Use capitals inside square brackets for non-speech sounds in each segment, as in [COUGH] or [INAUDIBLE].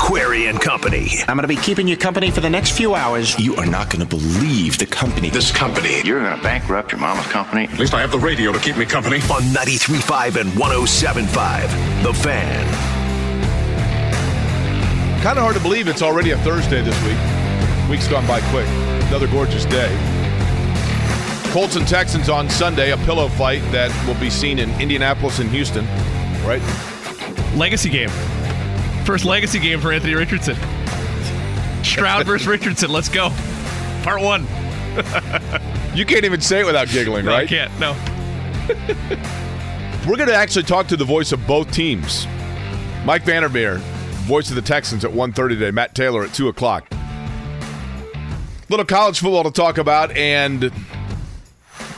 Query and Company. I'm going to be keeping you company for the next few hours. You are not going to believe the company. This company. You're going to bankrupt your mama's company? At least I have the radio to keep me company. On 93.5 and 107.5. The Fan. Kind of hard to believe it's already a Thursday this week. Week's gone by quick. Another gorgeous day. Colts and Texans on Sunday, a pillow fight that will be seen in Indianapolis and Houston, right? Legacy game. First legacy game for Anthony Richardson. Stroud versus [LAUGHS] Richardson. Let's go. Part one. [LAUGHS] You can't even say it without giggling, No, right? I can't. No. [LAUGHS] We're going to actually talk to the voice of both teams. Mike Vandermeer, voice of the Texans at 1.30 today. Matt Taylor at 2 o'clock. Little college football to talk about, and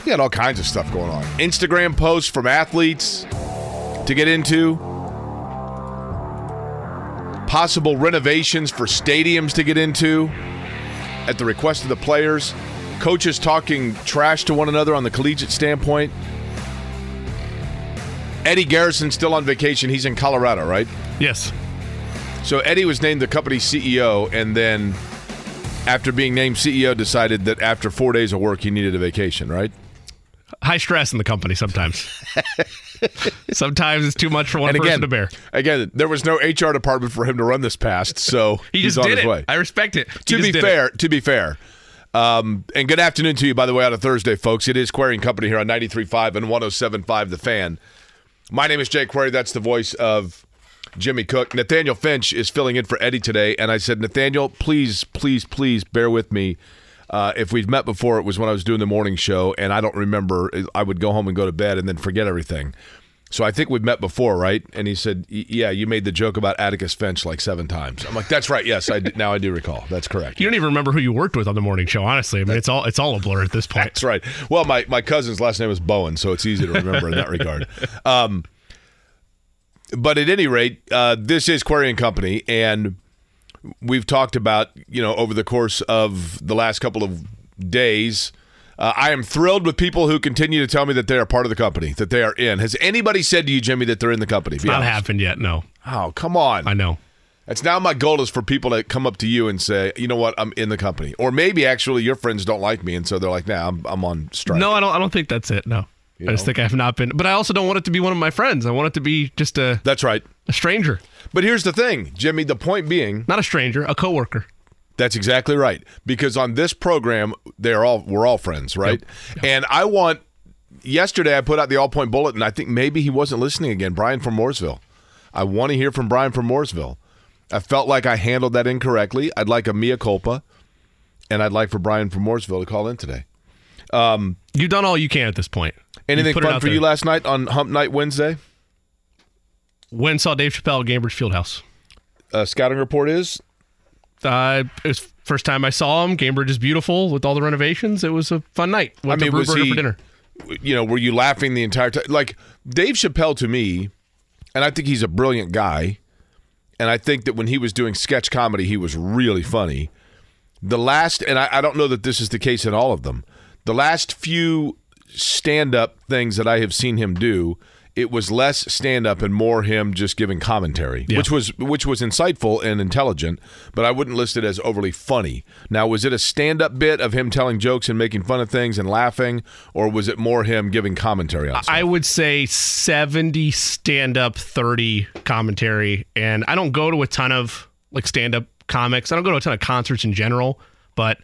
we had all kinds of stuff going on. Instagram posts from athletes to get into. Possible renovations for stadiums to get into at the request of the players. Coaches talking trash to one another on the collegiate standpoint. Eddie Garrison still on vacation. He's in Colorado, right? Yes. So Eddie was named the company CEO, and then after being named CEO, decided that after four days of work, he needed a vacation, right? High stress in the company sometimes. [LAUGHS] [LAUGHS] sometimes it's too much for one and person again, to bear. again, there was no HR department for him to run this past, so [LAUGHS] He he's just on did his it. way. I respect it. To be did it. fair, to be fair, um, and good afternoon to you, by the way, on a Thursday, folks. It is Query and Company here on 93.5 and 107.5 The Fan. My name is Jake Query. That's the voice of Jimmy Cook. Nathaniel Finch is filling in for Eddie today, and I said, Nathaniel, please, please, please bear with me. Uh, if we've met before, it was when I was doing the morning show, and I don't remember. I would go home and go to bed and then forget everything. So I think we've met before, right? And he said, "Yeah, you made the joke about Atticus Finch like seven times." I'm like, "That's right. Yes, I did, now I do recall. That's correct." You don't even remember who you worked with on the morning show, honestly. I mean, it's all it's all a blur at this point. That's right. Well, my, my cousin's last name is Bowen, so it's easy to remember in that regard. [LAUGHS] Um, but at any rate, uh, this is Query and Company, and we've talked about you know over the course of the last couple of days. Uh, I am thrilled with people who continue to tell me that they are part of the company, that they are in. Has anybody said to you, Jimmy, that they're in the company? Be Not honest. happened yet. No, Oh, come on. I know. It's now my goal is for people to come up to you and say, you know what, I'm in the company. Or maybe actually your friends don't like me, and so they're like, nah, I'm, I'm on strike. No, I don't. I don't think that's it. No, I just know? think I have not been. But I also don't want it to be one of my friends. I want it to be just a, That's right. a stranger, But here's the thing, Jimmy, the point being, not a stranger, a coworker. that's exactly right. Because on this program, they're all we're all friends, right? And I want yesterday I put out the all point bulletin. I think maybe he wasn't listening again. Brian from Mooresville. I want to hear from Brian from Mooresville. I felt like I handled that incorrectly. I'd like a mea culpa, and I'd like for Brian from Mooresville to call in today. You've done all you can at this point. Anything You've put it fun for there. you last night on Hump Night Wednesday? When saw Dave Chappelle at Gainbridge Fieldhouse? Uh, scouting report is Uh, it was first time I saw him. Gainbridge is beautiful with all the renovations. It was a fun night. Went I mean, to was he- for dinner. you know, were you laughing the entire time? Like Dave Chappelle to me, and I think he's a brilliant guy, and I think that when he was doing sketch comedy, he was really funny. The last, and I, I don't know that this is the case in all of them. The last few stand-up things that I have seen him do, it was less stand-up and more him just giving commentary, Yeah. which was which was insightful and intelligent. But I wouldn't list it as overly funny. Now, was it a stand-up bit of him telling jokes and making fun of things and laughing, or was it more him giving commentary on stuff? I would say 70 stand up, 30 commentary. And I don't go to a ton of like stand up comics. I don't go to a ton of concerts in general, but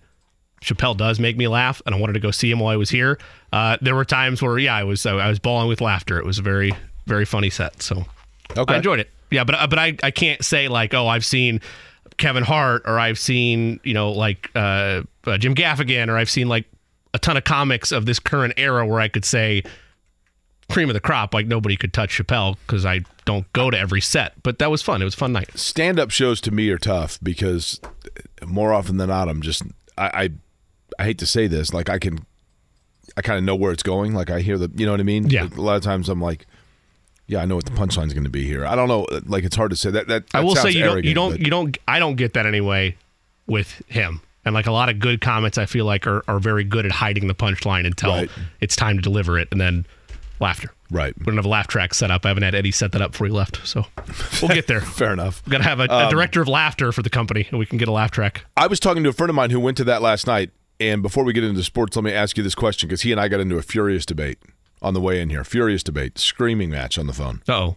Chappelle does make me laugh, and I wanted to go see him while I was here. Uh, there were times where, yeah, I was I was bawling with laughter. It was a very very funny set, so Okay. I enjoyed it. Yeah, but but I I can't say like oh I've seen Kevin Hart or I've seen you know like uh, uh, Jim Gaffigan or I've seen like a ton of comics of this current era where I could say cream of the crop like nobody could touch Chappelle because I don't go to every set. But that was fun. It was a fun night. stand-up shows to me are tough because more often than not, I'm just I, I I hate to say this, like I can I kind of know where it's going. Like I hear the, you know what I mean? Yeah. A lot of times I'm like, yeah, I know what the punchline's going to be here. I don't know. Like it's hard to say that. That, I will say you don't, you don't, but- you don't. I don't get that anyway with him. And like a lot of good comments, I feel like are, are very good at hiding the punchline until Right. it's time to deliver it, and then laughter. Right. We don't have a laugh track set up. I haven't had Eddie set that up before he left, so we'll get there. [LAUGHS] Fair enough. We've got to have a, Um, a director of laughter for the company, and we can get a laugh track. I was talking to a friend of mine who went to that last night. And before we get into sports, let me ask you this question because he and I got into a furious debate on the way in here. Furious debate, screaming match on the phone. Oh,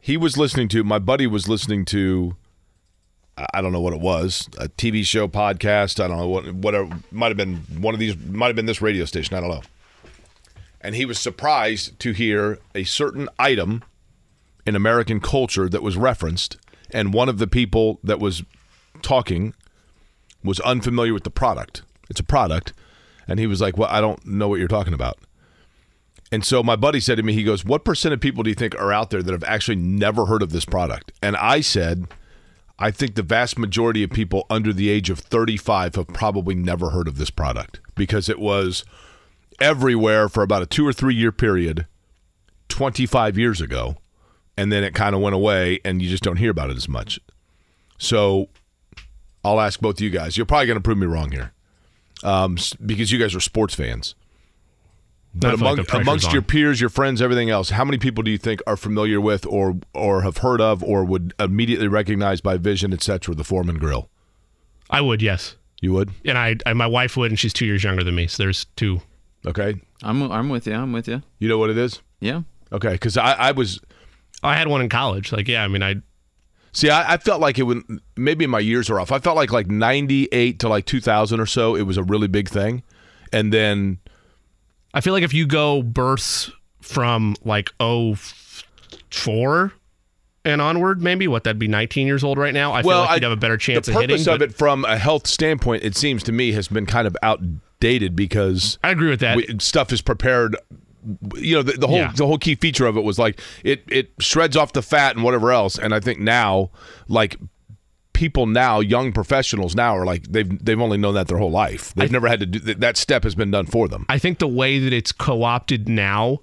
He was listening to, my buddy was listening to, I don't know what it was, a TV show, podcast. I don't know what, whatever. Might have been one of these, might have been this radio station. I don't know. And he was surprised to hear a certain item in American culture that was referenced. And one of the people that was talking was unfamiliar with the product. It's a product. And he was like, Well, I don't know what you're talking about. And so my buddy said to me, he goes, What percent of people do you think are out there that have actually never heard of this product? And I said, I think the vast majority of people under the age of 35 have probably never heard of this product because it was everywhere for about a two or three year period 25 years ago. And then it kind of went away and you just don't hear about it as much. So I'll ask both of you guys. You're probably going to prove me wrong here um, because you guys are sports fans. But feel like among, the pressure's amongst on. your peers, your friends, everything else, how many people do you think are familiar with, or or have heard of, or would immediately recognize by vision, etc., the Foreman Grill? I would, yes, You would, and I, I, my wife would, and she's two years younger than me, so there's two. okay. I'm I'm with you. I'm with you. You know what it is, Yeah. okay? Because I, I was I had one in college. Like, yeah, I mean, I see, I, I felt like it would maybe my years are off. I felt like like ninety eight to like two thousand or so, it was a really big thing, and then I feel like if you go births from like 04 and onward, maybe what that'd be 19 years old right now. I feel like you'd have a better chance the of hitting. purpose of it from a health standpoint, it seems to me, has been kind of outdated because I agree with that. we, stuff is prepared. You know, the, the whole Yeah. the whole key feature of it was like it it shreds off the fat and whatever else. And I think now, like people now, young professionals now are like they've they've only known that their whole life. They've never had to do that. Step has been done for them. I think the way that it's co-opted now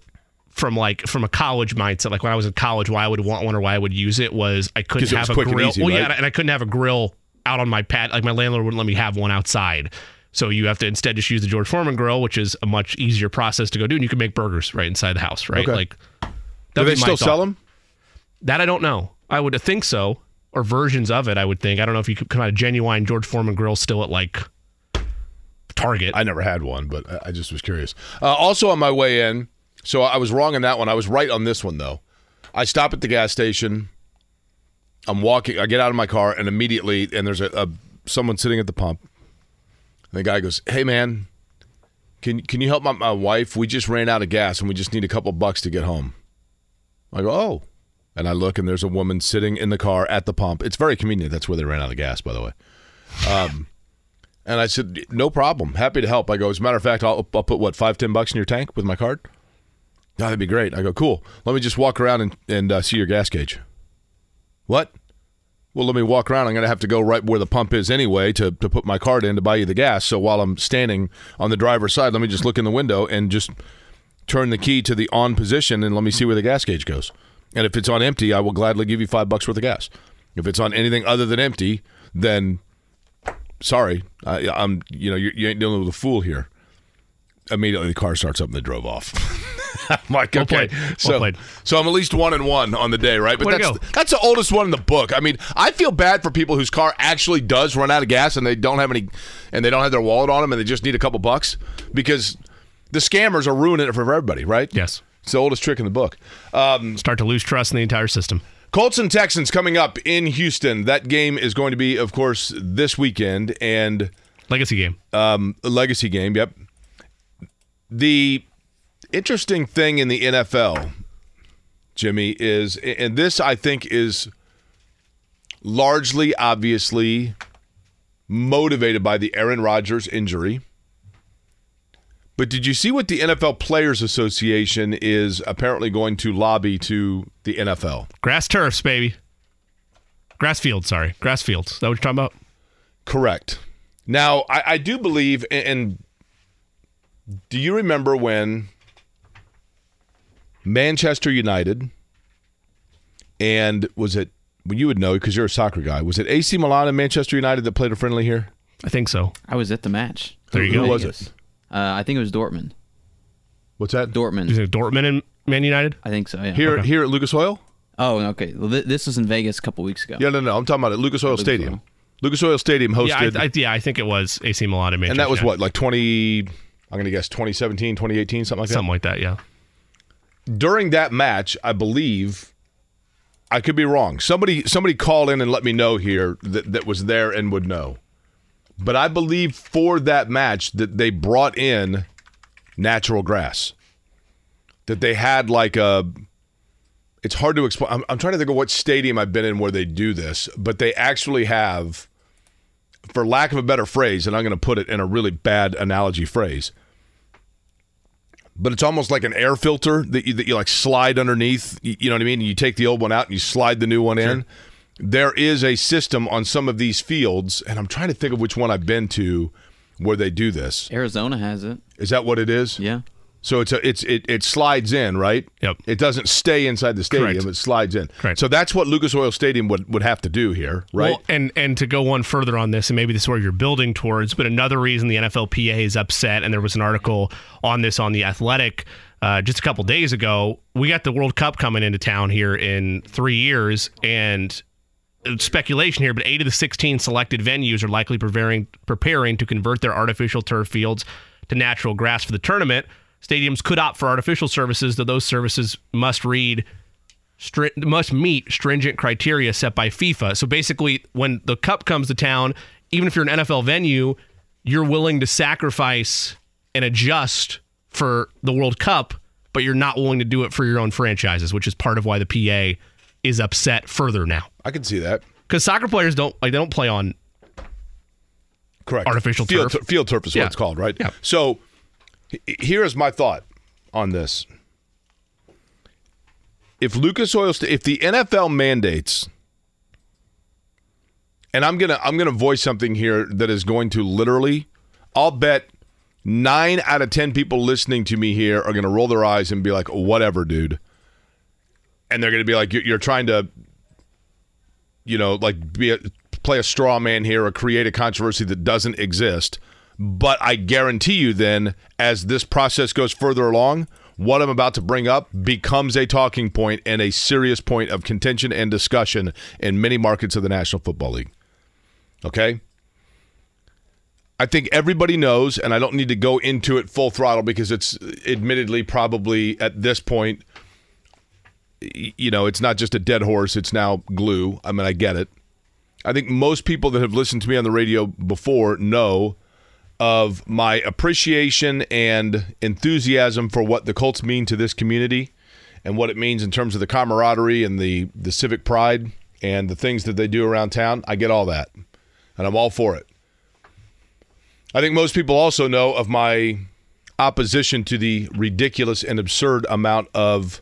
from like from a college mindset, like when I was in college, why I would want one or why I would use it was I couldn't have a and grill. easy, well, yeah, right? and I couldn't have a grill out on my pad. Like my landlord wouldn't let me have one outside. So you have to instead just use the George Foreman grill, which is a much easier process to go do, and you can make burgers right inside the house, right? Okay. Like, Do they still thought. sell them? That I don't know. I would think so, or versions of it. I would think. I don't know if you could come out a genuine George Foreman grill still at like Target. I never had one, but I- just was curious. Uh, also, on my way in, so I was wrong on that one. I was right on this one, though. I stop at the gas station. I'm walking. I get out of my car, and immediately, and there's a, a someone sitting at the pump. And the guy goes, "Hey, man, can can you help my, my wife? We just ran out of gas, and we just need a couple bucks to get home." I go, "Oh," and I look, and there's a woman sitting in the car at the pump. It's very convenient. That's where they ran out of gas, by the way. Um, [LAUGHS] and I said, no problem. Happy to help. I go, as a matter of fact, I'll, I'll put what, five, ten bucks in your tank with my card? No, that'd be great. I go, cool. Let me just walk around and, and uh, see your gas gauge. What? Well, let me walk around. I'm going to have to go right where the pump is anyway to, to put my card in to buy you the gas. So while I'm standing on the driver's side, let me just look in the window and just turn the key to the on position and let me see where the gas gauge goes. And if it's on empty, I will gladly give you five bucks worth of gas. If it's on anything other than empty, then sorry, I, I'm you know you, you ain't dealing with a fool here. Immediately, the car starts up and they drove off. [LAUGHS] [LAUGHS] Well okay, played. Well so so I'm at least one and one on the day, right? But Way that's that's the oldest one in the book. I mean, I feel bad for people whose car actually does run out of gas and they don't have any, and they don't have their wallet on them and they just need a couple bucks because the scammers are ruining it for everybody, right? yes. It's the oldest trick in the book. Um, Start to lose trust in the entire system. Colts and Texans coming up in Houston. That game is going to be, of course, this weekend and Legacy game. um, legacy game. Yep. The interesting thing in the NFL, Jimmy, is, and this I think is largely, obviously, motivated by the Aaron Rodgers injury. But did you see what the NFL Players Association is apparently going to lobby to the NFL? Grass turfs, baby. Grass fields, sorry. Grass fields. Is that what you're talking about? Correct. Now, I, I do believe, and Do you remember when Manchester United and was it well, you would know because you're a soccer guy. Was it AC Milan and Manchester United that played a friendly here? I think so. I was at the match. There you Who go. was it? Uh, I think it was Dortmund. What's that? Dortmund. Is it Dortmund and Man United? I think so. Yeah. Here here at Lucas Oil? Oh, okay. Well, th- this was in Vegas a couple weeks ago. Yeah, no, no. I'm talking about at Lucas Oil Stadium. Lucas Oil Stadium hosted Yeah, I, I, yeah, I think it was AC Milan and Manchester. and that was United. what, like 20 I'm going to guess 2017, 2018, something like that. Something like that, yeah. During that match, I believe I could be wrong. Somebody somebody call in and let me know here that, that was there and would know. But I believe for that match that they brought in natural grass. That they had like a it's hard to explain. I'm, I'm trying to think of what stadium I've been in where they do this, but they actually have, for lack of a better phrase, and I'm going to put it in a really bad analogy phrase, but it's almost like an air filter that you, that you like slide underneath. You, you know what I mean? You take the old one out and you slide the new one in. There is a system on some of these fields, and I'm trying to think of which one I've been to where they do this. Arizona has it. Is that what it is? Yeah. So it's a, it's it, it slides in, right? Yep. It doesn't stay inside the stadium; Correct. it slides in. Correct. So that's what Lucas Oil Stadium would, would have to do here, right? Well, and and to go one further on this, and maybe this is where you're building towards, but another reason the NFLPA is upset, and there was an article on this on the Athletic uh, just a couple days ago. We got the World Cup coming into town here in three years, and speculation here, but eight of the 16 selected venues are likely preparing preparing to convert their artificial turf fields to natural grass for the tournament. Stadiums could opt for artificial services, though those services must read stri- must meet stringent criteria set by FIFA. So basically, when the cup comes to town, even if you're an NFL venue, you're willing to sacrifice and adjust for the World Cup, but you're not willing to do it for your own franchises, which is part of why the PA is upset further now. I can see that. Because soccer players don't like they don't play on Correct. Artificial field turf. field turf is what it's called, right? Yeah. So here is my thought on this. If Lucas Oil, Sta- if the NFL mandates, and I'm gonna I'm gonna voice something here that is going to literally, I'll bet nine out of ten people listening to me here are gonna roll their eyes and be like, "Whatever, dude," and they're gonna be like, "You're, you're trying to." you know, like be a, play a straw man here or create a controversy that doesn't exist. But I guarantee you, then, as this process goes further along, what I'm about to bring up becomes a talking point and a serious point of contention and discussion in many markets of the National Football League. Okay? I think everybody knows, and I don't need to go into it full throttle because it's admittedly probably at this point you know, it's not just a dead horse, it's now glue. I mean, I get it. I think most people that have listened to me on the radio before know of my appreciation and enthusiasm for what the Colts mean to this community and what it means in terms of the camaraderie and the, the civic pride and the things that they do around town. I get all that, and I'm all for it. I think most people also know of my opposition to the ridiculous and absurd amount of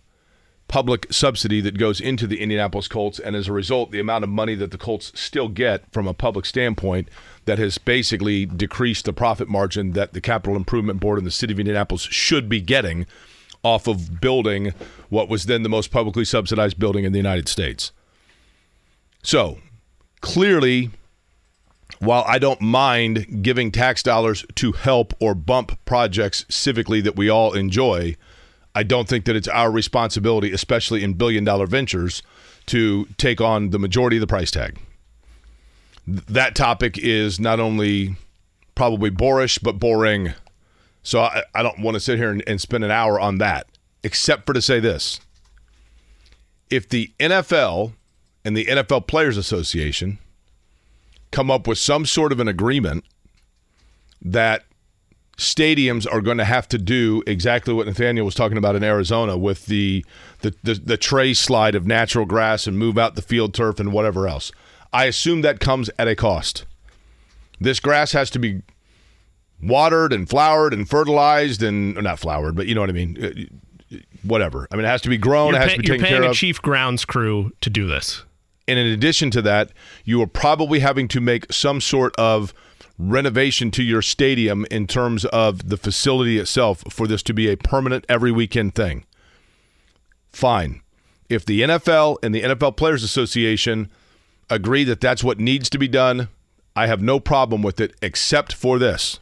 public subsidy that goes into the Indianapolis Colts, and as a result, the amount of money that the Colts still get from a public standpoint that has basically decreased the profit margin that the Capital Improvement Board and the City of Indianapolis should be getting off of building what was then the most publicly subsidized building in the United States. So, clearly, while I don't mind giving tax dollars to help or bump projects civically that we all enjoy, I don't think that it's our responsibility, especially in billion dollar ventures, to take on the majority of the price tag. Th- That topic is not only probably boorish, but boring. So I, I don't want to sit here and, and spend an hour on that, except for to say this. If the NFL and the NFL Players Association come up with some sort of an agreement that stadiums are going to have to do exactly what Nathaniel was talking about in Arizona with the the, the the tray slide of natural grass and move out the field turf and whatever else. I assume that comes at a cost. This grass has to be watered and flowered and fertilized and not flowered, but you know what I mean. Uh, Whatever. I mean, it has to be grown. you're, it has pay- to be taken care of. you're paying a chief grounds crew to do this. And in addition to that, you are probably having to make some sort of renovation to your stadium in terms of the facility itself for this to be a permanent every weekend thing. Fine. If the NFL and the NFL Players Association agree that that's what needs to be done, I have no problem with it except for this.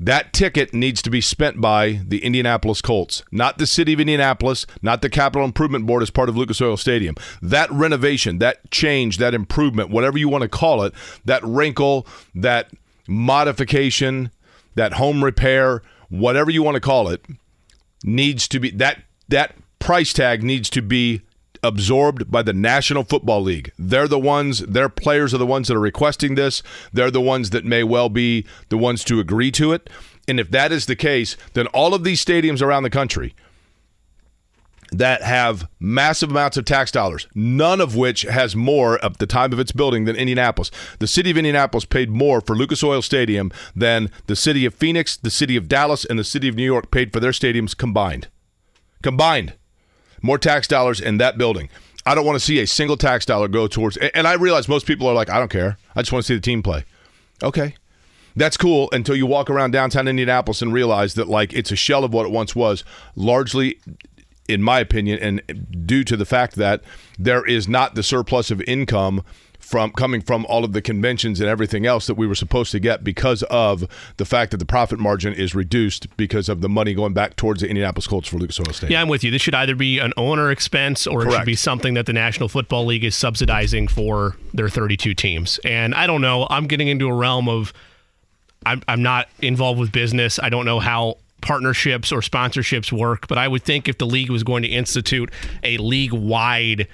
That ticket needs to be spent by the Indianapolis Colts, not the city of Indianapolis, not the Capital Improvement Board as part of Lucas Oil Stadium. That renovation, that change, that improvement, whatever you want to call it, that wrinkle, that modification, that home repair, whatever you want to call it, needs to be that that price tag needs to be absorbed by the National Football League. They're the ones, their players are the ones that are requesting this. They're the ones that may well be the ones to agree to it. And if that is the case, then all of these stadiums around the country that have massive amounts of tax dollars, none of which has more at the time of its building than Indianapolis. The city of Indianapolis paid more for Lucas Oil Stadium than the city of Phoenix, the city of Dallas, and the city of New York paid for their stadiums combined. Combined more tax dollars in that building. I don't want to see a single tax dollar go towards. And I realize most people are like, I don't care. I just want to see the team play. Okay. That's cool until you walk around downtown Indianapolis and realize that like it's a shell of what it once was, largely in my opinion and due to the fact that there is not the surplus of income from coming from all of the conventions and everything else that we were supposed to get because of the fact that the profit margin is reduced because of the money going back towards the Indianapolis Colts for Lucas Oil Stadium. Yeah, I'm with you. This should either be an owner expense or Correct. it should be something that the National Football League is subsidizing for their 32 teams. And I don't know. I'm getting into a realm of I'm, I'm not involved with business. I don't know how partnerships or sponsorships work, but I would think if the league was going to institute a league wide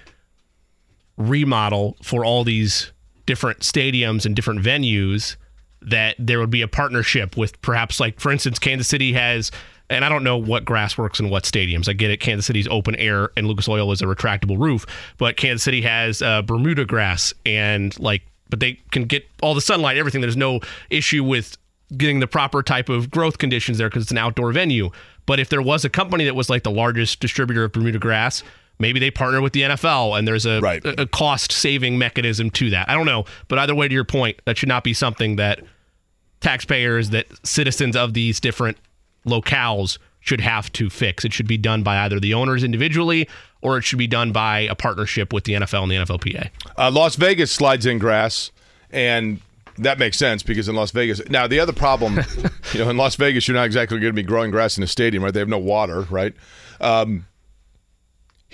remodel for all these different stadiums and different venues that there would be a partnership with perhaps like for instance Kansas City has and I don't know what grass works in what stadiums. I get it. Kansas City's open air and Lucas Oil is a retractable roof, but Kansas City has uh, Bermuda grass and like, but they can get all the sunlight, everything. There's no issue with getting the proper type of growth conditions there because it's an outdoor venue. But if there was a company that was like the largest distributor of Bermuda grass, maybe they partner with the NFL and there's a, Right. a, a cost saving mechanism to that. I don't know. But either way, to your point, that should not be something that taxpayers, that citizens of these different locales should have to fix. It should be done by either the owners individually or it should be done by a partnership with the NFL and the NFLPA. Uh, Las Vegas slides in grass, and that makes sense because in Las Vegas. Now, the other problem, [LAUGHS] you know, in Las Vegas, you're not exactly going to be growing grass in a stadium, right? They have no water, right? Um,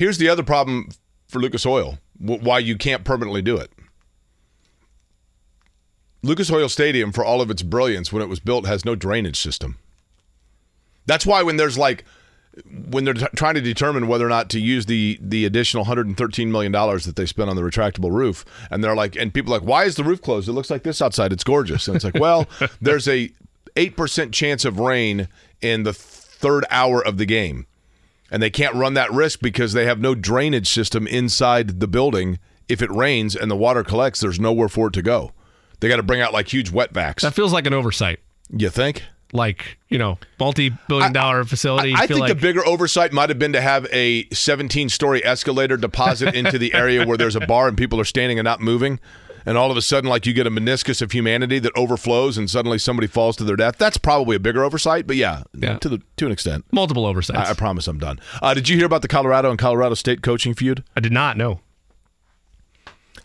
here's the other problem for Lucas Oil why you can't permanently do it. Lucas Oil Stadium, for all of its brilliance when it was built, has no drainage system. That's why when there's like when they're t- trying to determine whether or not to use the the additional 113 million dollars that they spent on the retractable roof, and they're like, and people are like, why is the roof closed? It looks like this outside. It's gorgeous. And it's like, well, [LAUGHS] there's a eight percent chance of rain in the third hour of the game, and they can't run that risk because they have no drainage system inside the building. If it rains and the water collects, there's nowhere for it to go. They got to bring out like huge wet vacs. That feels like an oversight. You think? Like, you know, multi billion dollar facility. I, I feel think like, the bigger oversight might have been to have a 17 story escalator deposit into the area where there's a bar and people are standing and not moving. And all of a sudden, like you get a meniscus of humanity that overflows, and suddenly somebody falls to their death. That's probably a bigger oversight, but yeah, Yeah. to the to an extent. multiple oversights. I, I promise I'm done. Uh, did you hear about the Colorado and Colorado State coaching feud? I did not know.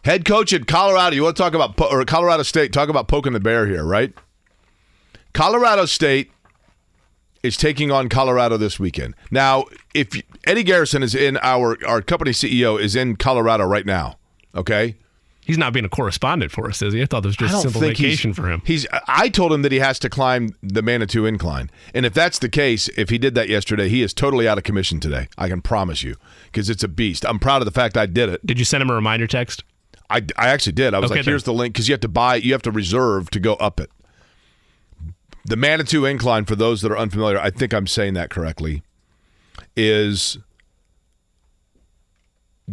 Head coach at Colorado. You want to talk about po- or Colorado State? Talk about poking the bear here, right? Colorado State is taking on Colorado this weekend. Now, if Eddie Garrison is in our our company CEO is in Colorado right now, okay. He's not being a correspondent for us, is he? I thought this was just simple vacation for him. He's. I told him that he has to climb the Manitou Incline, and if that's the case, if he did that yesterday, he is totally out of commission today. I can promise you, because it's a beast. I'm proud of the fact I did it. Did you send him a reminder text? I, I actually did. I was Okay, like, then. here's the link because you have to buy, you have to reserve to go up it. The Manitou Incline, for those that are unfamiliar, I think I'm saying that correctly, is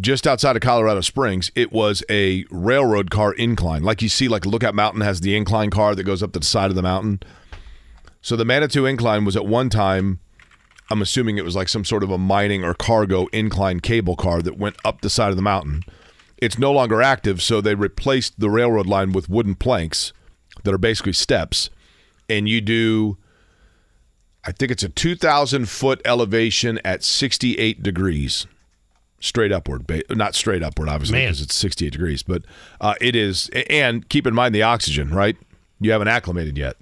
just outside of Colorado Springs. It was a railroad car incline, like you see, like Lookout Mountain has the incline car that goes up the side of the mountain. So the Manitou Incline was at one time. I'm assuming it was like some sort of a mining or cargo incline cable car that went up the side of the mountain. It's no longer active, so they replaced the railroad line with wooden planks that are basically steps, and you do. I think it's a 2,000 foot elevation at 68 degrees, straight upward. Not straight upward, obviously, Man. because it's 68 degrees. But uh, it is, and keep in mind the oxygen, right? You haven't acclimated yet.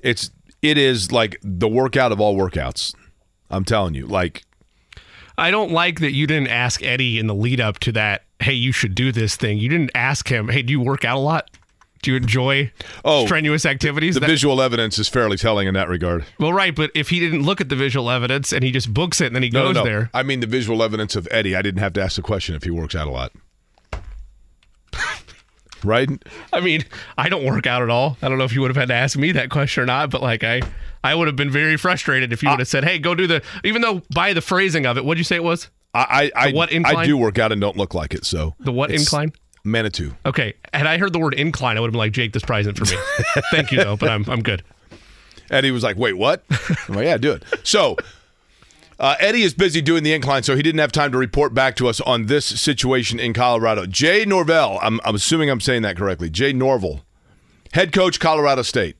It's it is like the workout of all workouts. I'm telling you, like I don't like that you didn't ask Eddie in the lead up to that. Hey, you should do this thing. You didn't ask him. Hey, do you work out a lot? Do you enjoy Oh, strenuous activities? the That- visual evidence is fairly telling in that regard. well, right, but if he didn't look at the visual evidence and he just books it and then he No, goes no, no. there, I mean the visual evidence of Eddie. I didn't have to ask the question if he works out a lot. [LAUGHS] right? I mean, I don't work out at all. I don't know if you would have had to ask me that question or not, but like I, I would have been very frustrated if you would have said, "Hey, go do the." Even though by the phrasing of it, what'd you say it was? I I, I, what I do work out and don't look like it. So The what incline? Manitou. Okay, had I heard the word incline, I would have been like, "Jake, this probably isn't for me." [LAUGHS] Thank you though, but I'm I'm good. Eddie was like, "Wait, what?" I'm like, "Yeah, do it." So, uh, Eddie is busy doing the incline, so he didn't have time to report back to us on this situation in Colorado. Jay Norvell, I'm, I'm assuming I'm saying that correctly. Jay Norvell, head coach, Colorado State.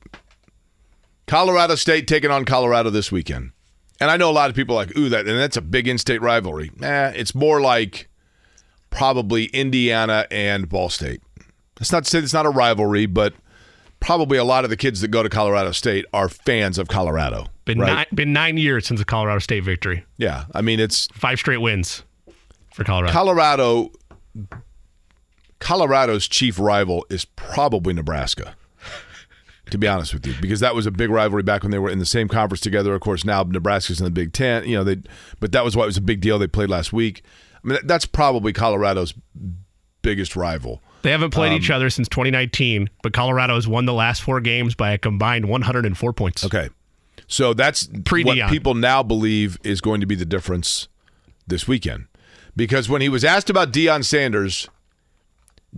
Colorado State taking on Colorado this weekend, and I know a lot of people are like, "Ooh, that," and that's a big in-state rivalry. Nah, it's more like probably Indiana and Ball State. That's not to say it's not a rivalry, but probably a lot of the kids that go to Colorado State are fans of Colorado. Been right? nine, been nine years since the Colorado State victory. Yeah, I mean it's Five straight wins for Colorado. Colorado. Colorado's chief rival is probably Nebraska. To be honest with you, because that was a big rivalry back when they were in the same conference together. Of course, now Nebraska's in the Big Ten. You know, they, but that was why it was a big deal. They played last week. I mean, that's probably Colorado's biggest rival. they haven't played Um, each other since 2019, but Colorado has won the last four games by a combined 104 points. Okay. So that's Pre-Deion. what people now believe is going to be the difference this weekend. Because when he was asked about Deion Sanders,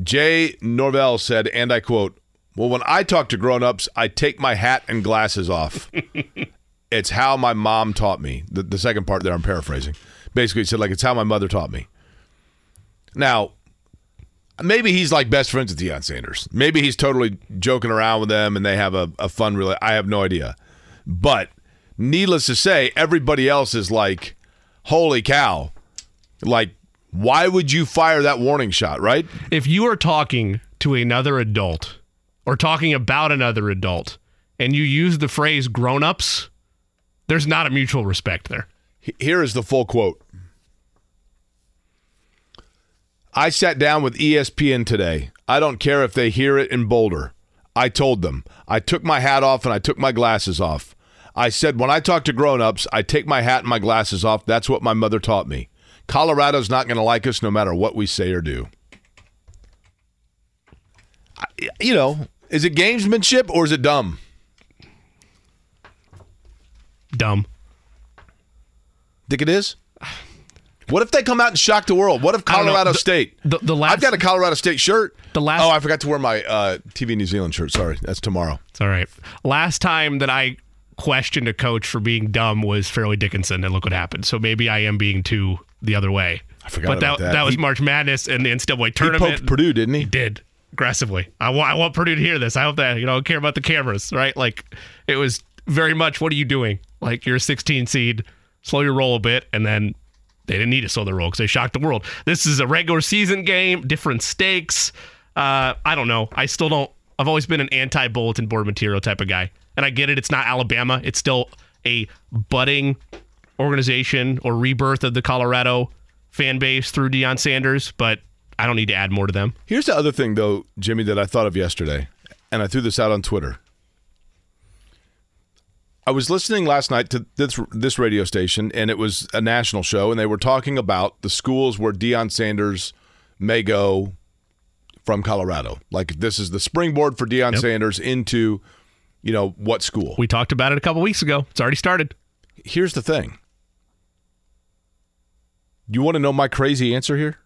Jay Norvell said, and I quote, Well, when I talk to grown-ups, I take my hat and glasses off. [LAUGHS] it's how my mom taught me. The, the second part there, I'm paraphrasing. Basically, he said, like, it's how my mother taught me. Now, maybe he's like best friends with Deion Sanders. Maybe he's totally joking around with them and they have a, a fun rela I have no idea. But needless to say, everybody else is like, holy cow. Like, why would you fire that warning shot, right? If you are talking to another adult or talking about another adult and you use the phrase grown ups, there's not a mutual respect there. Here is the full quote. I sat down with ESPN today. I don't care if they hear it in Boulder. I told them. I took my hat off and I took my glasses off. I said, when I talk to grown-ups, I take my hat and my glasses off. That's what my mother taught me. Colorado's not going to like us no matter what we say or do. I- You know, is it gamesmanship or is it dumb? Dumb. Think it is? [SIGHS] [SIGHS] [SIGHS] What if they come out and shock the world? What if I don't. Colorado The- State? the- the last- I've got a Colorado State shirt. The last- Oh, I forgot to wear my uh, TV New Zealand shirt. Sorry, that's tomorrow. It's all right. Last time that I questioned a coach for being dumb was Fairleigh Dickinson, and look what happened. So maybe I am being too the other way. I forgot but about that, that. was He- March Madness and the NCAA tournament. He poked Purdue, didn't he? He did aggressively. I want, I want Purdue to hear this. I hope that you know care about the cameras, right? Like it was very much. What are you doing? Like you're a 16 seed. Slow your roll a bit, and then they didn't need to slow the roll because they shocked the world. This is a regular season game, different stakes. Uh, I don't know. I still don't. I've always been an anti-bulletin board material type of guy, and I get it. It's not Alabama. It's still a budding organization or rebirth of the Colorado fan base through Deion Sanders, but I don't need to add more to them. Here's the other thing, though, Jimmy, that I thought of yesterday, and I threw this out on Twitter. I was listening last night to this this radio station, and it was a national show, and they were talking about the schools where Deion Sanders may go from Colorado. Like this is the springboard for Deion Yep. Sanders into, you know, what school? We talked about it a couple weeks ago. It's already started. Here's the thing. You want to know my crazy answer here?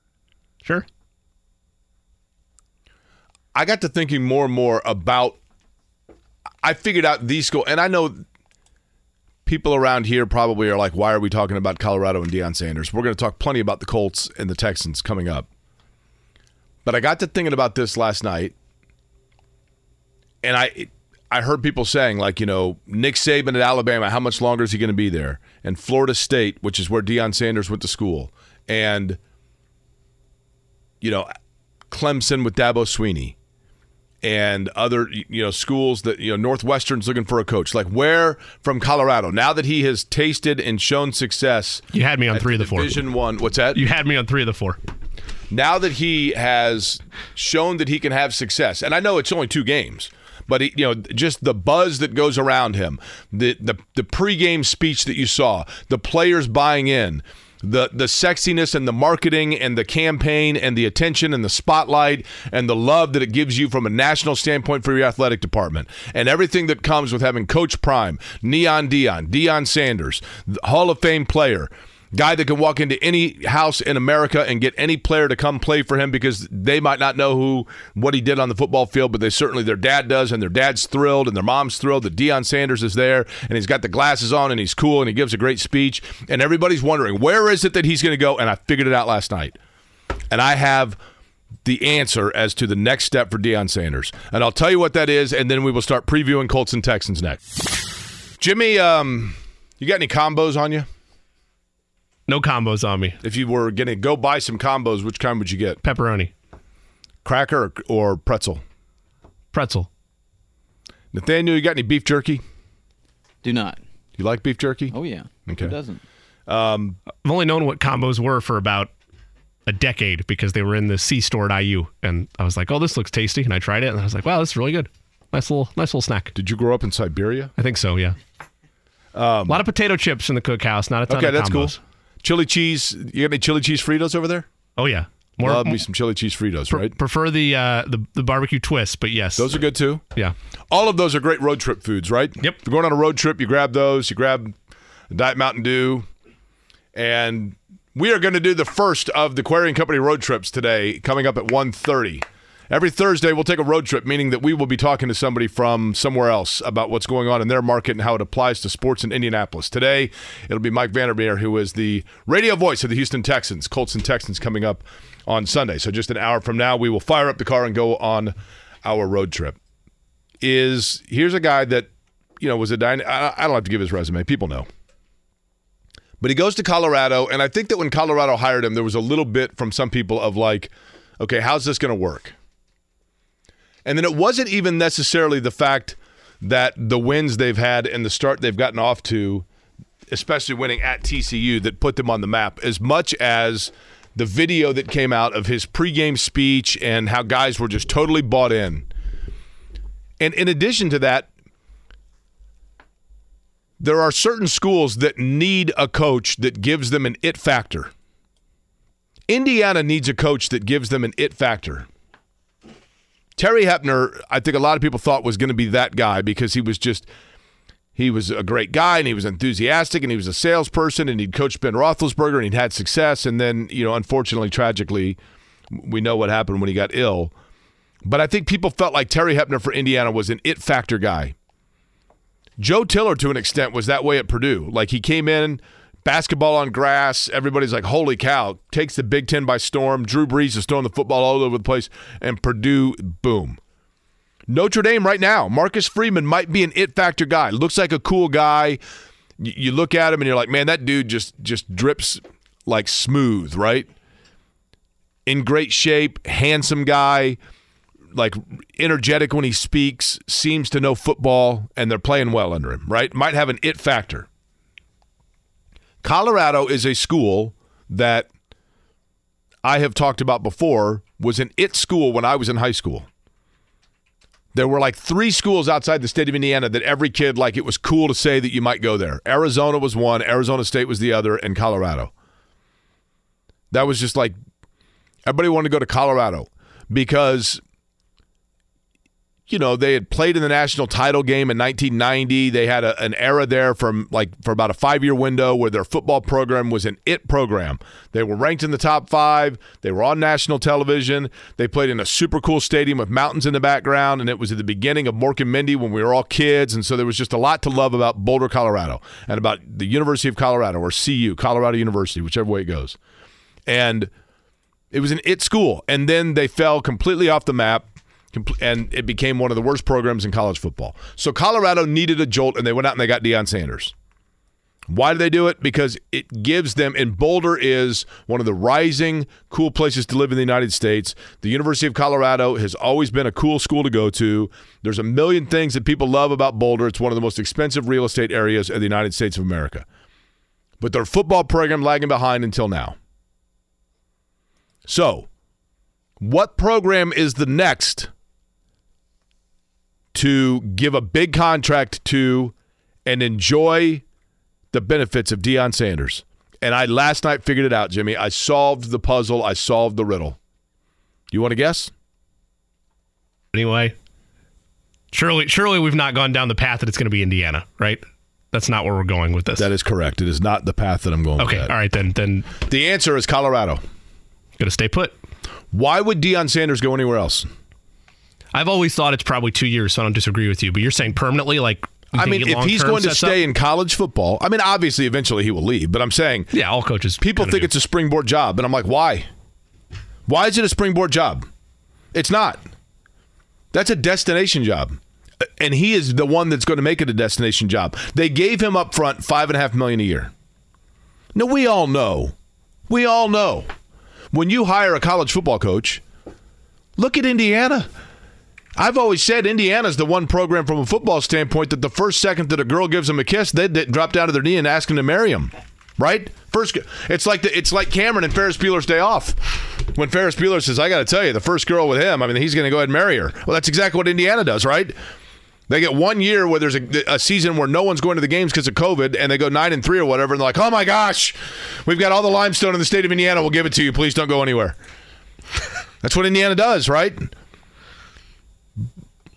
Sure. I got to thinking more and more about. I figured out these school, and I know people around here probably are like, "Why are we talking about Colorado and Deion Sanders?" We're going to talk plenty about the Colts and the Texans coming up. But I got to thinking about this last night, and I I heard people saying like you know Nick Saban at Alabama, how much longer is he going to be there? And Florida State, which is where Deion Sanders went to school, and you know Clemson with Dabo Swinney, and other you know schools that you know Northwestern's looking for a coach. Like where from Colorado? Now that he has tasted and shown success, You had me on three of the four. Division One. What's that? You had me on three of the four. now that he has shown that he can have success, and I know it's only two games, but he, you know, just the buzz that goes around him, the the the pregame speech that you saw, the players buying in. The, the sexiness and the marketing and the campaign and the attention and the spotlight and the love that it gives you from a national standpoint for your athletic department. And everything that comes with having Coach Prime, Neon Deion, Deion Sanders, Hall of Fame player, guy that can walk into any house in America and get any player to come play for him because they might not know who what he did on the football field, but they certainly their dad does, and their dad's thrilled and their mom's thrilled that Deion Sanders is there and he's got the glasses on and he's cool and he gives a great speech and everybody's wondering where is it that he's going to go? And I figured it out last night, and I have. The answer as to the next step for Deion Sanders. And I'll tell you what that is, and then we will start previewing Colts and Texans next. Jimmy, um, you got any combos on you? No combos on me. If you were going to go buy some combos, which kind would you get? Pepperoni, Cracker or, or pretzel? pretzel. Nathaniel, you got any beef jerky? Do not. You like beef jerky? Oh yeah. Okay. Who doesn't? Um, I've only known what combos were for about a decade because they were in the C store at IU, and I was like, "Oh, this looks tasty," and I tried it, and I was like, "Wow, this is really good. Nice little, nice little snack." Did you grow up in Siberia? I think so. Yeah. Um, a lot of potato chips in the cookhouse. Not a ton of cool. Okay, of that's cool. Chili cheese. You got any chili cheese Fritos over there? Oh yeah. More, Love me some chili cheese Fritos, pre- right? prefer the uh, the the barbecue twist, but yes, Those are good too. yeah. All of those are great road trip foods, right? Yep. If you're going on a road trip, you grab those. You grab Diet Mountain Dew, and we are going to do the first of the Query and Company road trips today, coming up at 1.30. Every Thursday, we'll take a road trip, meaning that we will be talking to somebody from somewhere else about what's going on in their market and how it applies to sports in Indianapolis. Today, it'll be Mike Vandermeer, who is the radio voice of the Houston Texans, Colts and Texans, coming up on Sunday. So just an hour from now, we will fire up the car and go on our road trip. Is here's a guy that you know was a dyna- I don't have to give his resume; people know. But he goes to Colorado, and I think that when Colorado hired him, there was a little bit from some people of like, okay, how's this going to work? And then it wasn't even necessarily the fact that the wins they've had and the start they've gotten off to, especially winning at TCU, that put them on the map, as much as the video that came out of his pregame speech and how guys were just totally bought in. And in addition to that, there are certain schools that need a coach that gives them an it factor. Indiana needs a coach that gives them an it factor. Terry Hoeppner, I think a lot of people thought was going to be that guy because he was just he was a great guy and he was enthusiastic and he was a salesperson and he'd coached Ben Roethlisberger and he'd had success and then you know unfortunately tragically we know what happened when he got ill. But I think people felt like Terry Hoeppner for Indiana was an it factor guy. Joe Tiller, to an extent, was that way at Purdue. Like he came in, basketball on grass. Everybody's like, "Holy cow!" Takes the Big Ten by storm. Drew Brees is throwing the football all over the place, and Purdue, boom. Notre Dame right now, Marcus Freeman might be an it factor guy. Looks like a cool guy. You look at him and you're like, man, that dude just just drips like smooth, right? In great shape, handsome guy like energetic when he speaks, seems to know football, and they're playing well under him, right? Might have an it factor. Colorado is a school that I have talked about before was an it school when I was in high school. There were like three schools outside the state of Indiana that every kid like it was cool to say that you might go there. Arizona was one, Arizona State was the other, and Colorado. That was just like everybody wanted to go to Colorado because you know they had played in the national title game in 1990 they had a, an era there from like for about a five year window where their football program was an it program. They were ranked in the top five. They were on national television. They played in a super cool stadium with mountains in the background and it was at the beginning of mork and mindy when we were all kids and so there was just a lot to love about boulder colorado and about the university of colorado or cu colorado university whichever way it goes. And it was an it school and then they fell completely off the map And it became one of the worst programs in college football. So Colorado needed a jolt, and they went out and they got Deion Sanders. Why do they do it? Because it gives them, and Boulder is one of the rising, cool places to live in the United States. The University of Colorado has always been a cool school to go to. There's a million things that people love about Boulder. It's one of the most expensive real estate areas in the United States of America. But their football program lagging behind until now. So, what program is the next to give a big contract to and enjoy the benefits of Deion Sanders. And I last night figured it out, Jimmy. I solved the puzzle. I solved the riddle. You want to guess? Anyway, surely, surely we've not gone down the path that it's going to be Indiana, right? That's not where we're going with this. That is correct. It is not the path that I'm going okay. All right, then. Then The answer is Colorado. gonna stay put. Why would Deion Sanders go anywhere else? I've always thought it's probably two years, so I don't disagree with you. But you're saying permanently, like I mean, if he's going to stay up? in college football, I mean, obviously, eventually he will leave. But I'm saying yeah, all coaches. people think do. it's a springboard job, and I'm like, why? Why is it a springboard job? It's not. That's a destination job. And he is the one that's going to make it a destination job. They gave him up front five and a half million a year. Now we all know. We all know. When you hire a college football coach, look at Indiana. I've always said Indiana's the one program from a football standpoint that the first second that a girl gives them a kiss, they, they drop down to their knee and ask them to marry him. Right? First, it's like the, it's like Cameron and Ferris Bueller's Day Off. When Ferris Bueller says, "I got to tell you, the first girl with him, I mean, he's going to go ahead and marry her." Well, that's exactly what Indiana does, right? They get one year where there's a, a season where no one's going to the games because of COVID, and they go nine and three or whatever, and they're like, "Oh my gosh, we've got all the limestone in the state of Indiana. We'll give it to you. Please don't go anywhere." [LAUGHS] That's what Indiana does, right?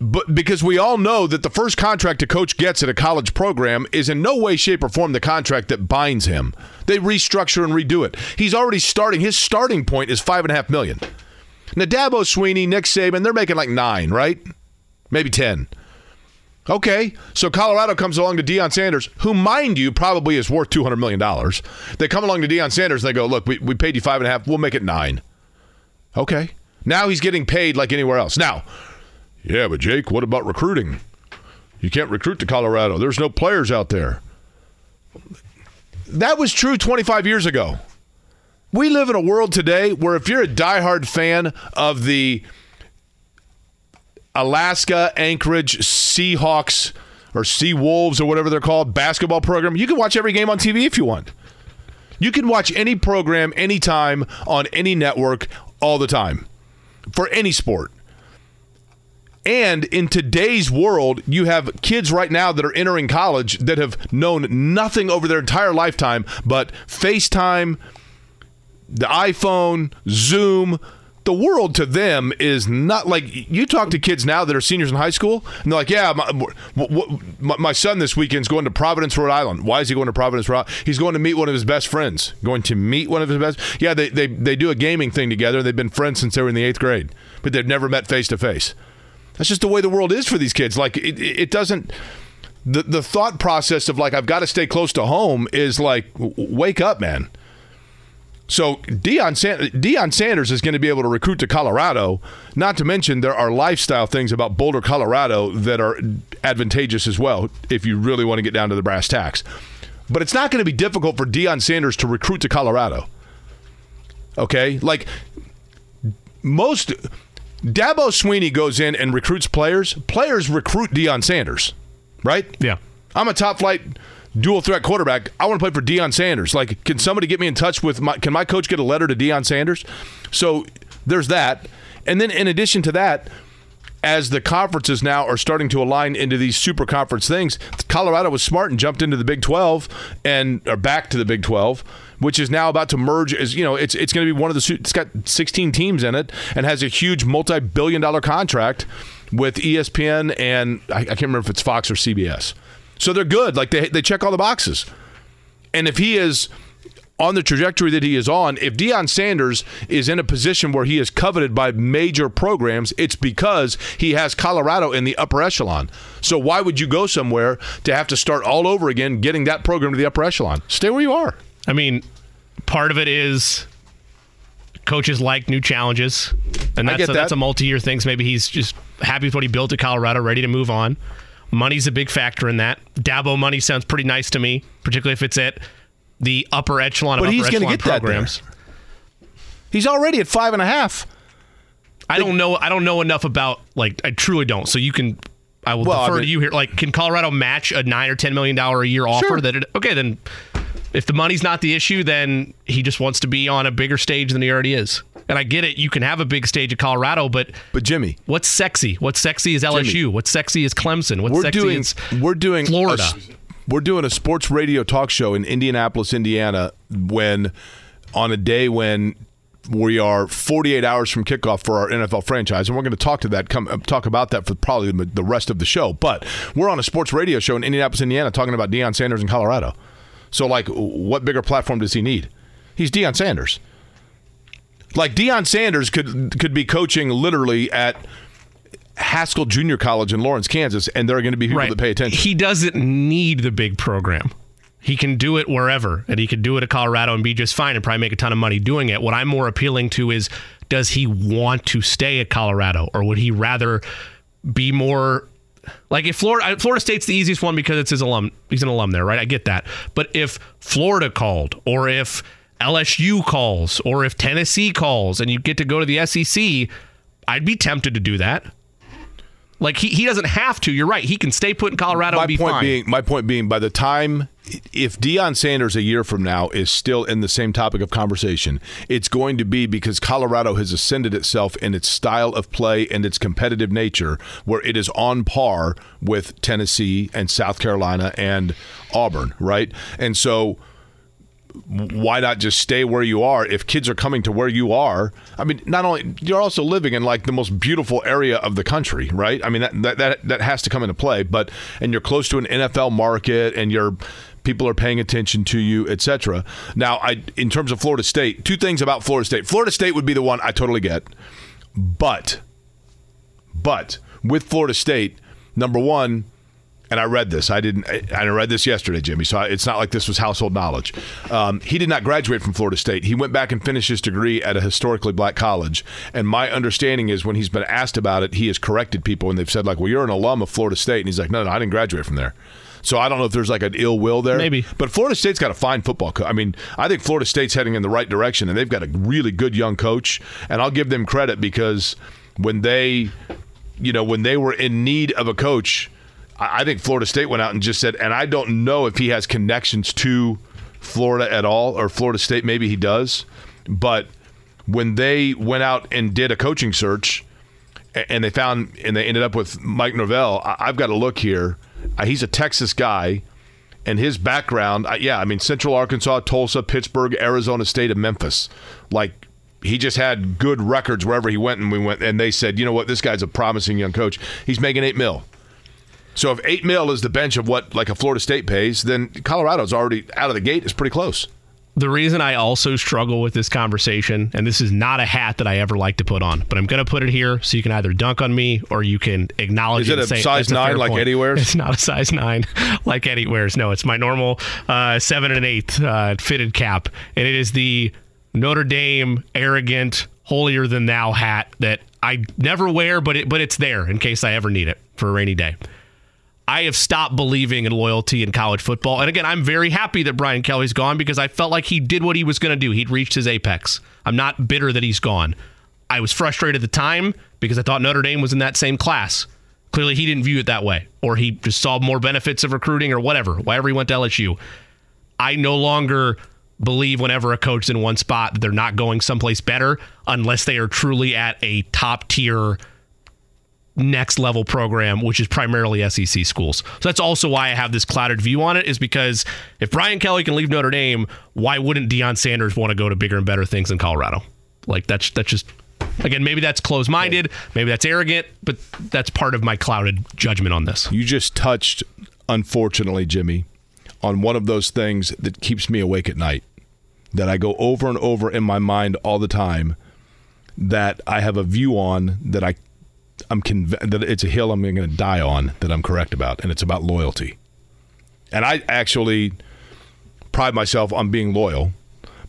But because we all know that the first contract a coach gets at a college program is in no way, shape, or form the contract that binds him. They restructure and redo it. He's already starting. His starting point is five and a half million. Nadabo Swinney, Nick Saban, they're making like nine, right? Maybe ten. Okay, so Colorado comes along to Deion Sanders, who, mind you, probably is worth two hundred million dollars. They come along to Deion Sanders and they go, "Look, we, we paid you five and a half. We'll make it nine. Okay, now he's getting paid like anywhere else. Now, yeah, but Jake, what about recruiting? You can't recruit to Colorado. There's no players out there. That was true 25 years ago. We live in a world today where if you're a diehard fan of the Alaska Anchorage Seahawks or Sea Wolves or whatever they're called basketball program, you can watch every game on TV if you want. You can watch any program anytime on any network all the time for any sport. And in today's world, you have kids right now that are entering college that have known nothing over their entire lifetime but FaceTime, the iPhone, Zoom. The world to them is not like you talk to kids now that are seniors in high school, and they're like, "Yeah, my, my, son this weekend's going to Providence, Rhode Island. Why is he going to Providence, Rhode Island? He's going to meet one of his best friends. Going to meet one of his best. Yeah, they they they do a gaming thing together. They've been friends since they were in the eighth grade, but they've never met face to face. That's just the way the world is for these kids. Like it, it doesn't. The the thought process of like I've got to stay close to home is like wake up, man. So Deion, San- Deion Sanders is going to be able to recruit to Colorado. Not to mention there are lifestyle things about Boulder, Colorado that are advantageous as well if you really want to get down to the brass tacks. But it's not going to be difficult for Deion Sanders to recruit to Colorado. Okay, like most Dabo Swinney goes in and recruits players. Players recruit Deion Sanders, right? Yeah. I'm a top flight dual threat quarterback. I want to play for Deion Sanders. Like, can somebody get me in touch with my? Can my coach get a letter to Deion Sanders? So there's that, and then in addition to that, as the conferences now are starting to align into these super conference things, Colorado was smart and jumped into the Big 12 and are back to the Big 12, which is now about to merge. As you know, it's it's going to be one of the. It's got 16 teams in it and has a huge multi-billion-dollar contract with ESPN and I, I can't remember if it's Fox or CBS. So they're good. Like they they check all the boxes. And if he is on the trajectory that he is on, if Deion Sanders is in a position where he is coveted by major programs, it's because he has Colorado in the upper echelon. So why would you go somewhere to have to start all over again getting that program to the upper echelon? Stay where you are. I mean, part of it is coaches like new challenges, and that's a, that's a multi-year thing. So maybe he's just happy with what he built at Colorado, ready to move on. Money's a big factor in that. Dabo money sounds pretty nice to me, particularly if it's at the upper echelon of But upper he's gonna echelon get that there. programs. He's already at five and a half. I don't know. I don't know enough about like I truly don't. So you can. I will Well, I defer mean- to you here. Like, can Colorado match a nine or ten million dollar a year offer? Sure. That it, okay, then if the money's not the issue, then he just wants to be on a bigger stage than he already is. And I get it. You can have a big stage at Colorado, but But Jimmy, what's sexy? What's sexy is LSU. What's sexy is Clemson. What's we're sexy doing is we're doing Florida. s- we're doing a sports radio talk show in Indianapolis, Indiana, when on a day when we are 48 hours from kickoff for our NFL franchise, and we're going to talk to that, come talk about that for probably the the rest of the show. But we're on a sports radio show in Indianapolis, Indiana, talking about Deion Sanders in Colorado. So, like, what bigger platform does he need? He's Deion Sanders. Like Deion Sanders could could be coaching literally at Haskell Junior College in Lawrence, Kansas, and there are going to be people that pay attention. He doesn't need the big program. He can do it wherever, and he could do it at Colorado and be just fine and probably make a ton of money doing it. What I'm more appealing to is does he want to stay at Colorado, or would he rather be more like if Florida Florida State's the easiest one because it's his alum he's an alum there, right? I get that. But if Florida called or if LSU calls or if Tennessee calls and you get to go to the SEC, I'd be tempted to do that. Like he, he doesn't have to. You're right. He can stay put in Colorado my and be point fine. being, my point being, by the time if Deion Sanders a year from now is still in the same topic of conversation, it's going to be because Colorado has ascended itself in its style of play and its competitive nature, where it is on par with Tennessee and South Carolina and Auburn, right? And so why not just stay where you are if kids are coming to where you are i mean not only you're also living in like the most beautiful area of the country right i mean that that that, that has to come into play but and you're close to an nfl market and you're people are paying attention to you etc now i in terms of florida state two things about florida state florida state would be the one i totally get but but with florida state number one and I read this. I didn't. I I read this yesterday, Jimmy. So I, it's not like this was household knowledge. Um, he did not graduate from Florida State. He went back and finished his degree at a historically black college. And my understanding is when he's been asked about it, he has corrected people, and they've said like, "Well, you're an alum of Florida State," and he's like, "No, no, I didn't graduate from there." So I don't know if there's like an ill will there. Maybe. But Florida State's got a fine football coach. I mean, I think Florida State's heading in the right direction, and they've got a really good young coach. And I'll give them credit because when they, you know, when they were in need of a coach, I I think Florida State went out and just said, and I don't know if he has connections to Florida at all, or Florida State, maybe he does. But when they went out and did a coaching search, and they found and they ended up with Mike Norvell. I've got to look here. Uh, He's a Texas guy, and his background, yeah, I mean Central Arkansas, Tulsa, Pittsburgh, Arizona State, and Memphis. Like he just had good records wherever he went, and we went, and they said, you know what, this guy's a promising young coach. He's making eight mil. So if eight mil is the bench of what like a Florida State pays, then Colorado's already out of the gate. It's pretty close. The reason I also struggle with this conversation, and this is not a hat that I ever like to put on, but I'm going to put it here so you can either dunk on me or you can acknowledge Is it a say size that's a nine like point. Eddie wears? It's not a size nine [LAUGHS] like Eddie wears. No, it's my normal uh, seven and eighth uh, fitted cap, and it is the Notre Dame arrogant, holier than thou hat that I never wear, but it but it's there in case I ever need it for a rainy day. I have stopped believing in loyalty in college football. And again, I'm very happy that Brian Kelly's gone because I felt like he did what he was going to do. He'd reached his apex. I'm not bitter that he's gone. I was frustrated at the time because I thought Notre Dame was in that same class. Clearly, he didn't view it that way, or he just saw more benefits of recruiting or whatever, wherever he went to LSU. I no longer believe whenever a coach's in one spot that they're not going someplace better unless they are truly at a top tier next level program, which is primarily SEC schools. So that's also why I have this clouded view on it, is because if Brian Kelly can leave Notre Dame, why wouldn't Deion Sanders want to go to bigger and better things in Colorado? Like that's that's just again, maybe that's closed minded, maybe that's arrogant, but that's part of my clouded judgment on this. You just touched, unfortunately, Jimmy, on one of those things that keeps me awake at night. That I go over and over in my mind all the time. That I have a view on that I, I'm conv- that it's a hill I'm going to die on. That I'm correct about, and it's about loyalty. And I actually pride myself on being loyal,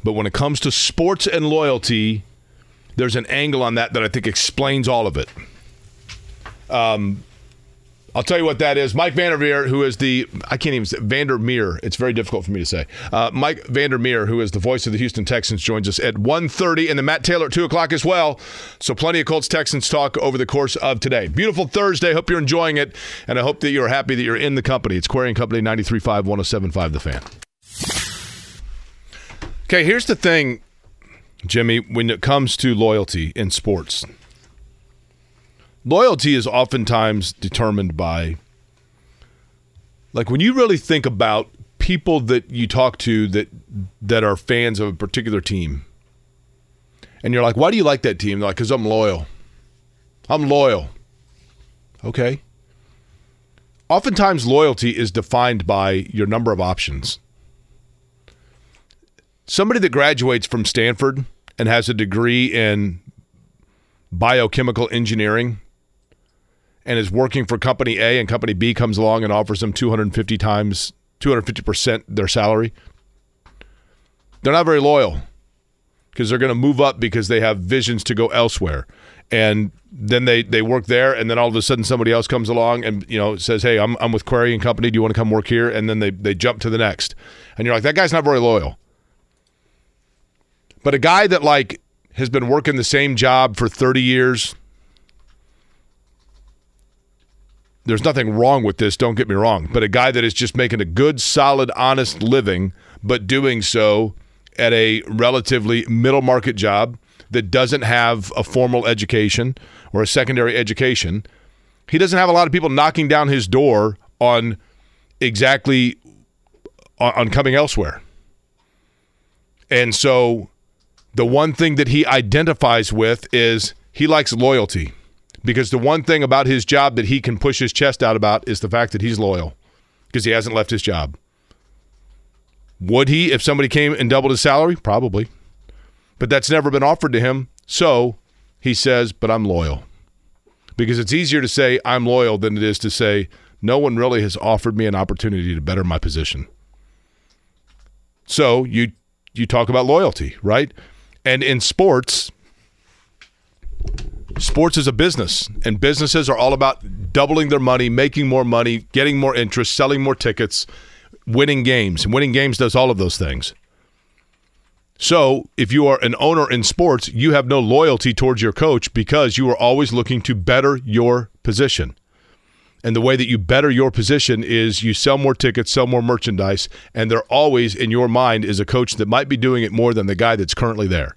but when it comes to sports and loyalty, there's an angle on that that I think explains all of it. Um, I'll tell you what that is. Mike Vandermeer, who is the I can't even say Vandermeer. It's very difficult for me to say. Uh, Mike Vandermeer, who is the voice of the Houston Texans, joins us at 1.30 and the Matt Taylor at two o'clock as well. So plenty of Colts Texans talk over the course of today. Beautiful Thursday. Hope you're enjoying it, and I hope that you're happy that you're in the company. It's Query Company 93.5, 107.5 The Fan. Okay, here's the thing, Jimmy. When it comes to loyalty in sports loyalty is oftentimes determined by like when you really think about people that you talk to that that are fans of a particular team and you're like why do you like that team? They're like because i'm loyal. I'm loyal. Okay? Oftentimes loyalty is defined by your number of options. Somebody that graduates from stanford and has a degree in biochemical engineering and is working for company A and company B comes along and offers them 250 times 250% their salary, they're not very loyal because they're going to move up because they have visions to go elsewhere. And then they, they work there, and then all of a sudden somebody else comes along and you know says, "Hey, I'm, I'm with Query and Company. Do you want to come work here?" And then they they jump to the next, and you're like, "That guy's not very loyal." But a guy that like has been working the same job for 30 years, there's nothing wrong with this, don't get me wrong, but a guy that is just making a good, solid, honest living, but doing so at a relatively middle market job that doesn't have a formal education or a secondary education, he doesn't have a lot of people knocking down his door on exactly on, coming elsewhere. And so the one thing that he identifies with is he likes loyalty because the one thing about his job that he can push his chest out about is the fact that he's loyal because he hasn't left his job. Would he if somebody came and doubled his salary? Probably. But that's never been offered to him. So he says, but I'm loyal. Because it's easier to say I'm loyal than it is to say, no one really has offered me an opportunity to better my position. So you you talk about loyalty, right? And in sports, sports is a business, and businesses are all about doubling their money, making more money, getting more interest, selling more tickets, winning games. And winning games does all of those things. So, if you are an owner in sports, you have no loyalty towards your coach because you are always looking to better your position. And the way that you better your position is you sell more tickets, sell more merchandise, and there always in your mind is a coach that might be doing it more than the guy that's currently there.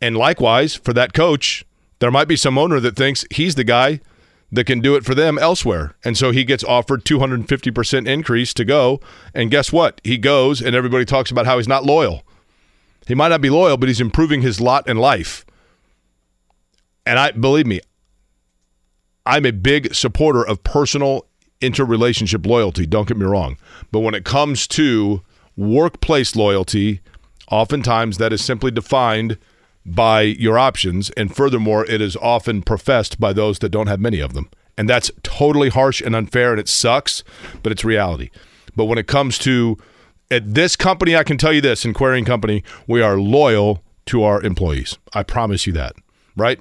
And likewise, for that coach, there might be some owner that thinks he's the guy that can do it for them elsewhere. And so he gets offered 250% increase to go. And guess what? He goes and everybody talks about how he's not loyal. He might not be loyal, but he's improving his lot in life. And I believe me, I'm a big supporter of personal interrelationship loyalty, don't get me wrong. But when it comes to workplace loyalty, oftentimes that is simply defined by your options. And furthermore, it is often professed by those that don't have many of them. And that's totally harsh and unfair, and it sucks, but it's reality. But when it comes to at this company, I can tell you this in Query and Company, we are loyal to our employees. I promise you that, right?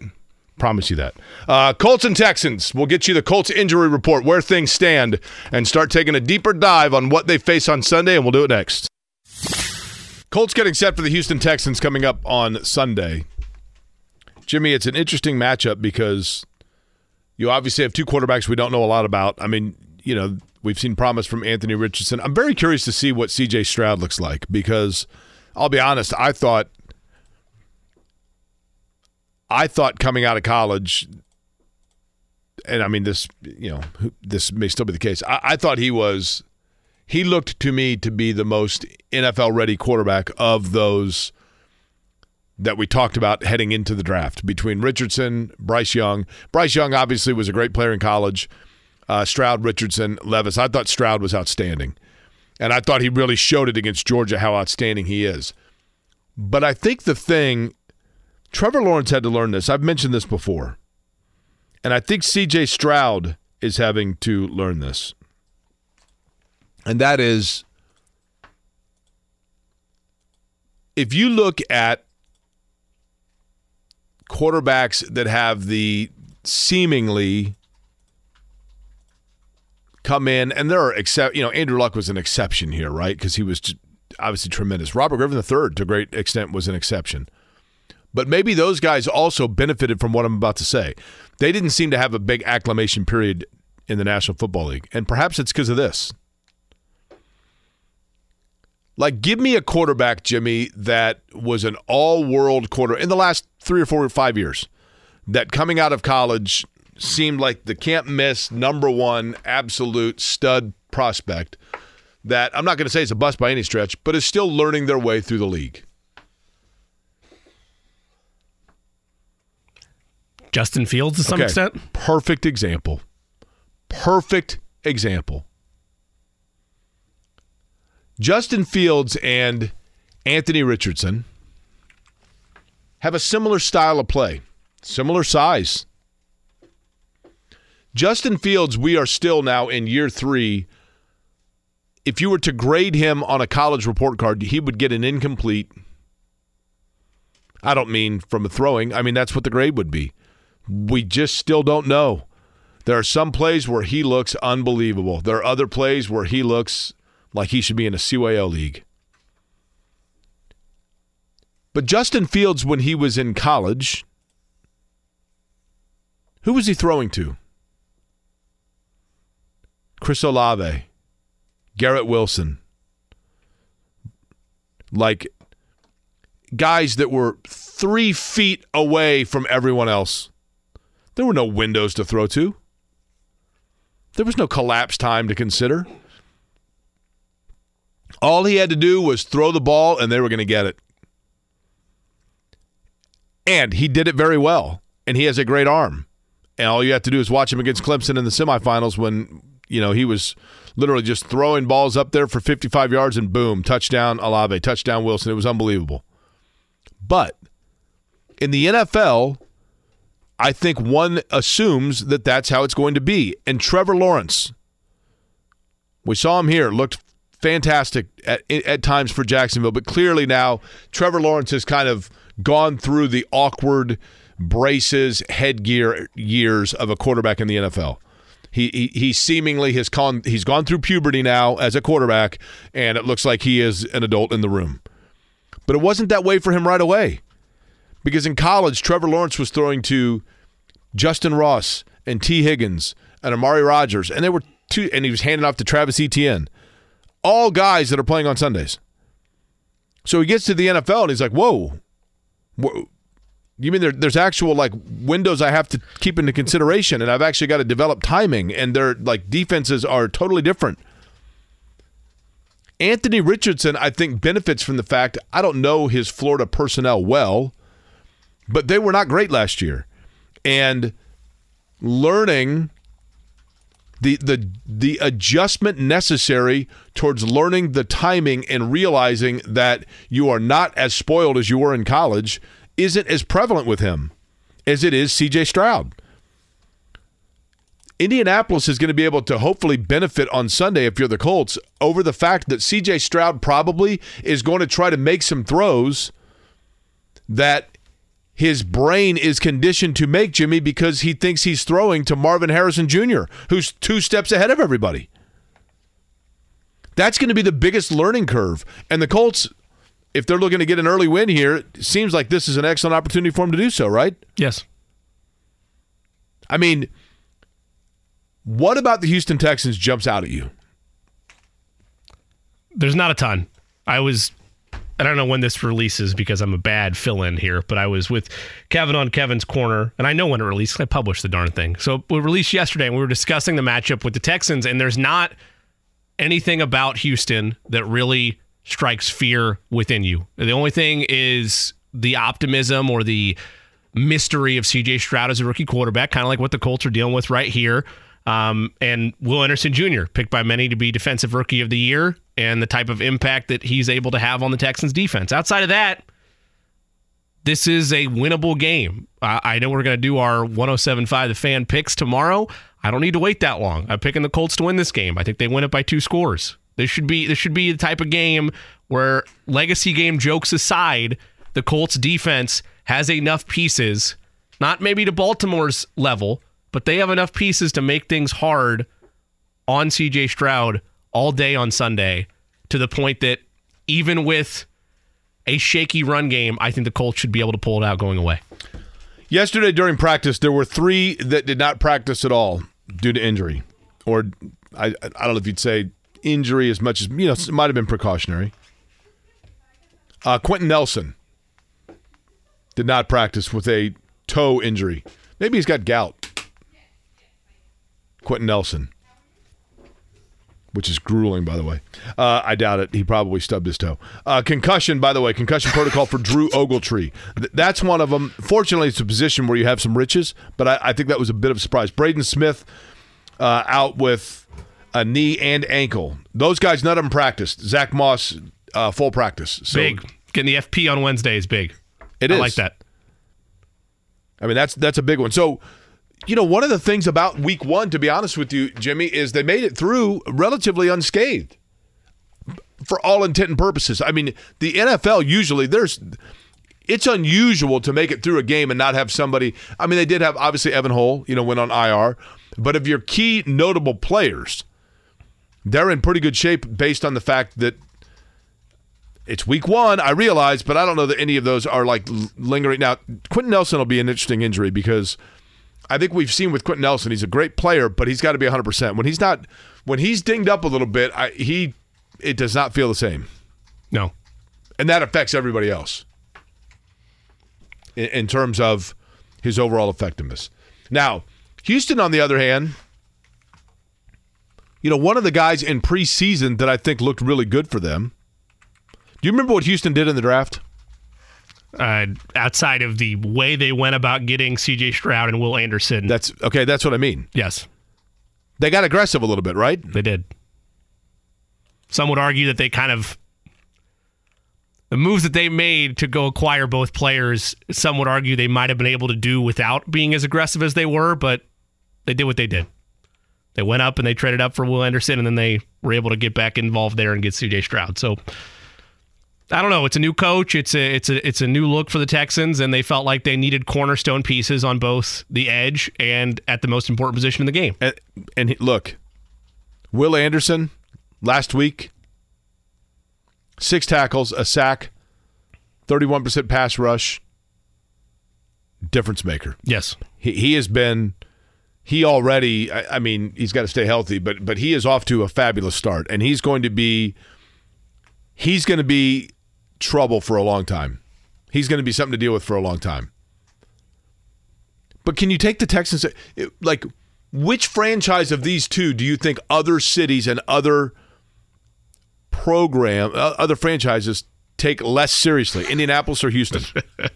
Promise you that. Uh, Colts and Texans. We'll get you the Colts injury report, where things stand, and start taking a deeper dive on what they face on Sunday, and we'll do it next. Colts getting set for the Houston Texans coming up on Sunday. Jimmy, it's an interesting matchup because you obviously have two quarterbacks we don't know a lot about. I mean, you know, we've seen promise from Anthony Richardson. I'm very curious to see what CJ Stroud looks like because I'll be honest, I thought I thought coming out of college and I mean this, you know, this may still be the case. I, I thought he was he looked to me to be the most NFL ready quarterback of those that we talked about heading into the draft between Richardson, Bryce Young. Bryce Young obviously was a great player in college. Uh, Stroud, Richardson, Levis. I thought Stroud was outstanding. And I thought he really showed it against Georgia how outstanding he is. But I think the thing, Trevor Lawrence had to learn this. I've mentioned this before. And I think CJ Stroud is having to learn this and that is if you look at quarterbacks that have the seemingly come in, and there are except you know Andrew Luck was an exception here, right? Because he was obviously tremendous. Robert Griffin III, to a great extent, was an exception. But maybe those guys also benefited from what I'm about to say. They didn't seem to have a big acclamation period in the National Football League, and perhaps it's because of this. Like, give me a quarterback, Jimmy, that was an all world quarter in the last three or four or five years that coming out of college seemed like the can't miss number one absolute stud prospect that I'm not going to say is a bust by any stretch, but is still learning their way through the league. Justin Fields to some Okay, extent. Perfect example. Perfect example. Justin Fields and Anthony Richardson have a similar style of play, similar size. Justin Fields, we are still now in year three. If you were to grade him on a college report card, he would get an incomplete. I don't mean from a throwing, I mean, that's what the grade would be. We just still don't know. There are some plays where he looks unbelievable. There are other plays where he looks like he should be in a CYO league. But Justin Fields, when he was in college, who was he throwing to? Chris Olave, Garrett Wilson. Like guys that were three feet away from everyone else. There were no windows to throw to. There was no collapse time to consider. All he had to do was throw the ball and they were going to get it. And he did it very well. And he has a great arm. And all you have to do is watch him against Clemson in the semifinals when, you know, he was literally just throwing balls up there for 55 yards and boom, touchdown Olave, touchdown Wilson. It was unbelievable. But in the NFL, I think one assumes that that's how it's going to be. And Trevor Lawrence, we saw him here, looked fantastic at, at times for Jacksonville, but clearly now Trevor Lawrence has kind of gone through the awkward braces, headgear years of a quarterback in the NFL. He, he, he seemingly has gone he's gone through puberty now as a quarterback, and it looks like he is an adult in the room. But it wasn't that way for him right away. Because in college, Trevor Lawrence was throwing to Justyn Ross and Tee Higgins and Amari Rodgers, and they were two, and he was handing off to Travis Etienne, all guys that are playing on Sundays. So he gets to the NFL and he's like, "Whoa, you mean there, there's actual like windows I have to keep into consideration, and I've actually got to develop timing, and their like defenses are totally different." Anthony Richardson, I think, benefits from the fact I don't know his Florida personnel well, but they were not great last year. And learning the the the adjustment necessary towards learning the timing and realizing that you are not as spoiled as you were in college isn't as prevalent with him as it is CJ Stroud. Indianapolis is going to be able to hopefully benefit on Sunday if you're the Colts over the fact that CJ Stroud probably is going to try to make some throws that his brain is conditioned to make Jimmy because he thinks he's throwing to Marvin Harrison Jr., who's two steps ahead of everybody. That's going to be the biggest learning curve. And the Colts, if they're looking to get an early win here, it seems like this is an excellent opportunity for them to do so, right? Yes. I mean, what about the Houston Texans jumps out at you? There's not a ton. I was I don't know when this releases because I'm a bad fill in here, but I was with Kevin on Kevin's Corner, and I know when it released. I published the darn thing. So it released yesterday, and we were discussing the matchup with the Texans, and there's not anything about Houston that really strikes fear within you. The only thing is the optimism or the mystery of CJ Stroud as a rookie quarterback, kind of like what the Colts are dealing with right here. Um, and Will Anderson Jr., picked by many to be Defensive Rookie of the Year, and the type of impact that he's able to have on the Texans defense. Outside of that, this is a winnable game. I, I know we're going to do our 107.5 The Fan picks tomorrow. I don't need to wait that long. I'm picking the Colts to win this game. I think they win it by two scores. This should be this should be the type of game where legacy game jokes aside, the Colts defense has enough pieces, not maybe to Baltimore's level, but they have enough pieces to make things hard on CJ Stroud all day on Sunday to the point that even with a shaky run game, I think the Colts should be able to pull it out going away. Yesterday during practice, there were three that did not practice at all due to injury, or I, I don't know if you'd say injury as much as you know it might have been precautionary. Uh, Quenton Nelson did not practice with a toe injury. Maybe he's got gout. Quenton Nelson, which is grueling, by the way. Uh, I doubt it. He probably stubbed his toe. Uh, concussion, by the way, concussion protocol for Drew [LAUGHS] Ogletree. Th- that's one of them. Fortunately, it's a position where you have some riches, but I, I think that was a bit of a surprise. Braden Smith uh, out with a knee and ankle. Those guys, none of them practiced. Zach Moss, uh, full practice. So big. Getting the FP on Wednesday is big. It I is. like that. I mean, that's that's a big one. So, you know, one of the things about Week One, to be honest with you, Jimmy, is they made it through relatively unscathed, for all intent and purposes. I mean, the NFL usually there's. It's unusual to make it through a game and not have somebody. I mean, they did have obviously Evan Hull, you know, went on IR, but of your key notable players, they're in pretty good shape based on the fact that it's week one, I realize, but I don't know that any of those are like lingering. Now, Quenton Nelson will be an interesting injury because I think we've seen with Quenton Nelson, he's a great player, but he's got to be 100%. When he's not, when he's dinged up a little bit, I, he, it does not feel the same. No. And that affects everybody else in, in terms of his overall effectiveness. Now, Houston, on the other hand, you know, one of the guys in preseason that I think looked really good for them. Do you remember what Houston did in the draft? Uh, outside of the way they went about getting CJ Stroud and Will Anderson. That's okay. That's what I mean. yes, They got aggressive a little bit, right? they did. Some would argue that they kind of the moves that they made to go acquire both players, some would argue they might have been able to do without being as aggressive as they were, but they did what they did. They went up and they traded up for Will Anderson, and then they were able to get back involved there and get CJ Stroud. So I don't know. It's a new coach. It's a it's a it's a new look for the Texans, and they felt like they needed cornerstone pieces on both the edge and at the most important position in the game. And, and he- look, Will Anderson last week, six tackles, a sack, thirty-one percent pass rush. Difference maker. Yes. He he has been. He already. I, I mean, he's got to stay healthy, but but he is off to a fabulous start, and he's going to be. He's going to be trouble for a long time. He's going to be something to deal with for a long time. But can you take the Texans? Like, which franchise of these two do you think other cities and other program, uh, other franchises take less seriously? Indianapolis or Houston? [LAUGHS]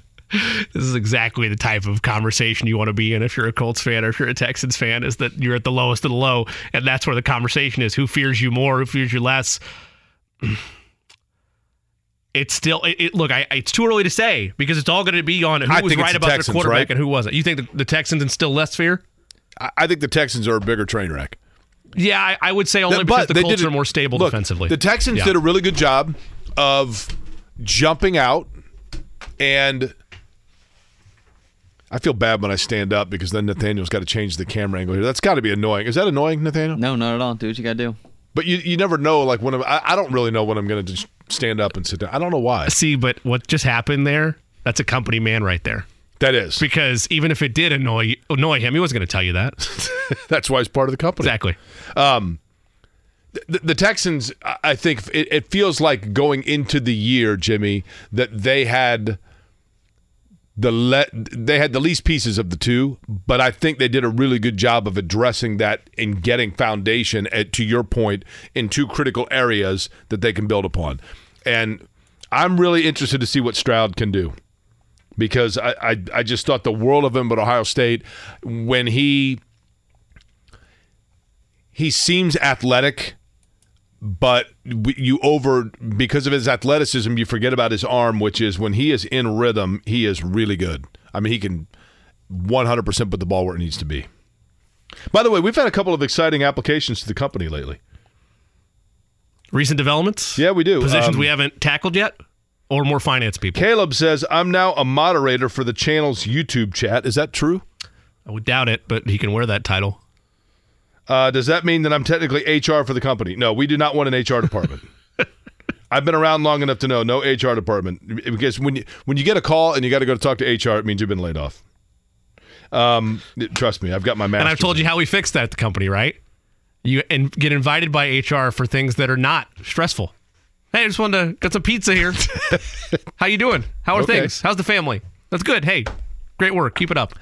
This is exactly the type of conversation you want to be in if you're a Colts fan or if you're a Texans fan, is that you're at the lowest of the low. And that's where the conversation is. Who fears you more? Who fears you less? [CLEARS THROAT] It's still, it, it- look, I, it's too early to say because it's all going to be on who I was right the about Texans, their quarterback right? and who wasn't. You think the, the Texans instill less fear? I, I think the Texans are a bigger train wreck. Yeah, I, I would say only because the Colts did are more stable look, defensively. The Texans Yeah. did a really good job of jumping out, and I feel bad when I stand up because then Nathaniel's got to change the camera angle here. That's got to be annoying. Is that annoying, Nathaniel? No, not at all. Do what you got to do. But you, you never know. Like when I'm, I, I don't really know when I'm going to just stand up and sit down. I don't know why. See, but what just happened there, that's a company man right there. That is. Because even if it did annoy annoy him, he wasn't going to tell you that. [LAUGHS] That's why he's part of the company. exactly. Um, the, the Texans, I I think it, it feels like going into the year, Jimmy, that they had the le- they had the least pieces of the two, but I think they did a really good job of addressing that and getting foundation at, to your point in two critical areas that they can build upon. And I'm really interested to see what Stroud can do because I, I, I just thought the world of him at Ohio State when he he seems athletic, but you over because of his athleticism, you forget about his arm, which is when he is in rhythm, he is really good. I mean, he can 100% put the ball where it needs to be. By the way, we've had a couple of exciting applications to the company lately. Recent developments? Yeah, we do. Positions Um, we haven't tackled yet? or more finance people. Caleb says, I'm now a moderator for the channel's YouTube chat. Is that true? I would doubt it, but he can wear that title. Uh, does that mean that I'm technically HR for the company? No, we do not want an HR department. [LAUGHS] I've been around long enough to know no HR department because when you when you get a call and you got to go to talk to HR, it means you've been laid off. Um, trust me, I've got my master. And I've told you how we fixed that at the company, right? You and get invited by HR for things that are not stressful. Hey, I just wanted to get some pizza here. [LAUGHS] how you doing? How are Okay. things? How's the family? That's good. Hey, great work. Keep it up.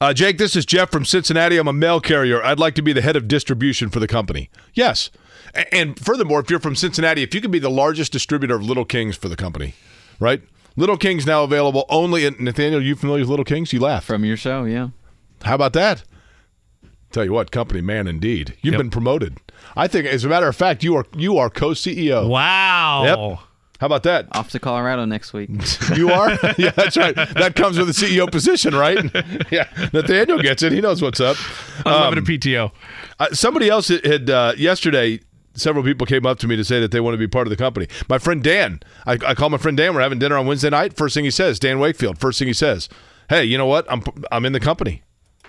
Uh, Jake, this is Jeff from Cincinnati. I'm a mail carrier. I'd like to be the head of distribution for the company. Yes. And furthermore, if you're from Cincinnati, if you can be the largest distributor of Little Kings for the company, right? Little Kings now available only in Nathaniel, you familiar with Little Kings? You laugh. From your show, yeah. How about that? Tell you what, company man indeed. You've Yep. been promoted. I think as a matter of fact, you are you are co-CEO. Wow. Yep. How about that? Off to Colorado next week. [LAUGHS] You are? [LAUGHS] yeah, that's right. That comes with the CEO position, right? [LAUGHS] yeah. Nathaniel gets it. He knows what's up. Unlimited PTO. Uh, somebody else had- had uh, yesterday. Several people came up to me to say that they want to be part of the company. My friend Dan, I, I call my friend Dan. We're having dinner on Wednesday night. First thing he says, Dan Wakefield. First thing he says, "Hey, you know what? I'm I'm in the company.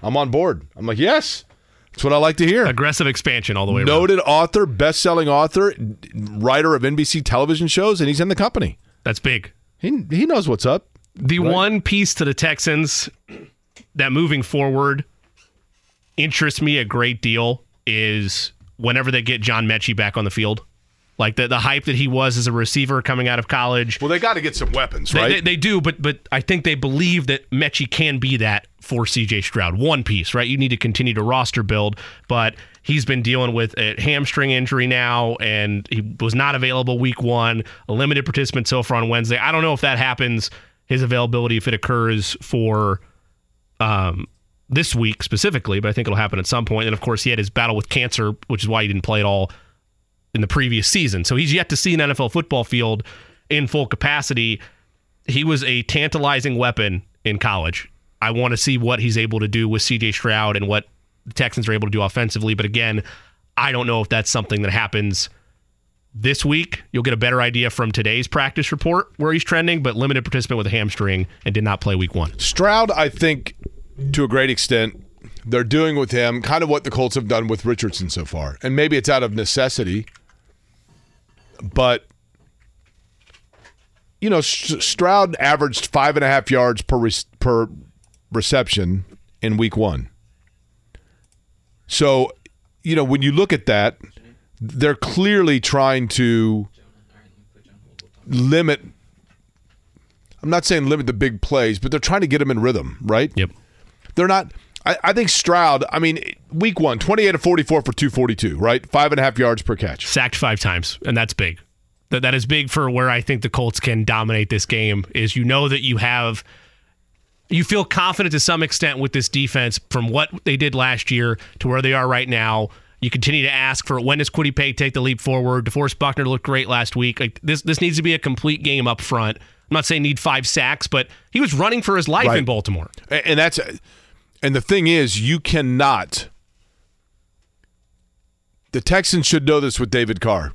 I'm on board." I'm like, "Yes, that's what I like to hear." Aggressive expansion all the way around. Noted author, best-selling author, writer of NBC television shows, and he's in the company. That's big. He he knows what's up. The one piece to the Texans that moving forward interests me a great deal is whenever they get John Metchie back on the field. Like the, the hype that he was as a receiver coming out of college. Well, they got to get some weapons, They- right? They, they do, but but I think they believe that Metchie can be that for CJ Stroud. One piece, right? You need to continue to roster build, but he's been dealing with a hamstring injury now, and he was not available week one. A limited participant so far on Wednesday. I don't know if that happens. His availability, if it occurs for um, this week specifically, but I think it'll happen at some point. And of course, he had his battle with cancer, which is why he didn't play at all in the previous season. So he's yet to see an NFL football field in full capacity. He was a tantalizing weapon in college. I want to see what he's able to do with CJ Stroud and what the Texans are able to do offensively. But again, I don't know if that's something that happens this week. You'll get a better idea from today's practice report where he's trending, but limited participant with a hamstring and did not play week one. Stroud, I think, to a great extent, they're doing with him kind of what the Colts have done with Richardson so far. And maybe it's out of necessity, but, you know, Stroud averaged five and a half yards per, re- per reception in week one. So, you know, when you look at that, they're clearly trying to limit I'm not saying limit the big plays, but they're trying to get him in rhythm, right? Yep. They're not. I, I think Stroud, I mean, week one, 28 of 44 for 242, right? Five and a half yards per catch. sacked five times, and that's big. That that is big for where I think the Colts can dominate this game. Is you know that you have, you feel confident to some extent with this defense from what they did last year to where they are right now. You continue to ask for when does Kwity Paye take the leap forward? DeForest Buckner looked great last week. Like this, this needs to be a complete game up front. I'm not saying need five sacks, but he was running for his life Right. in Baltimore. And that's, and the thing is, you cannot. The Texans should know this with David Carr.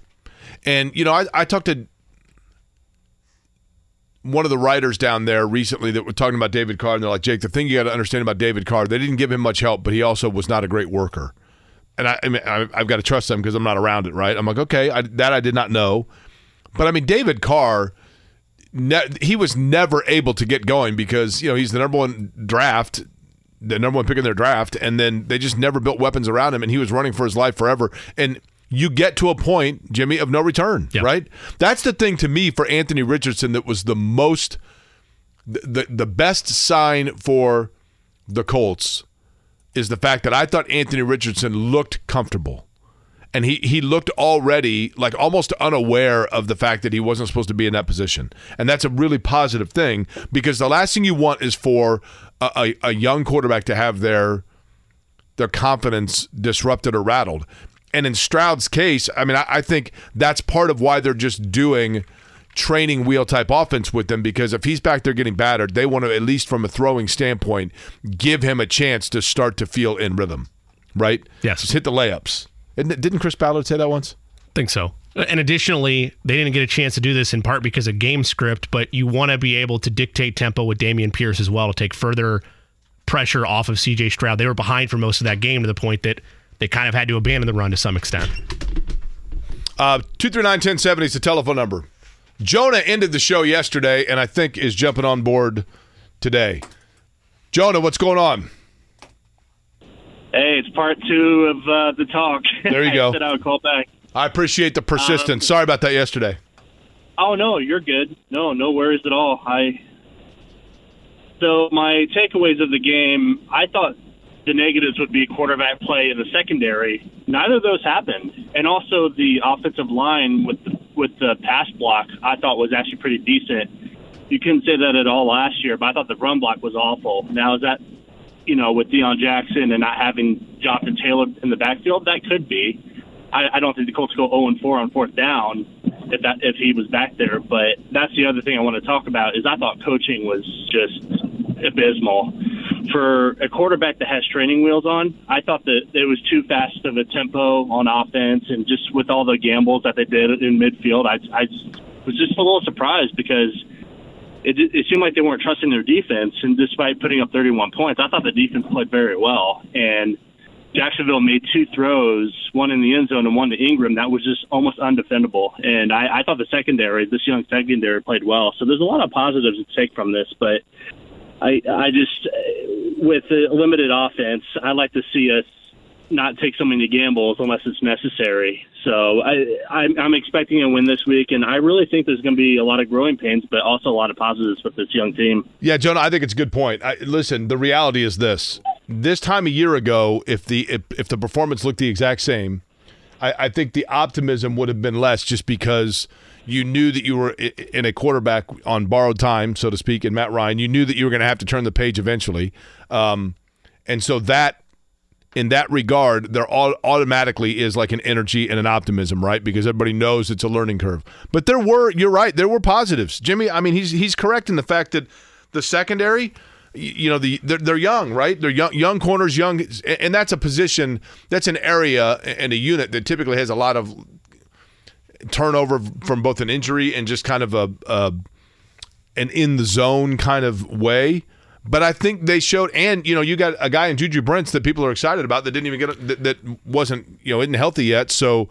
And, you know, I, I talked to one of the writers down there recently that were talking about David Carr, and they're like, Jake, the thing you got to understand about David Carr, they didn't give him much help, but he also was not a great worker. And I, I mean, I, I've got to trust them because I'm not around it, right? I'm like, okay, I, that I did not know. But I mean, David Carr, ne- he was never able to get going because, you know, he's the number one draft, the number one pick in their draft, and then they just never built weapons around him, and he was running for his life forever. And you get to a point, Jimmy, of no return, Yeah. right? That's the thing to me for Anthony Richardson that was the most, the, the, the best sign for the Colts is the fact that I thought Anthony Richardson looked comfortable. And he, he looked already like almost unaware of the fact that he wasn't supposed to be in that position. And that's a really positive thing because the last thing you want is for a, a, young quarterback to have their their confidence disrupted or rattled. And in Stroud's case, I mean, I, I think that's part of why they're just doing training wheel type offense with them because if he's back there getting battered, they want to, at least from a throwing standpoint, give him a chance to start to feel in rhythm, right? Yes. Just hit the layups. Didn't Chris Ballard say that once? Think so. And additionally, they didn't get a chance to do this in part because of game script, but you want to be able to dictate tempo with Dameon Pierce as well to take further pressure off of CJ Stroud. They were behind for most of that game to the point that they kind of had to abandon the run to some extent. Uh, 239 1070 is the telephone number. Jonah ended the show yesterday and I think is jumping on board today. Jonah, what's going on? Hey, it's part two of uh, the talk. There you go. [LAUGHS] I said I would call back. I appreciate the persistence. Um, Sorry about that yesterday. Oh no, you're good. No, no worries at all. I so my takeaways of the game, I thought the negatives would be quarterback play in the secondary. Neither of those happened, and also the offensive line with the, with the pass block, I thought was actually pretty decent. You couldn't say that at all last year, but I thought the run block was awful. Now is that you know with Deon Jackson and not having Jonathan Taylor in the backfield, that could be. I, I don't think the Colts go 0 and 4 on fourth down if that if he was back there. But that's the other thing I want to talk about is I thought coaching was just abysmal for a quarterback that has training wheels on. I thought that it was too fast of a tempo on offense, and just with all the gambles that they did in midfield, I I was just a little surprised because. It, it seemed like they weren't trusting their defense, and despite putting up 31 points, I thought the defense played very well. And Jacksonville made two throws, one in the end zone and one to Engram, that was just almost undefendable. And I, I thought the secondary, this young secondary, played well. So there's a lot of positives to take from this, but I, I just, uh, with a limited offense, I like to see us not take so many gambles unless it's necessary. So I, I'm, I'm expecting a win this week, and I really think there's going to be a lot of growing pains, but also a lot of positives with this young team. Yeah, Jonah, I think it's a good point. I, listen, the reality is this: this time a year ago, if the if, if the performance looked the exact same, I, I think the optimism would have been less, just because you knew that you were in a quarterback on borrowed time, so to speak, in Matt Ryan. You knew that you were going to have to turn the page eventually, um, and so that in that regard, there all automatically is like an energy and an optimism, right? Because everybody knows it's a learning curve. But there were, you're right, there were positives. Jimmy, I mean, he's he's correct in the fact that the secondary, you know, the they're, they're young, right? They're young, young corners, young, and that's a position, that's an area and a unit that typically has a lot of turnover from both an injury and just kind of a, a an in the zone kind of way. But I think they showed, and you know, you got a guy in Juju Brents that people are excited about that didn't even get that, that wasn't you know isn't healthy yet. So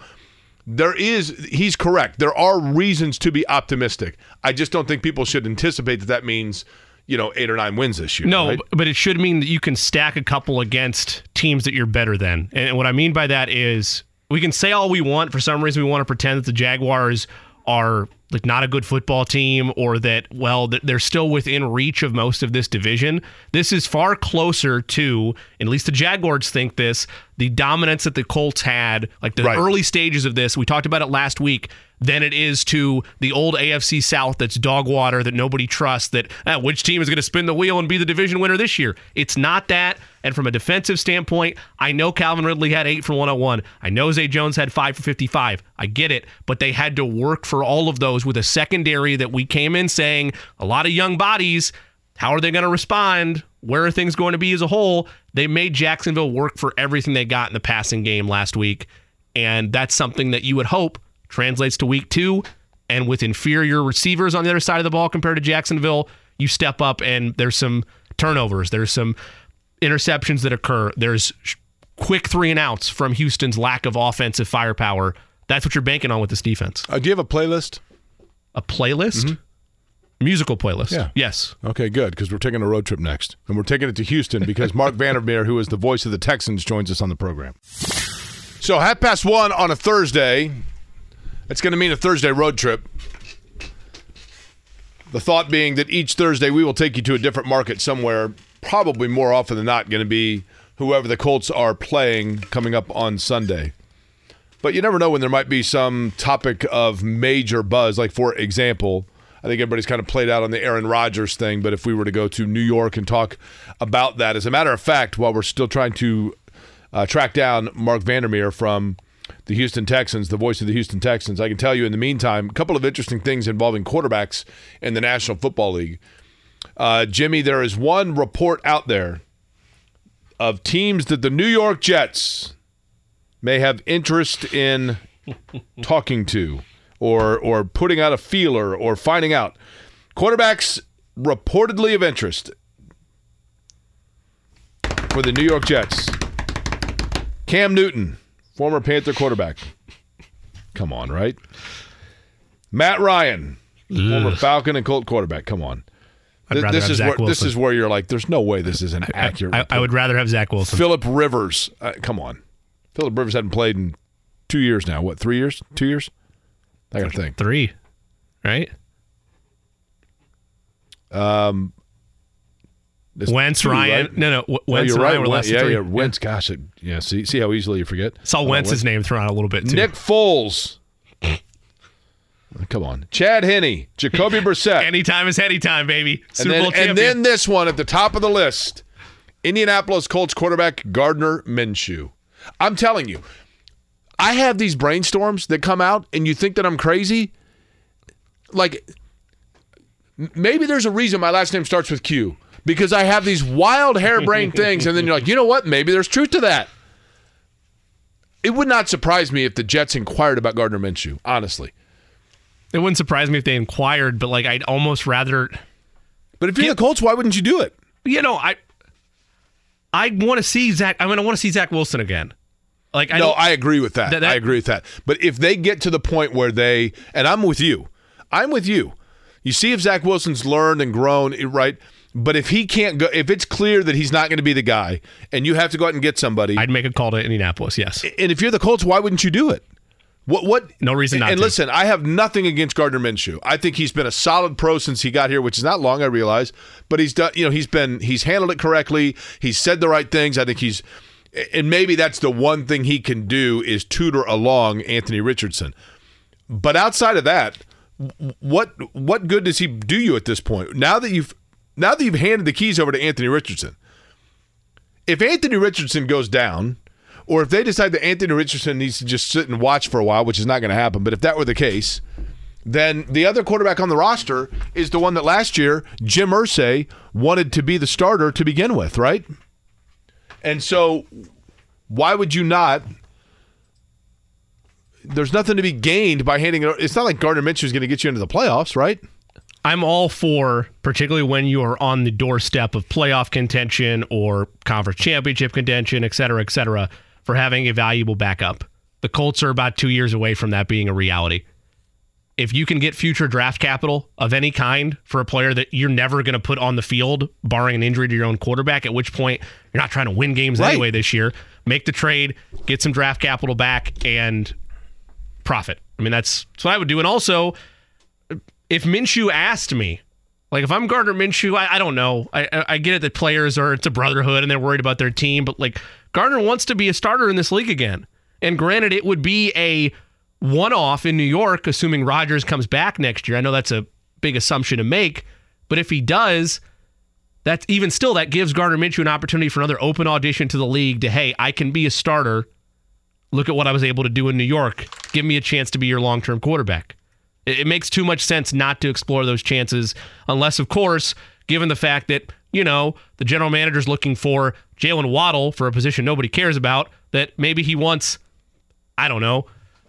there is he's correct. There are reasons to be optimistic. I just don't think people should anticipate that that means you know eight or nine wins this year. No, right? but it should mean that you can stack a couple against teams that you're better than. And what I mean by that is we can say all we want. For some reason, we want to pretend that the Jaguars are like not a good football team or that well they're still within reach of most of this division. This is far closer to at least the jaguars think this the dominance that the colts had like the Right. early stages of this. We talked about it last week. Than it is to the old AFC South that's dog water that nobody trusts that ah, which team is going to spin the wheel and be the division winner this year? It's not that and from a defensive standpoint I know Calvin Ridley had 8 for 101 I know Zay Jones had 5 for 55 I get it but they had to work for all of those with a secondary that we came in saying a lot of young bodies how are they going to respond? Where are things going to be as a whole? They made Jacksonville work for everything they got in the passing game last week. And that's something that you would hope translates to week two. And with inferior receivers on the other side of the ball compared to Jacksonville, you step up and there's some turnovers, there's some interceptions that occur, there's quick three and outs from Houston's lack of offensive firepower. That's what you're banking on with this defense. Uh, do you have a playlist? A playlist? Musical playlist. Yeah. Yes. Okay, good, because we're taking a road trip next. And we're taking it to Houston because Marc [LAUGHS] Vandermeer, who is the voice of the Texans, joins us on the program. So, half past one on a Thursday. It's going to mean a Thursday road trip. The thought being that each Thursday we will take you to a different market somewhere, probably more often than not going to be whoever the Colts are playing coming up on Sunday. But you never know when there might be some topic of major buzz. Like, for example, I think everybody's kind of played out on the Aaron Rodgers thing. But if we were to go to New York and talk about that, as a matter of fact, while we're still trying to uh, track down Marc Vandermeer from the Houston Texans, the voice of the Houston Texans, I can tell you in the meantime, a couple of interesting things involving quarterbacks in the National Football League. Uh, Jimmy, there is one report out there of teams that the New York Jets may have interest in [LAUGHS] talking to or or putting out a feeler or finding out. Quarterbacks reportedly of interest for the New York Jets. Cam Newton, former Panther quarterback. Come on, right? Matt Ryan, former Falcon and Colt quarterback. Come on. Th- this is where this Wilson. is where you're like, there's no way this is an accurate. I, I would rather have Zach Wilson. Philip Rivers, uh, come on. Philip Rivers hadn't played in two years now. What, three years? Two years? I got to think. Three, right? This- Wentz, two, Ryan. right? No, no. W- No, Wentz you're and right. Ryan were Wen- less yeah, three. yeah. Wentz, gosh, it, yeah. See, see how easily you forget. Saw Wentz's Wentz? name thrown out a little bit too. Nick Foles. Come on, Chad Henne, Jacoby Brissett, [LAUGHS] Anytime is anytime, baby. and Super then, Bowl champion. and then this one at the top of the list: Indianapolis Colts quarterback Gardner Minshew. I'm telling you, I have these brainstorms that come out, and you think that I'm crazy. Like, maybe there's a reason my last name starts with Q because I have these wild harebrained [LAUGHS] things, and then you're like, you know what? Maybe there's truth to that. It would not surprise me if the Jets inquired about Gardner Minshew. Honestly, it wouldn't surprise me if they inquired, but like I'd almost rather but if you're the Colts, why wouldn't you do it? you know, I I want to see Zach. I mean, I want to see Zach Wilson again. Like, I no, I agree with that. That- that- I agree with that. But if they get to the point where they, and I'm with you, I'm with you. You see if Zach Wilson's learned and grown, right? But if he can't go, if it's clear that he's not going to be the guy, and you have to go out and get somebody, I'd make a call to Indianapolis. Yes, and if you're the Colts, why wouldn't you do it? What? What? No reason not And to. listen, I have nothing against Gardner Minshew. I think he's been a solid pro since he got here, which is not long, I realize. But he's done. You know, he's been he's handled it correctly. He's said the right things. I think he's, and maybe that's the one thing he can do is tutor along Anthony Richardson. But outside of that, what what good does he do you at this point? Now that you've now that you've handed the keys over to Anthony Richardson, if Anthony Richardson goes down, or if they decide that Anthony Richardson needs to just sit and watch for a while, which is not going to happen, but if that were the case, then the other quarterback on the roster is the one that last year Jim Irsay wanted to be the starter to begin with, right? And so, why would you not? There's nothing to be gained by handing it. It's not like Gardner Minshew is going to get you into the playoffs, right? I'm all for, particularly when you are on the doorstep of playoff contention or conference championship contention, et cetera, et cetera, for having a valuable backup. The Colts are about two years away from that being a reality. If you can get future draft capital of any kind for a player that you're never going to put on the field, barring an injury to your own quarterback, at which point you're not trying to win games Right. anyway this year, make the trade, get some draft capital back, and profit. I mean, that's, that's what I would do. And also, if Minshew asked me, like if I'm Gardner Minshew, I, I don't know. I, I I get it that players are it's a brotherhood and they're worried about their team, but like Gardner wants to be a starter in this league again. And granted, it would be a one-off in New York, assuming Rodgers comes back next year. I know that's a big assumption to make, but if he does, that's even still that gives Gardner Minshew an opportunity for another open audition to the league to hey, I can be a starter. Look at what I was able to do in New York. Give me a chance to be your long-term quarterback. It, it makes too much sense not to explore those chances, unless, of course, given the fact that, you know, the general manager's looking for Jaylen Waddle for a position nobody cares about, that maybe he wants, I don't know,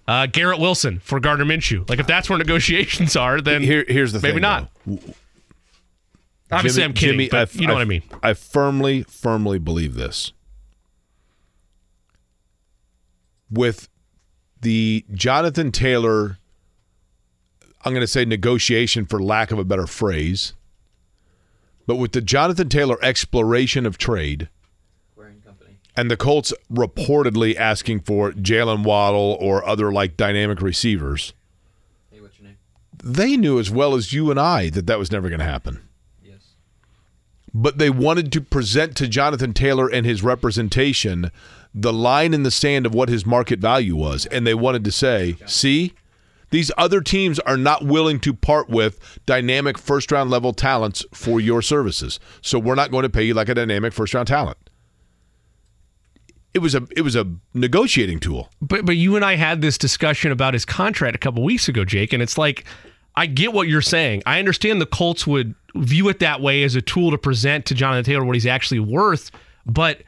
uh, Garrett Wilson for Gardner Minshew. Like, if that's where negotiations are, then Here, here's the maybe thing. not. though. Obviously, Jimmy- I'm kidding, Jimmy, but you know what I mean. I firmly, firmly believe this. With the Jonathan Taylor, I'm going to say negotiation for lack of a better phrase, but with the Jonathan Taylor exploration of trade and the Colts reportedly asking for Jaylen Waddle or other like dynamic receivers, Hey, what's your name? they knew as well as you and I that that was never going to happen but they wanted to present to Jonathan Taylor and his representation the line in the sand of what his market value was. And they wanted to say, see, these other teams are not willing to part with dynamic first round level talents for your services. So we're not going to pay you like a dynamic first round talent. It was a it was a negotiating tool. But but you and I had this discussion about his contract a couple weeks ago, Jake, and it's like I get what you're saying. I understand the Colts would view it that way as a tool to present to Jonathan Taylor what he's actually worth, but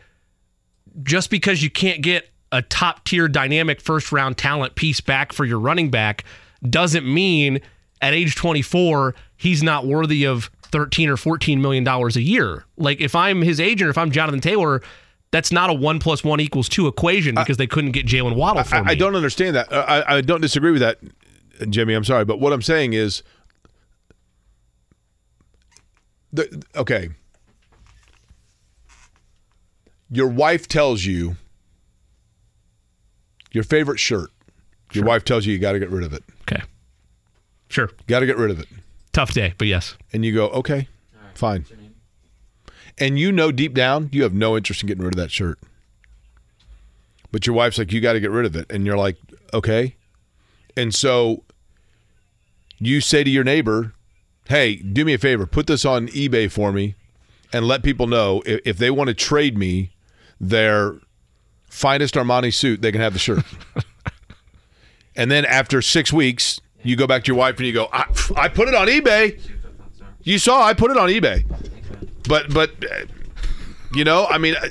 just because you can't get a top tier dynamic first round talent piece back for your running back doesn't mean at age 24 he's not worthy of 13 or 14 million dollars a year. Like if I'm his agent, if I'm Jonathan Taylor, that's not a one plus one equals two equation because they couldn't get Jaylen Waddle for I, me. I don't understand that. I, I don't disagree with that, Jimmy. I'm sorry, but what I'm saying is, the okay. Your wife tells you your favorite shirt. Your wife tells you you got to get rid of it. Okay. Sure. Got to get rid of it. Tough day, but yes. And you go, okay, fine. And you know deep down you have no interest in getting rid of that shirt. But your wife's like, you got to get rid of it. And you're like, okay. And so you say to your neighbor, hey, do me a favor, put this on eBay for me and let people know if, if they want to trade me their finest Armani suit, they can have the shirt. [LAUGHS] and then after six weeks, you go back to your wife and you go, I, I put it on eBay. You saw I put it on eBay. But, but, you know, I mean, I,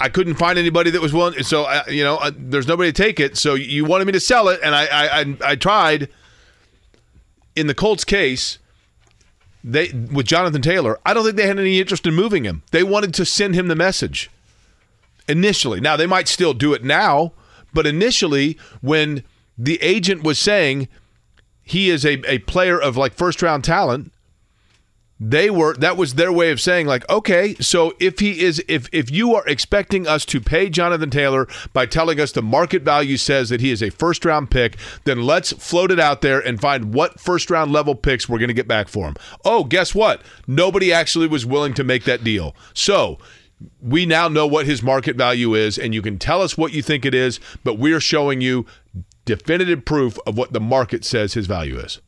I couldn't find anybody that was willing. So, you know, uh, there's nobody to take it. So you wanted me to sell it, and I, I, I, I tried. In the Colts case, they with Jonathan Taylor, I don't think they had any interest in moving him. They wanted to send him the message initially. Now they might still do it now, but initially, when the agent was saying he is a, a player of like first round talent, they were that was their way of saying like okay so if he is if if you are expecting us to pay Jonathan Taylor by telling us the market value says that he is a first round pick then let's float it out there and find what first round level picks we're going to get back for him. Oh guess what? Nobody actually was willing to make that deal. So we now know what his market value is and you can tell us what you think it is but we're showing you definitive proof of what the market says his value is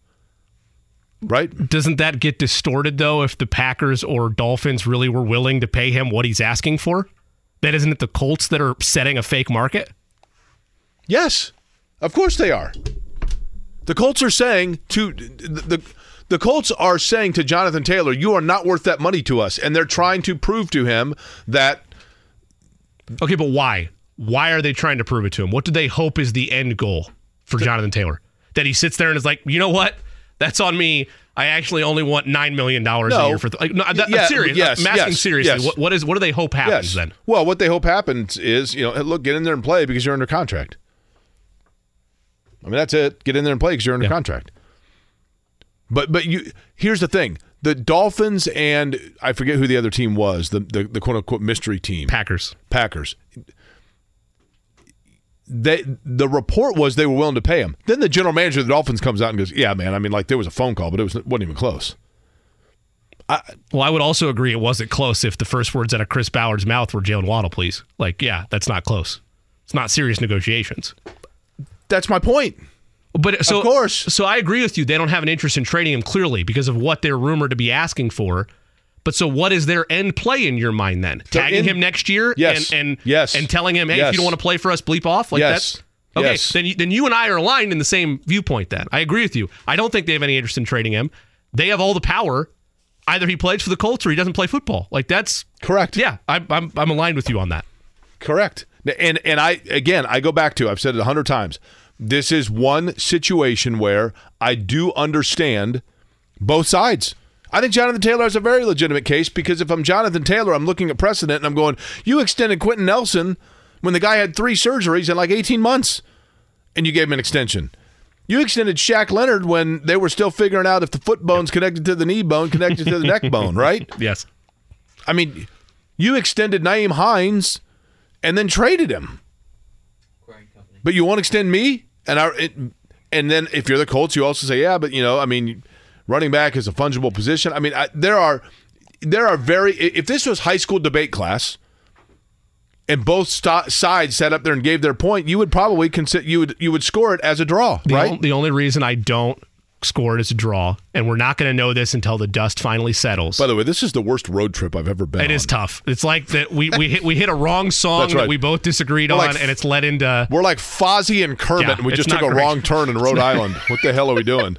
right? Doesn't that get distorted though if the Packers or Dolphins really were willing to pay him what he's asking for? That isn't it the Colts that are setting a fake market? Yes. Of course they are. The Colts are saying to the, the the Colts are saying to Jonathan Taylor, "You are not worth that money to us," and they're trying to prove to him that. Okay, but why? Why are they trying to prove it to him? What do they hope is the end goal for Jonathan Taylor? That he sits there and is like, you know what? That's on me. I actually only want nine million dollars No. a year for th- like. No, that, Yeah, I'm serious. yes, I'm asking yes, seriously. yes. What, what is? What do they hope happens Yes. then? Well, what they hope happens is, you know, look, get in there and play because you're under contract. I mean, that's it. Get in there and play because you're under contract. But but you here's the thing: the Dolphins and I forget who the other team was, the the, the quote unquote mystery team, Packers. Packers. They the report was they were willing to pay him. Then the general manager of the Dolphins comes out and goes, "Yeah, man. I mean, like there was a phone call, but it was wasn't even close." I, Well, I would also agree it wasn't close if the first words out of Chris Ballard's mouth were Jaylen Waddle, please. Like, yeah, that's not close. It's not serious negotiations. That's my point. But so, Of course. So I agree with you. They don't have an interest in trading him clearly because of what they're rumored to be asking for. But so what is their end play in your mind then? Tagging in- him next year Yes. and and Yes. and telling him, hey, if you don't want to play for us, bleep off like Yes. that's okay. Yes. Then you, then you and I are aligned in the same viewpoint. Then I agree with you. I don't think they have any interest in trading him. They have all the power. Either he plays for the Colts or he doesn't play football. Like that's Correct. yeah. I'm I'm, I'm aligned with you on that. Correct. And and I again I go back to I've said it a hundred times. This is one situation where I do understand both sides. I think Jonathan Taylor has a very legitimate case because if I'm Jonathan Taylor, I'm looking at precedent and I'm going, you extended Quenton Nelson when the guy had three surgeries in like 18 months and you gave him an extension. You extended Shaq Leonard when they were still figuring out if the foot bone's connected to the knee bone, connected to the neck bone, right? [LAUGHS] Yes. I mean, you extended Nyheim Hines and then traded him. But you won't extend me, and our it, and then if you're the Colts, you also say, yeah, but you know, I mean, running back is a fungible position. I mean, I, there are there are very if this was high school debate class, and both sto- sides sat up there and gave their point, you would probably consider you would you would score it as a draw, The, right? on- the only reason I don't score it as a draw, and we're not going to know this until the dust finally settles. By the way, this is the worst road trip I've ever been. It is on. tough. It's like that we, we hit we hit a wrong song right. that we both disagreed We're on, like- and it's led into We're like Fozzie and Kermit, Yeah, and we just took a great. wrong turn in Rhode [LAUGHS] Island. What the hell are we doing?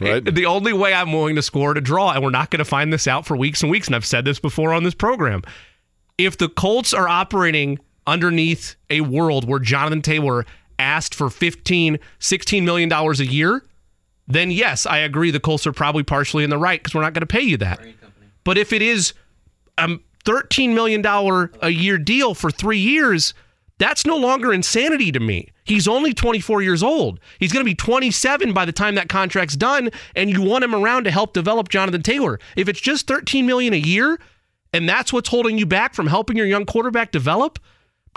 Right? the only way I'm willing to score to draw, and we're not going to find this out for weeks and weeks. And I've said this before on this program. If the Colts are operating underneath a world where Jonathan Taylor asked for 15, 16 million dollars a year, then yes, I agree the Colts are probably partially in the right because we're not going to pay you that. But if it is a $13 million a year deal for three years, that's no longer insanity to me. He's only 24 years old. He's going to be 27 by the time that contract's done, and you want him around to help develop Jonathan Taylor. If it's just 13 million a year, and that's what's holding you back from helping your young quarterback develop,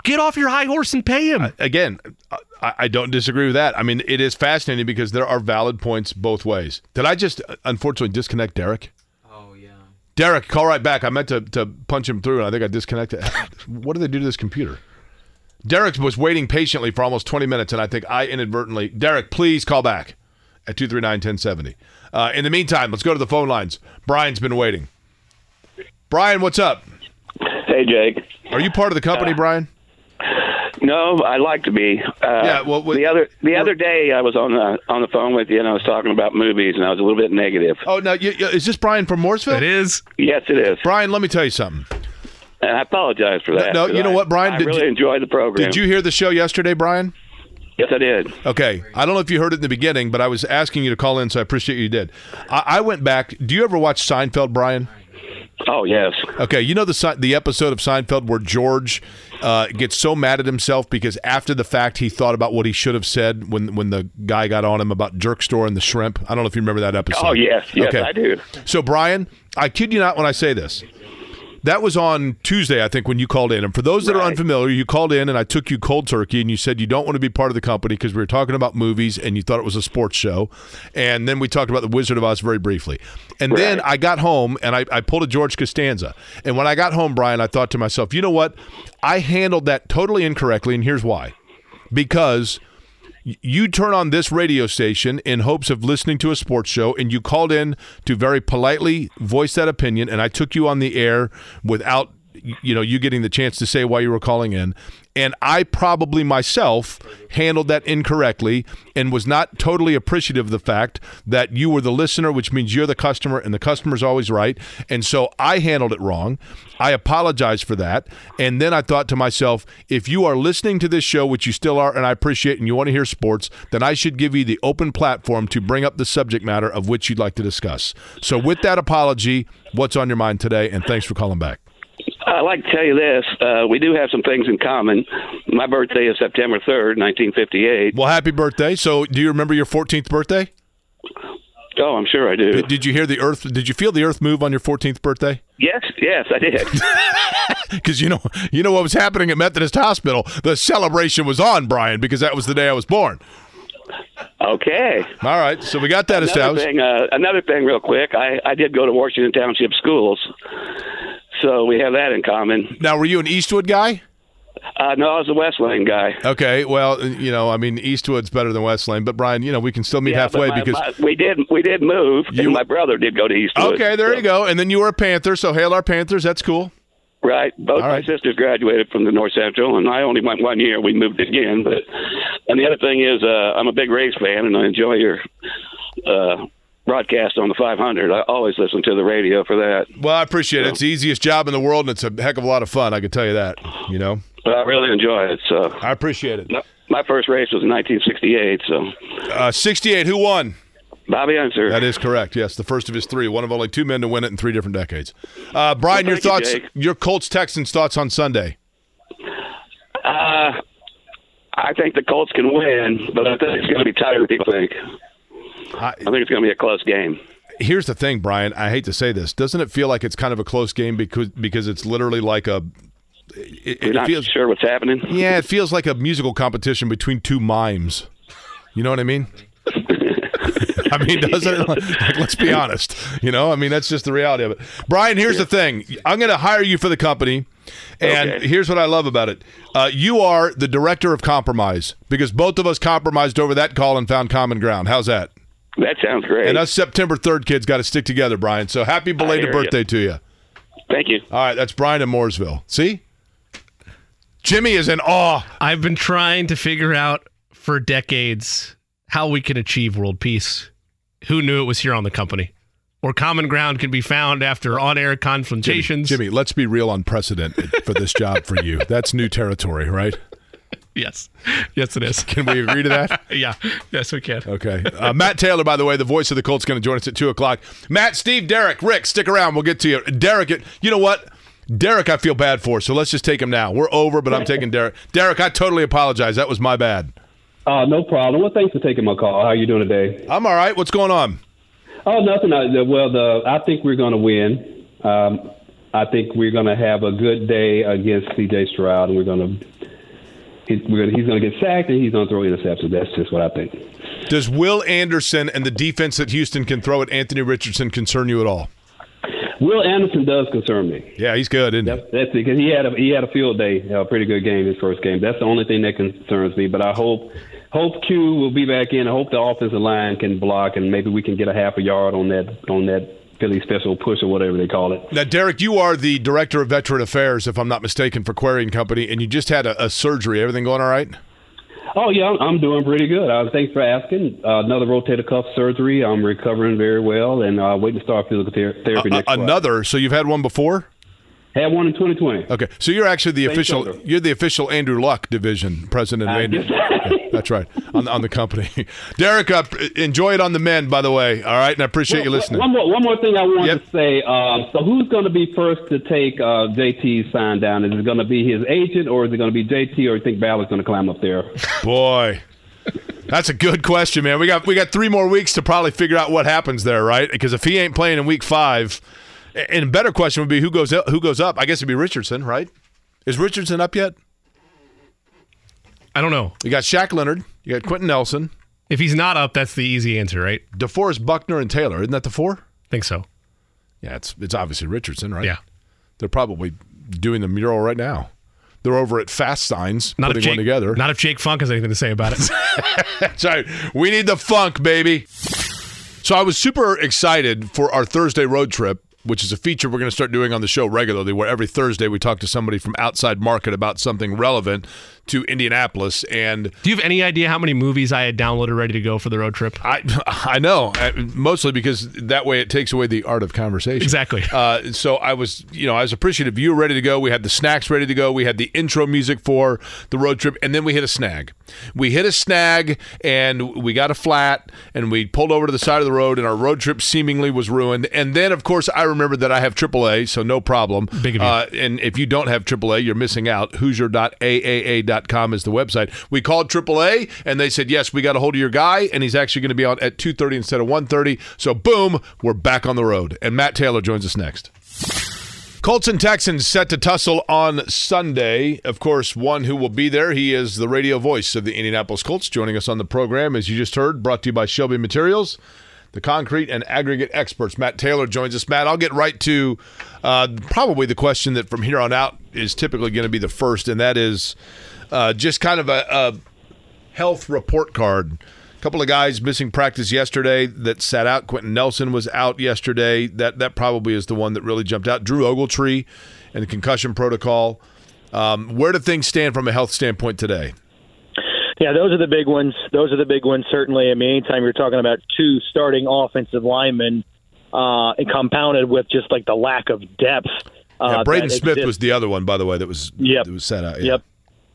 get off your high horse and pay him. Again, I, I don't disagree with that. I mean, it is fascinating because there are valid points both ways. Did I just uh, unfortunately disconnect Derek? Oh yeah. Derek, call right back. I meant to, to punch him through, and I think I disconnected. [LAUGHS] what do they do to this computer? Derek was waiting patiently for almost 20 minutes, and I think I inadvertently. Derek, please call back at 239 1070. Uh, in the meantime, let's go to the phone lines. Brian's been waiting. Brian, what's up? Hey, Jake. Are you part of the company, Brian? No, I'd like to be. Uh, Yeah, well, we- the other the other day I was on the on the phone with you and I was talking about movies and I was a little bit negative. Oh, no. You, you- is this Brian from Mooresville? It is. Yes, it is. Brian, let me tell you something. And I apologize for that. No, you know I- what, Brian? I Did really you- enjoyed the program. Did you hear the show yesterday, Brian? Yes, I did. Okay. I don't know if you heard it in the beginning, but I was asking you to call in, so I appreciate you did. I, I went back. Do you ever watch Seinfeld, Brian? Oh yes. Okay, you know the the episode of Seinfeld where George uh, gets so mad at himself because after the fact he thought about what he should have said when when the guy got on him about jerk store and the shrimp. I don't know if you remember that episode. Oh yes, yes, I do. So Brian, I kid you not when I say this. That was on Tuesday, I think, when you called in. And for those that are unfamiliar, you called in and I took you cold turkey and you said you don't want to be part of the company because we were talking about movies and you thought it was a sports show. And then we talked about The Wizard of Oz very briefly. And then I got home and I, I pulled a George Costanza. And when I got home, Brian, I thought to myself, you know what? I handled that totally incorrectly. And here's why. Because you turn on this radio station in hopes of listening to a sports show and you called in to very politely voice that opinion and I took you on the air without you know you getting the chance to say why you were calling in and I probably myself handled that incorrectly and was not totally appreciative of the fact that you were the listener which means you're the customer and the customer's always right. And so I handled it wrong. I apologize for that. And then I thought to myself if you are listening to this show which you still are and I appreciate and you want to hear sports then I should give you the open platform to bring up the subject matter of which you'd like to discuss. So with that apology what's on your mind today? And thanks for calling back I'd like to tell you this. Uh, we do have some things in common. My birthday is September 3rd, 1958. Well, happy birthday. So, do you remember your 14th birthday? Oh, I'm sure I do. Did, did you hear the earth did you feel the earth move on your 14th birthday? Yes, yes, I did. [LAUGHS] Cuz you know, you know what was happening at Methodist Hospital? The celebration was on, Brian, because that was the day I was born. Okay. All right. So we got that Another established. thing, uh, another thing, real quick. I, I did go to Washington Township schools, so we have that in common. Now, were you an Eastwood guy? Uh, no, I was a West Lane guy. Okay, well, you know, I mean, Eastwood's better than West Lane, but Brian, you know, we can still meet Yeah, halfway my- because my- we did we did move, you, and my brother did go to Eastwood. Okay, there so- you go. And then you were a Panther, so hail our Panthers. That's cool. Right. Both my sisters graduated from the North Central, and I only went one year. We moved again. But and the other thing is, uh, I'm a big race fan, and I enjoy your uh, broadcast on the 500. I always listen to the radio for that. Well, I appreciate it. It's the easiest job in the world, and it's a heck of a lot of fun. I can tell you that. You know, But I really enjoy it. So I appreciate it. My first race was in 1968. So uh, 68. Who won? Bobby Unser. That is correct. Yes, the first of his three. One of only two men to win it in three different decades. Uh, Brian, Well, your thank you, thoughts? Your Colts Texans thoughts on Sunday? Uh, I think the Colts can win, but I think it's going to be tighter than people think. I, think it's going to be a close game. Here's the thing, Brian. I hate to say this. Doesn't it feel like it's kind of a close game because because it's literally like a. It, You're it not feels sure what's happening. Yeah, it feels like a musical competition between two mimes. You know what I mean? [LAUGHS] I mean, doesn't it? Like, let's be honest. You know, I mean, that's just the reality of it. Brian, here's the thing. I'm going to hire you for the company, and Okay. here's what I love about it. Uh, you are the director of compromise because both of us compromised over that call and found common ground. How's that? That sounds great. And us September 3rd kids got to stick together, Brian. So happy belated hear ya. birthday to you. Thank you. All right, that's Brian in Mooresville. See? Jimmy is in awe. I've been trying to figure out for decades how we can achieve world peace. Who knew it was here on the company? where common ground can be found after on-air confrontations. Jimmy, Jimmy, let's be real on precedent for this job for you. That's new territory, right? Yes. Yes, it is. [LAUGHS] Can we agree to that? [LAUGHS] yeah. Yes, we can. Okay. Uh, Matt Taylor, by the way, the voice of the Colts, going to join us at 2 o'clock. Matt, Steve, Derek, Rick, stick around. We'll get to you. Derek, you know what? Derek, I feel bad for, so let's just take him now. We're over, but I'm taking Derek. Derek, I totally apologize. That was my bad. Uh, no problem. Well, thanks for taking my call. How are you doing today? I'm all right. What's going on? Oh, nothing. I, well, the I think we're going to win. Um, I think we're going to have a good day against C.J. Stroud, and we're going to he's, he's going to get sacked and he's going to throw interceptions. That's just what I think. Does Will Anderson and the defense that Houston can throw at Anthony Richardson concern you at all? Will Anderson does concern me. Yeah, he's good, isn't that's, he? That's because he had a he had a field day, a pretty good game his first game. That's the only thing that concerns me. But I hope hope Q will be back in. I hope the offensive line can block, and maybe we can get a half a yard on that on that Philly special push or whatever they call it. Now, Derek, you are the director of veteran affairs, if I'm not mistaken, for Query Company, and you just had a, a surgery. Everything going all right? Oh yeah, I'm doing pretty good. Uh, thanks for asking. Uh, another rotator cuff surgery. I'm recovering very well, and uh, waiting to start physical ther- therapy uh, next. Another? So you've had one before? Had one in 2020. Okay, so you're actually the Same official. Shoulder. You're the official Andrew Luck division president. Of Andrew. yeah, that's right on, on the company. [LAUGHS] Derek, uh, enjoy it on the men, by the way. All right, and I appreciate well, you listening. One more, one more thing I want yep. to say. Um, so, who's going to be first to take uh, JT's sign down? Is it going to be his agent, or is it going to be JT, or you think Ballard's going to climb up there? [LAUGHS] Boy. That's a good question, man. We got we got three more weeks to probably figure out what happens there, right? Because if he ain't playing in week five, and a better question would be who goes up, who goes up. I guess it'd be Richardson, right? Is Richardson up yet? I don't know. You got Shaq Leonard. You got Quenton Nelson. If he's not up, that's the easy answer, right? DeForest Buckner and Taylor. Isn't that the four? I think so. Yeah, it's it's obviously Richardson, right? Yeah. They're probably doing the mural right now. They're over at Fast Signs not putting Jake, one together. Not if Jake Funk has anything to say about it. [LAUGHS] That's right. We need the funk, baby. So I was super excited for our Thursday road trip which is a feature we're going to start doing on the show regularly, where every Thursday we talk to somebody from outside market about something relevant to Indianapolis. And do you have any idea how many movies I had downloaded ready to go for the road trip? I [LAUGHS] I know, uh, mostly because that way it takes away the art of conversation. Exactly. Uh, so I was, you know, I was appreciative. You were ready to go. We had the snacks ready to go. We had the intro music for the road trip, and then we hit a snag. We hit a snag, and we got a flat, and we pulled over to the side of the road, and our road trip seemingly was ruined. And then, of course, I remember that I have AAA, so no problem. Big of you. Uh, and if you don't have AAA, you're missing out. Hoosier.aaa.com is the website. We called AAA, and they said, yes, we got a hold of your guy, and he's actually going to be on at 2.30 instead of 1.30. So, boom, we're back on the road. And Matt Taylor joins us next. Colts and Texans set to tussle on Sunday. Of course, one who will be there, he is the radio voice of the Indianapolis Colts, joining us on the program, as you just heard, brought to you by Shelby Materials the concrete and aggregate experts. Matt Taylor joins us. Matt, I'll get right to uh, probably the question that from here on out is typically going to be the first, and that is uh, just kind of a, a health report card. A couple of guys missing practice yesterday that sat out. Quenton Nelson was out yesterday. That that probably is the one that really jumped out. Drew Ogletree and the concussion protocol. Um, where do things stand from a health standpoint today? Yeah, those are the big ones. Those are the big ones, certainly. I mean, anytime you're talking about two starting offensive linemen uh, and compounded with just like the lack of depth. Uh, yeah, Braden Smith exists. was the other one, by the way, that was yep. that was set out. Yeah. Yep,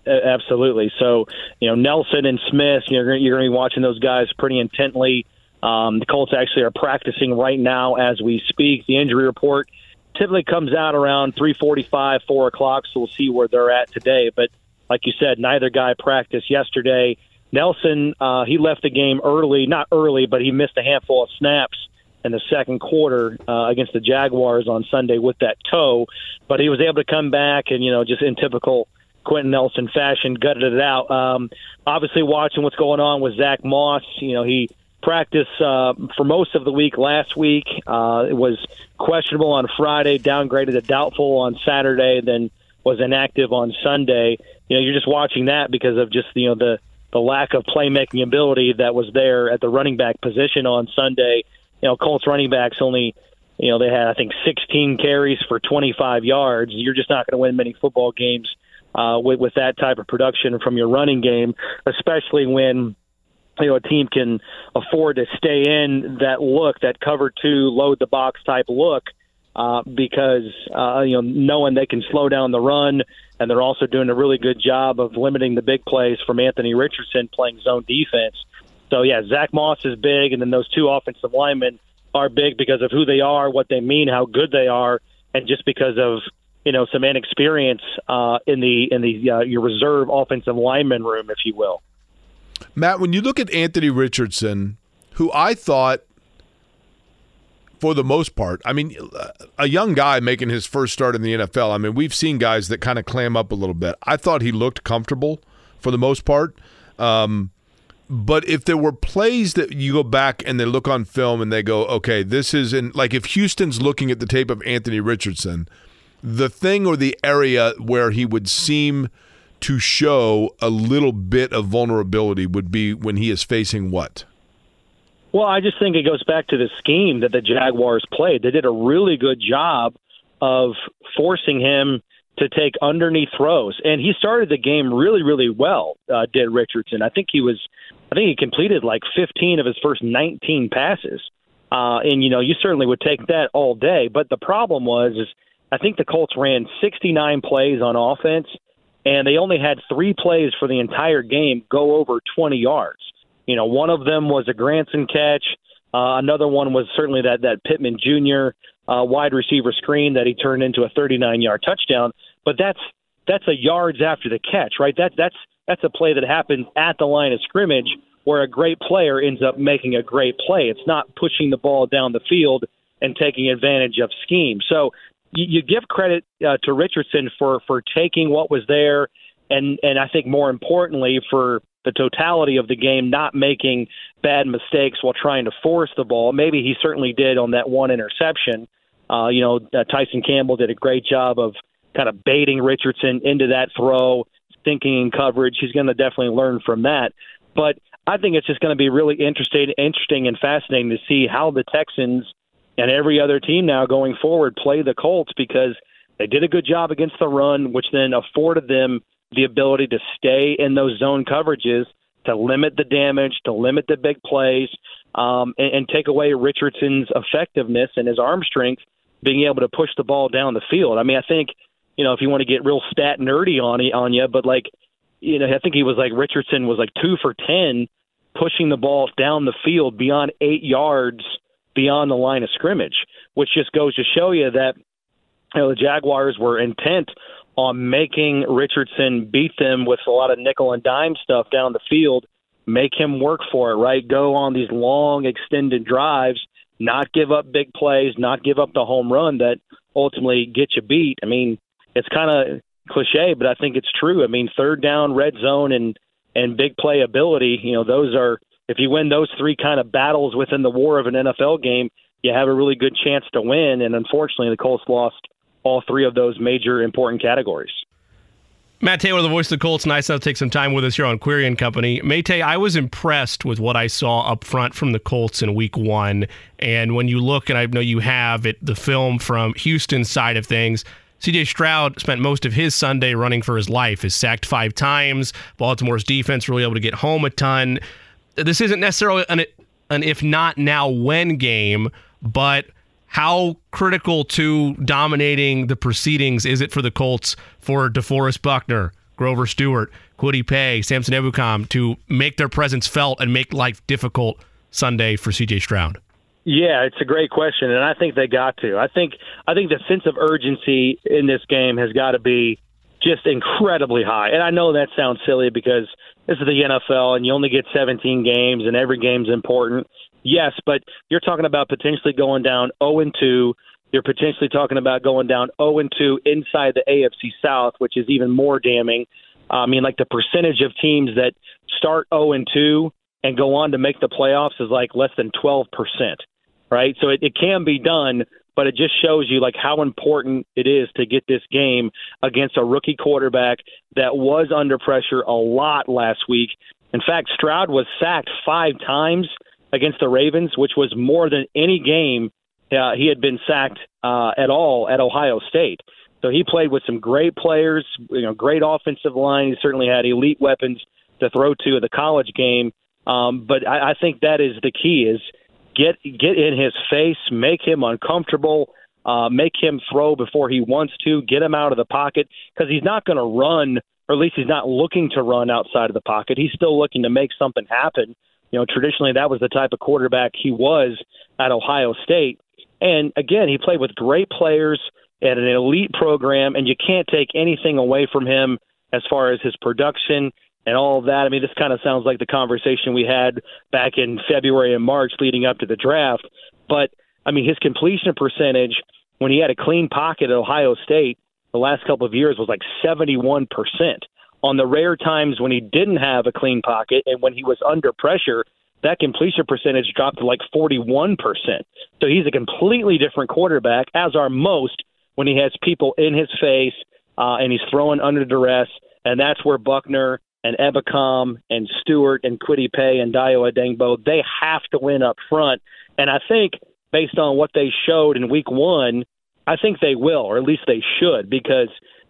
absolutely. So, you know, Nelson and Smith, you're you're going to be watching those guys pretty intently. Um, the Colts actually are practicing right now as we speak. The injury report typically comes out around 3:45, 4 o'clock, so we'll see where they're at today. But like you said, neither guy practiced yesterday. Nelson, uh, he left the game early, not early, but he missed a handful of snaps in the second quarter uh, against the Jaguars on Sunday with that toe. But he was able to come back and, you know, just in typical Quenton Nelson fashion, gutted it out. Um, obviously, watching what's going on with Zack Moss, you know, he practiced uh, for most of the week last week. Uh, it was questionable on Friday, downgraded to doubtful on Saturday, then was inactive on Sunday you know you're just watching that because of just you know the the lack of playmaking ability that was there at the running back position on Sunday. You know, Colts running backs only, you know, they had I think 16 carries for 25 yards. You're just not going to win many football games uh, with with that type of production from your running game, especially when you know a team can afford to stay in that look, that cover two, load the box type look, uh, because uh, you know knowing they can slow down the run, and they're also doing a really good job of limiting the big plays from Anthony Richardson playing zone defense. So yeah, Zack Moss is big, and then those two offensive linemen are big because of who they are, what they mean, how good they are, and just because of you know some inexperience uh, in the in the uh, your reserve offensive lineman room, if you will. Matt, when you look at Anthony Richardson, who I thought, for the most part, I mean, a young guy making his first start in the NFL. I mean, we've seen guys that kind of clam up a little bit. I thought he looked comfortable for the most part. Um, but if there were plays that you go back and they look on film and they go, okay, this is in like if Houston's looking at the tape of Anthony Richardson, the thing or the area where he would seem to show a little bit of vulnerability would be when he is facing what? Well, I just think it goes back to the scheme that the Jaguars played. They did a really good job of forcing him to take underneath throws, and he started the game really, really well. Uh, did Richardson? I think he was, I think he completed like 15 of his first 19 passes, uh, and you know you certainly would take that all day. But the problem was, is I think the Colts ran 69 plays on offense, and they only had three plays for the entire game go over 20 yards. You know, one of them was a Granson catch. Uh, another one was certainly that that Pittman Jr. Uh, wide receiver screen that he turned into a 39-yard touchdown. But that's that's a yards after the catch, right? That that's that's a play that happens at the line of scrimmage where a great player ends up making a great play. It's not pushing the ball down the field and taking advantage of scheme. So you, you give credit uh, to Richardson for for taking what was there, and and I think more importantly for the totality of the game, not making bad mistakes while trying to force the ball. Maybe he certainly did on that one interception. Uh, you know, uh, Tyson Campbell did a great job of kind of baiting Richardson into that throw, thinking in coverage. He's going to definitely learn from that. But I think it's just going to be really interesting, interesting and fascinating to see how the Texans and every other team now going forward play the Colts because they did a good job against the run, which then afforded them the ability to stay in those zone coverages, to limit the damage, to limit the big plays, um, and, and take away Richardson's effectiveness and his arm strength, being able to push the ball down the field. I mean, I think you know if you want to get real stat nerdy on on you, but like you know, I think he was like Richardson was like two for ten pushing the ball down the field beyond eight yards beyond the line of scrimmage, which just goes to show you that you know, the Jaguars were intent on making Richardson beat them with a lot of nickel and dime stuff down the field, make him work for it, right? Go on these long extended drives, not give up big plays, not give up the home run that ultimately get you beat. I mean, it's kind of cliche, but I think it's true. I mean, third down, red zone, and and big play ability. You know, those are if you win those three kind of battles within the war of an NFL game, you have a really good chance to win. And unfortunately, the Colts lost all three of those major important categories. Matt Taylor, the voice of the Colts, nice enough to take some time with us here on Query and Company. Mate, I was impressed with what I saw up front from the Colts in week one. And when you look, and I know you have it, the film from Houston's side of things, CJ Stroud spent most of his Sunday running for his life, is sacked five times. Baltimore's defense really able to get home a ton this isn't necessarily an, an if not now when game, but how critical to dominating the proceedings is it for the Colts for DeForest Buckner, Grover Stewart, Kwity Paye, Samson Ebukam to make their presence felt and make life difficult Sunday for CJ Stroud? Yeah, it's a great question, and I think they got to. I think I think the sense of urgency in this game has got to be just incredibly high. And I know that sounds silly because this is the NFL and you only get 17 games and every game's important. Yes, but you're talking about potentially going down 0 and 2. You're potentially talking about going down 0 and 2 inside the AFC South, which is even more damning. I mean, like the percentage of teams that start 0 and 2 and go on to make the playoffs is like less than 12%, right? So it, it can be done, but it just shows you like how important it is to get this game against a rookie quarterback that was under pressure a lot last week. In fact, Stroud was sacked five times against the Ravens, which was more than any game uh, he had been sacked uh, at all at Ohio State. So he played with some great players, you know, great offensive line. He certainly had elite weapons to throw to at the college game. Um, but I, I think that is the key: is get get in his face, make him uncomfortable, uh, make him throw before he wants to, get him out of the pocket because he's not going to run, or at least he's not looking to run outside of the pocket. He's still looking to make something happen. You know, traditionally that was the type of quarterback he was at Ohio State. And again, he played with great players at an elite program, and you can't take anything away from him as far as his production and all of that. I mean, this kind of sounds like the conversation we had back in February and March leading up to the draft. But I mean, his completion percentage when he had a clean pocket at Ohio State the last couple of years was like 71%. On the rare times when he didn't have a clean pocket and when he was under pressure, that completion percentage dropped to like 41%. So he's a completely different quarterback, as are most when he has people in his face uh, and he's throwing under duress. And that's where Buckner and Ebukam and Stewart and Kwity Paye and Dayo Odeyingbo, they have to win up front. And I think based on what they showed in week one, I think they will, or at least they should, because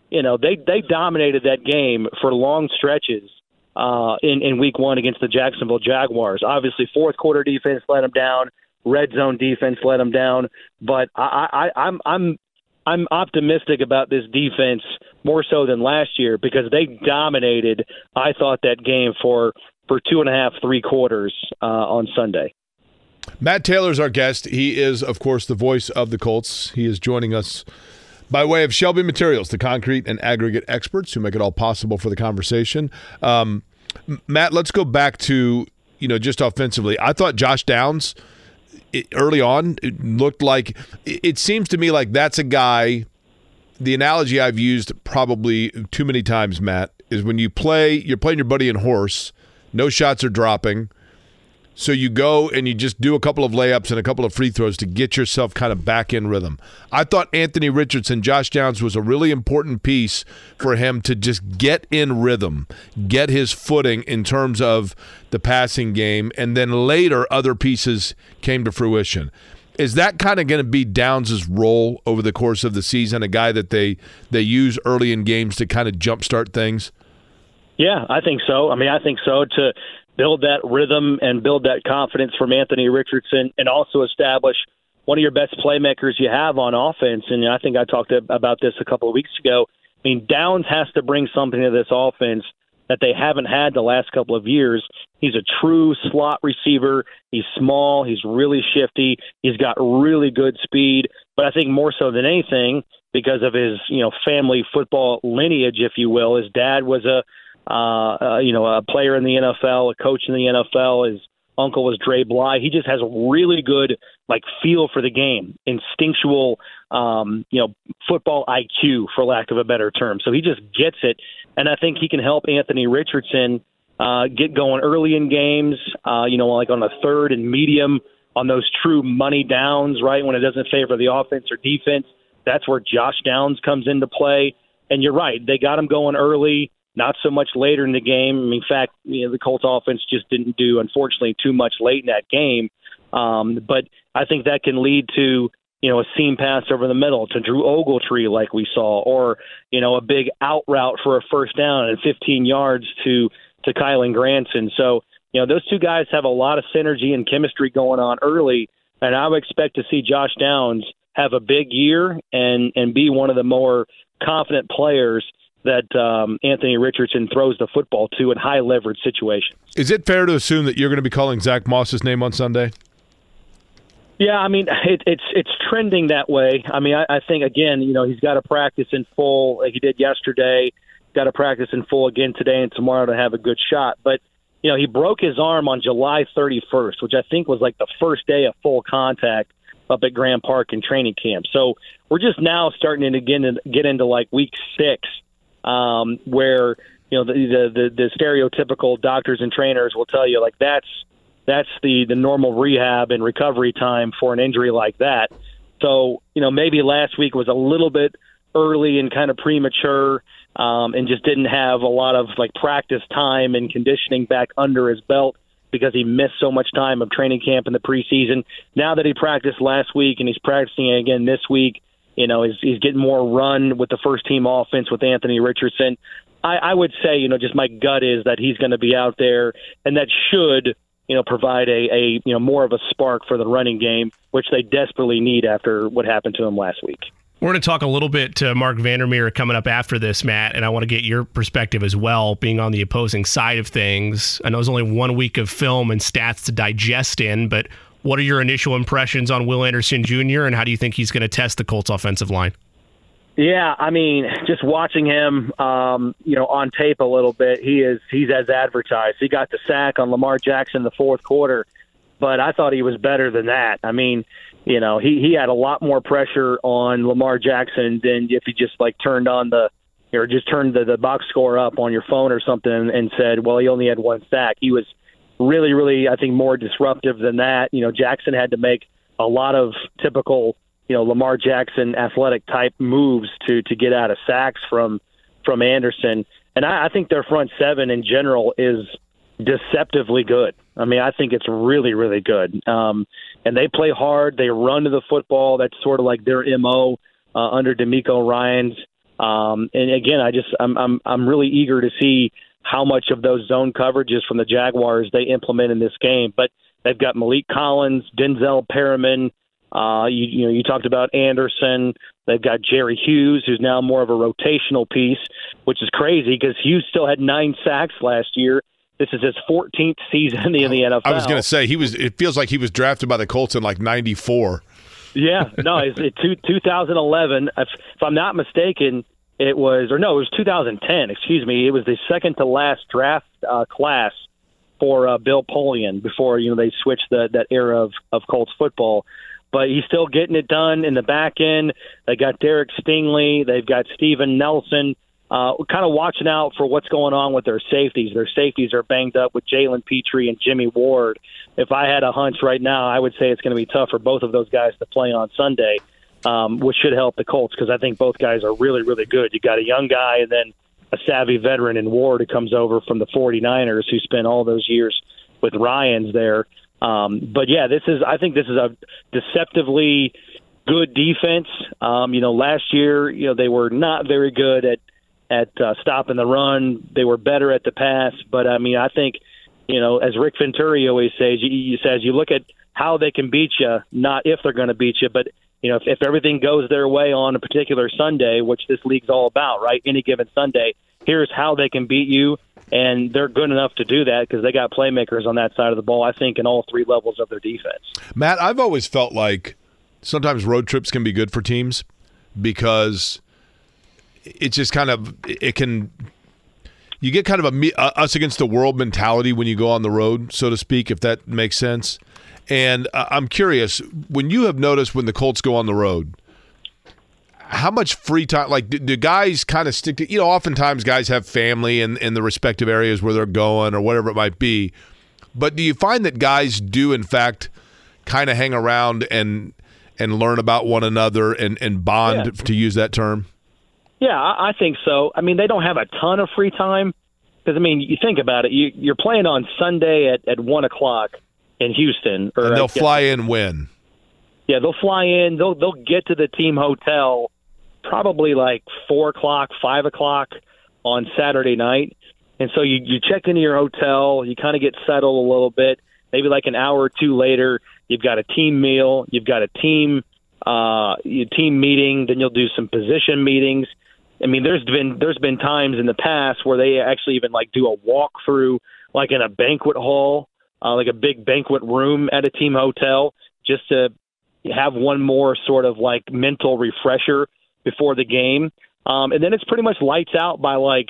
you know they they dominated that game for long stretches uh, in in week one against the Jacksonville Jaguars. Obviously, fourth quarter defense let them down, red zone defense let them down, but I, I I'm I'm I'm optimistic about this defense more so than last year because they dominated. I thought that game for for two and a half, three quarters uh, on Sunday. Matt Taylor's our guest. He is, of course, the voice of the Colts. He is joining us by way of Shelby Materials, the concrete and aggregate experts who make it all possible for the conversation. Um, Matt, let's go back to you know just offensively. I thought Josh Downs it, early on it looked like it, it seems to me like that's a guy. The analogy I've used probably too many times, Matt, is when you play, you're playing your buddy in horse. No shots are dropping so you go and you just do a couple of layups and a couple of free throws to get yourself kind of back in rhythm. I thought Anthony Richardson, Josh Downs was a really important piece for him to just get in rhythm, get his footing in terms of the passing game, and then later other pieces came to fruition. Is that kind of going to be Downs' role over the course of the season? A guy that they they use early in games to kind of jumpstart things. Yeah, I think so. I mean, I think so. To build that rhythm and build that confidence from Anthony Richardson and also establish one of your best playmakers you have on offense. And I think I talked about this a couple of weeks ago. I mean, Downs has to bring something to this offense that they haven't had the last couple of years. He's a true slot receiver. He's small. He's really shifty. He's got really good speed. But I think more so than anything, because of his you know family football lineage, if you will, his dad was a uh, uh, you know, a player in the NFL, a coach in the NFL. His uncle was Dre Bly. He just has a really good like feel for the game, instinctual, um, you know, football IQ, for lack of a better term. So he just gets it, and I think he can help Anthony Richardson uh, get going early in games. Uh, you know, like on a third and medium on those true money downs, right when it doesn't favor the offense or defense. That's where Josh Downs comes into play. And you're right, they got him going early not so much later in the game. In fact, you know, the Colts offense just didn't do, unfortunately, too much late in that game. Um, but I think that can lead to you know a seam pass over the middle to Drew Ogletree, like we saw, or you know a big out route for a first down and 15 yards to to Kylen Granson. So you know those two guys have a lot of synergy and chemistry going on early, and I would expect to see Josh Downs have a big year and and be one of the more confident players that um, Anthony Richardson throws the football to in high leverage situations. Is it fair to assume that you're going to be calling Zack Moss's name on Sunday? Yeah, I mean it, it's it's trending that way. I mean, I, I think again, you know, he's got to practice in full like he did yesterday. Got to practice in full again today and tomorrow to have a good shot. But you know, he broke his arm on July 31st, which I think was like the first day of full contact up at Grand Park in training camp. So we're just now starting to get into, get into like week six um, where you know the, the the the stereotypical doctors and trainers will tell you like that's that's the the normal rehab and recovery time for an injury like that. So you know maybe last week was a little bit early and kind of premature, um, and just didn't have a lot of like practice time and conditioning back under his belt because he missed so much time of training camp in the preseason. Now that he practiced last week and he's practicing again this week, you know, he's, he's getting more run with the first team offense with Anthony Richardson. I, I would say, you know, just my gut is that he's going to be out there, and that should you know, provide a, a you know more of a spark for the running game, which they desperately need after what happened to them last week. We're going to talk a little bit to Marc Vandermeer coming up after this, Matt, and I want to get your perspective as well, being on the opposing side of things. I know there's only one week of film and stats to digest in, but what are your initial impressions on Will Anderson Jr., and how do you think he's going to test the Colts offensive line? Yeah, I mean, just watching him, um, you know, on tape a little bit, he is he's as advertised. He got the sack on Lamar Jackson the fourth quarter, but I thought he was better than that. I mean, you know, he he had a lot more pressure on Lamar Jackson than if he just like turned on the or just turned the, the box score up on your phone or something and said, well, he only had one sack. He was really, really, I think, more disruptive than that. You know, Jackson had to make a lot of typical you know Lamar Jackson athletic type moves to to get out of sacks from from Anderson. And I, I think their front seven in general is deceptively good. I mean, I think it's really, really good. Um, and they play hard. They run to the football. That's sort of like their mo uh, under DeMeco Ryans. Um, and again, I just I'm I'm I'm really eager to see how much of those zone coverages from the Jaguars they implement in this game. But they've got Maliek Collins, Denzel Perryman, uh, you, you know, you talked about Anderson. They've got Jerry Hughes, who's now more of a rotational piece, which is crazy because Hughes still had nine sacks last year. This is his 14th season in the NFL. [LAUGHS] I was going to say he was. It feels like he was drafted by the Colts in like '94. Yeah, no, [LAUGHS] it's it, 2011. If, if I'm not mistaken, it was or no, it was 2010. Excuse me. It was the second to last draft uh, class for uh, Bill Polian before you know they switched the, that era of of Colts football but he's still getting it done in the back end. They got Derek Stingley. They've got Steven Nelson. Uh, kind of watching out for what's going on with their safeties. Their safeties are banged up with Jalen Pitre and Jimmy Ward. If I had a hunch right now, I would say it's going to be tough for both of those guys to play on Sunday, um, which should help the Colts because I think both guys are really, really good. You got a young guy and then a savvy veteran in Ward who comes over from the 49ers who spent all those years with Ryans there. Um, but yeah, this is I think this is a deceptively good defense. Um, you know, last year, you know, they were not very good at at uh, stopping the run. They were better at the pass, but I mean, I think you know, as Rick Venturi always says, you, says you look at how they can beat you, not if they're going to beat you, but you know, if, if everything goes their way on a particular Sunday, which this league's all about, right? Any given Sunday, here's how they can beat you and they're good enough to do that because they got playmakers on that side of the ball. I think in all three levels of their defense. Matt, I've always felt like sometimes road trips can be good for teams because it just kind of it can you get kind of a us against the world mentality when you go on the road, so to speak, if that makes sense. And I'm curious when you have noticed when the Colts go on the road how much free time like do, do guys kind of stick to you know oftentimes guys have family in, in the respective areas where they're going or whatever it might be. But do you find that guys do in fact kind of hang around and and learn about one another and, and bond yeah. to use that term? Yeah I, I think so. I mean they don't have a ton of free time because i mean you think about it you, you're playing on sunday at, at one o'clock in houston or and they'll fly in when? Yeah they'll fly in they'll they'll get to the team hotel probably like four o'clock, five o'clock on Saturday night. And so you, you check into your hotel, you kind of get settled a little bit. Maybe like an hour or two later, you've got a team meal, you've got a team uh, team meeting, then you'll do some position meetings. I mean, there's been there's been times in the past where they actually even like do a walkthrough, like in a banquet hall, uh, like a big banquet room at a team hotel, just to have one more sort of like mental refresher before the game. Um, and then it's pretty much lights out by like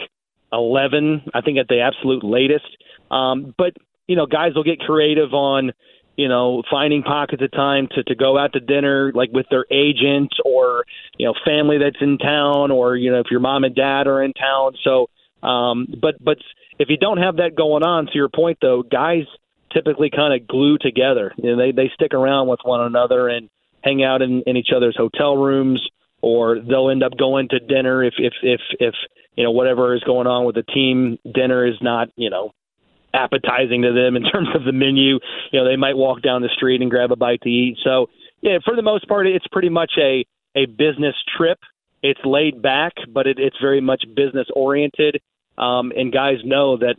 11, I think at the absolute latest. Um, but, you know, guys will get creative on, you know, finding pockets of time to, to go out to dinner, like with their agent or, you know, family that's in town or, you know, if your mom and dad are in town. So, um, but, but if you don't have that going on, to your point though, guys typically kind of glue together. You know, they, they stick around with one another and hang out in, in each other's hotel rooms or they'll end up going to dinner if if if if you know whatever is going on with the team dinner is not you know appetizing to them in [LAUGHS] terms of the menu. You know they might walk down the street and grab a bite to eat. So yeah for the most part it's pretty much a a business trip. It's laid back but it, it's very much business oriented. Um and guys know that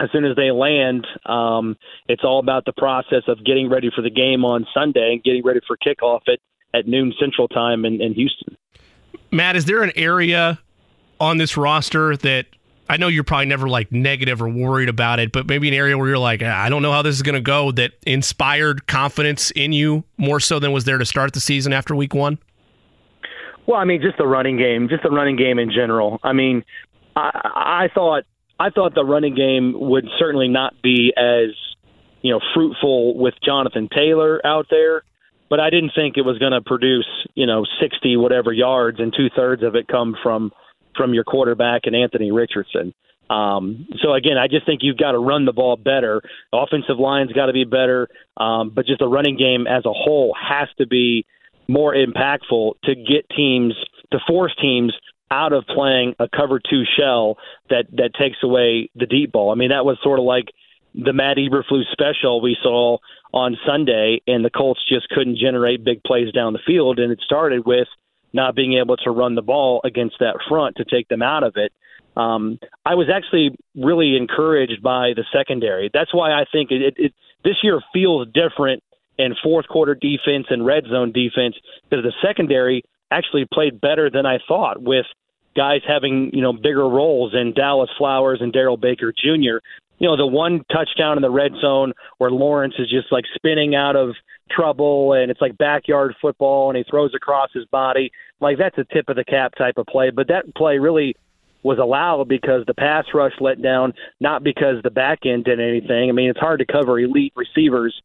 as soon as they land, um, it's all about the process of getting ready for the game on Sunday and getting ready for kickoff at, at noon Central Time in, in Houston. Matt, is there an area on this roster that I know you're probably never like negative or worried about it, but maybe an area where you're like, ah, I don't know how this is going to go that inspired confidence in you more so than was there to start the season after week one? Well, I mean, just the running game, just the running game in general. I mean, I, I thought I thought the running game would certainly not be as you know fruitful with Jonathan Taylor out there, but I didn't think it was going to produce you know sixty whatever yards and two thirds of it come from from your quarterback and Anthony Richardson. Um, so again, I just think you've got to run the ball better. Offensive line's got to be better, um, but just the running game as a whole has to be more impactful to get teams to force teams out of playing a cover two shell that that takes away the deep ball. I mean, that was sort of like the Matt Eberflus special we saw on Sunday, and the Colts just couldn't generate big plays down the field, and it started with not being able to run the ball against that front to take them out of it. Um, I was actually really encouraged by the secondary. That's why I think it, it, it this year feels different in fourth quarter defense and red zone defense because the secondary actually played better than I thought with guys having you know bigger roles in Dallas Flowers and Darrell Baker Jr. You know the one touchdown in the red zone where Lawrence is just like spinning out of trouble and it's like backyard football and he throws across his body. Like that's a tip of the cap type of play. But that play really was allowed because the pass rush let down not because the back end did anything. I mean it's hard to cover elite receivers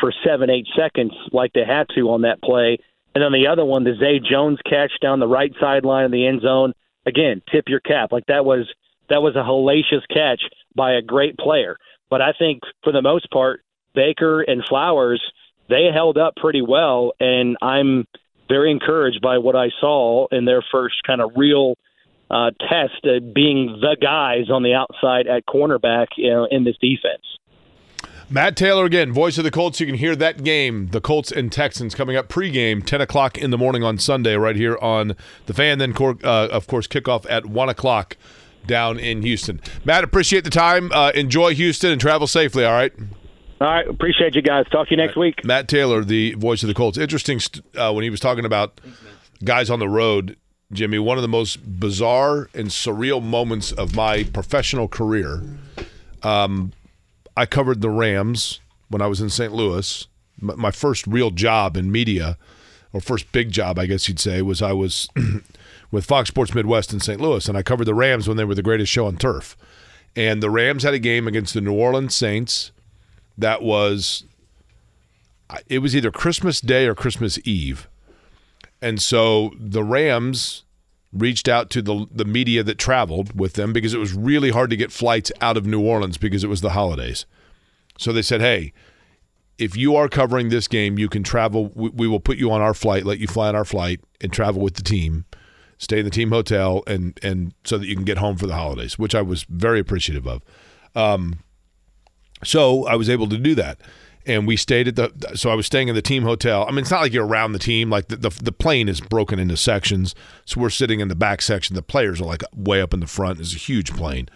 for seven eight seconds like they had to on that play. And then the other one the zay jones catch down the right sideline of the end zone. Again tip your cap. Like that was that was a hellacious catch by a great player but i think for the most part baker and flowers they held up pretty well, and I'm very encouraged by what I saw in their first kind of real uh, test being the guys on the outside at cornerback you know, in this defense. Matt Taylor again, voice of the Colts. You can hear that game, the Colts and Texans, coming up pregame, 10 o'clock in the morning on Sunday, right here on the fan. Then, uh, of course, kickoff at 1 o'clock down in Houston. Matt, appreciate the time. Uh, enjoy Houston and travel safely, all right? All right, appreciate you guys. Talk to you next week. Matt Taylor, the voice of the Colts. Interesting uh, when he was talking about guys on the road, Jimmy. One of the most bizarre and surreal moments of my professional career. Um, I covered the Rams when I was in St. Louis. My first real job in media, or first big job, I guess you'd say, was I was [CLEARS THROAT] with Fox Sports Midwest in St. Louis, and I covered the Rams when they were the greatest show on turf. And the Rams had a game against the New Orleans Saints that was it was either Christmas Day or Christmas Eve. And so the Rams reached out to the the media that traveled with them because it was really hard to get flights out of New Orleans because it was the holidays. So they said, "Hey, if you are covering this game, you can travel. We, we will put you on our flight, let you fly on our flight, and travel with the team, stay in the team hotel, and and so that you can get home for the holidays." Which I was very appreciative of. Um, so I was able to do that. And we stayed at the, so I was staying in the team hotel. I mean, it's not like you're around the team. Like the, the, the plane is broken into sections. So we're sitting in the back section. The players are like way up in the front. It's a huge plane.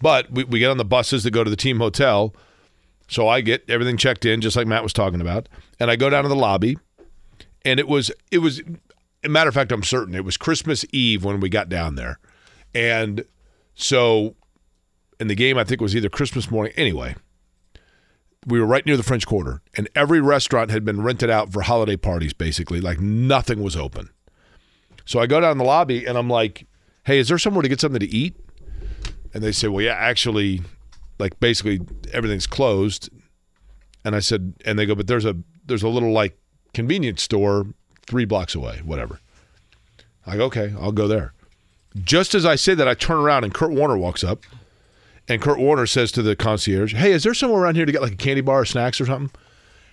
But we, we get on the buses that go to the team hotel. So I get everything checked in, just like Matt was talking about. And I go down to the lobby. And it was, it was, matter of fact, I'm certain it was Christmas Eve when we got down there. And so, in the game, I think it was either Christmas morning. Anyway, we were right near the French Quarter, and every restaurant had been rented out for holiday parties, basically. Like nothing was open. So I go down the lobby and I'm like, hey, is there somewhere to get something to eat? And they say, well, yeah, actually, like basically everything's closed. And I said, and they go, but there's a there's a little like convenience store three blocks away, whatever. I go, okay, I'll go there. Just as I say that, I turn around and Kurt Warner walks up and Kurt Warner says to the concierge, "Hey, is there somewhere around here to get like a candy bar or snacks or something?"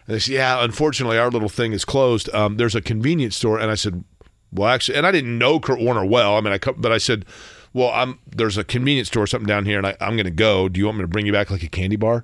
And they say, "Yeah, unfortunately, our little thing is closed. Um, there's a convenience store." And I said, "Well, actually," and I didn't know Kurt Warner well. I mean, I but I said, "Well, I'm there's a convenience store or something down here, and I, am going to go. Do you want me to bring you back like a candy bar?"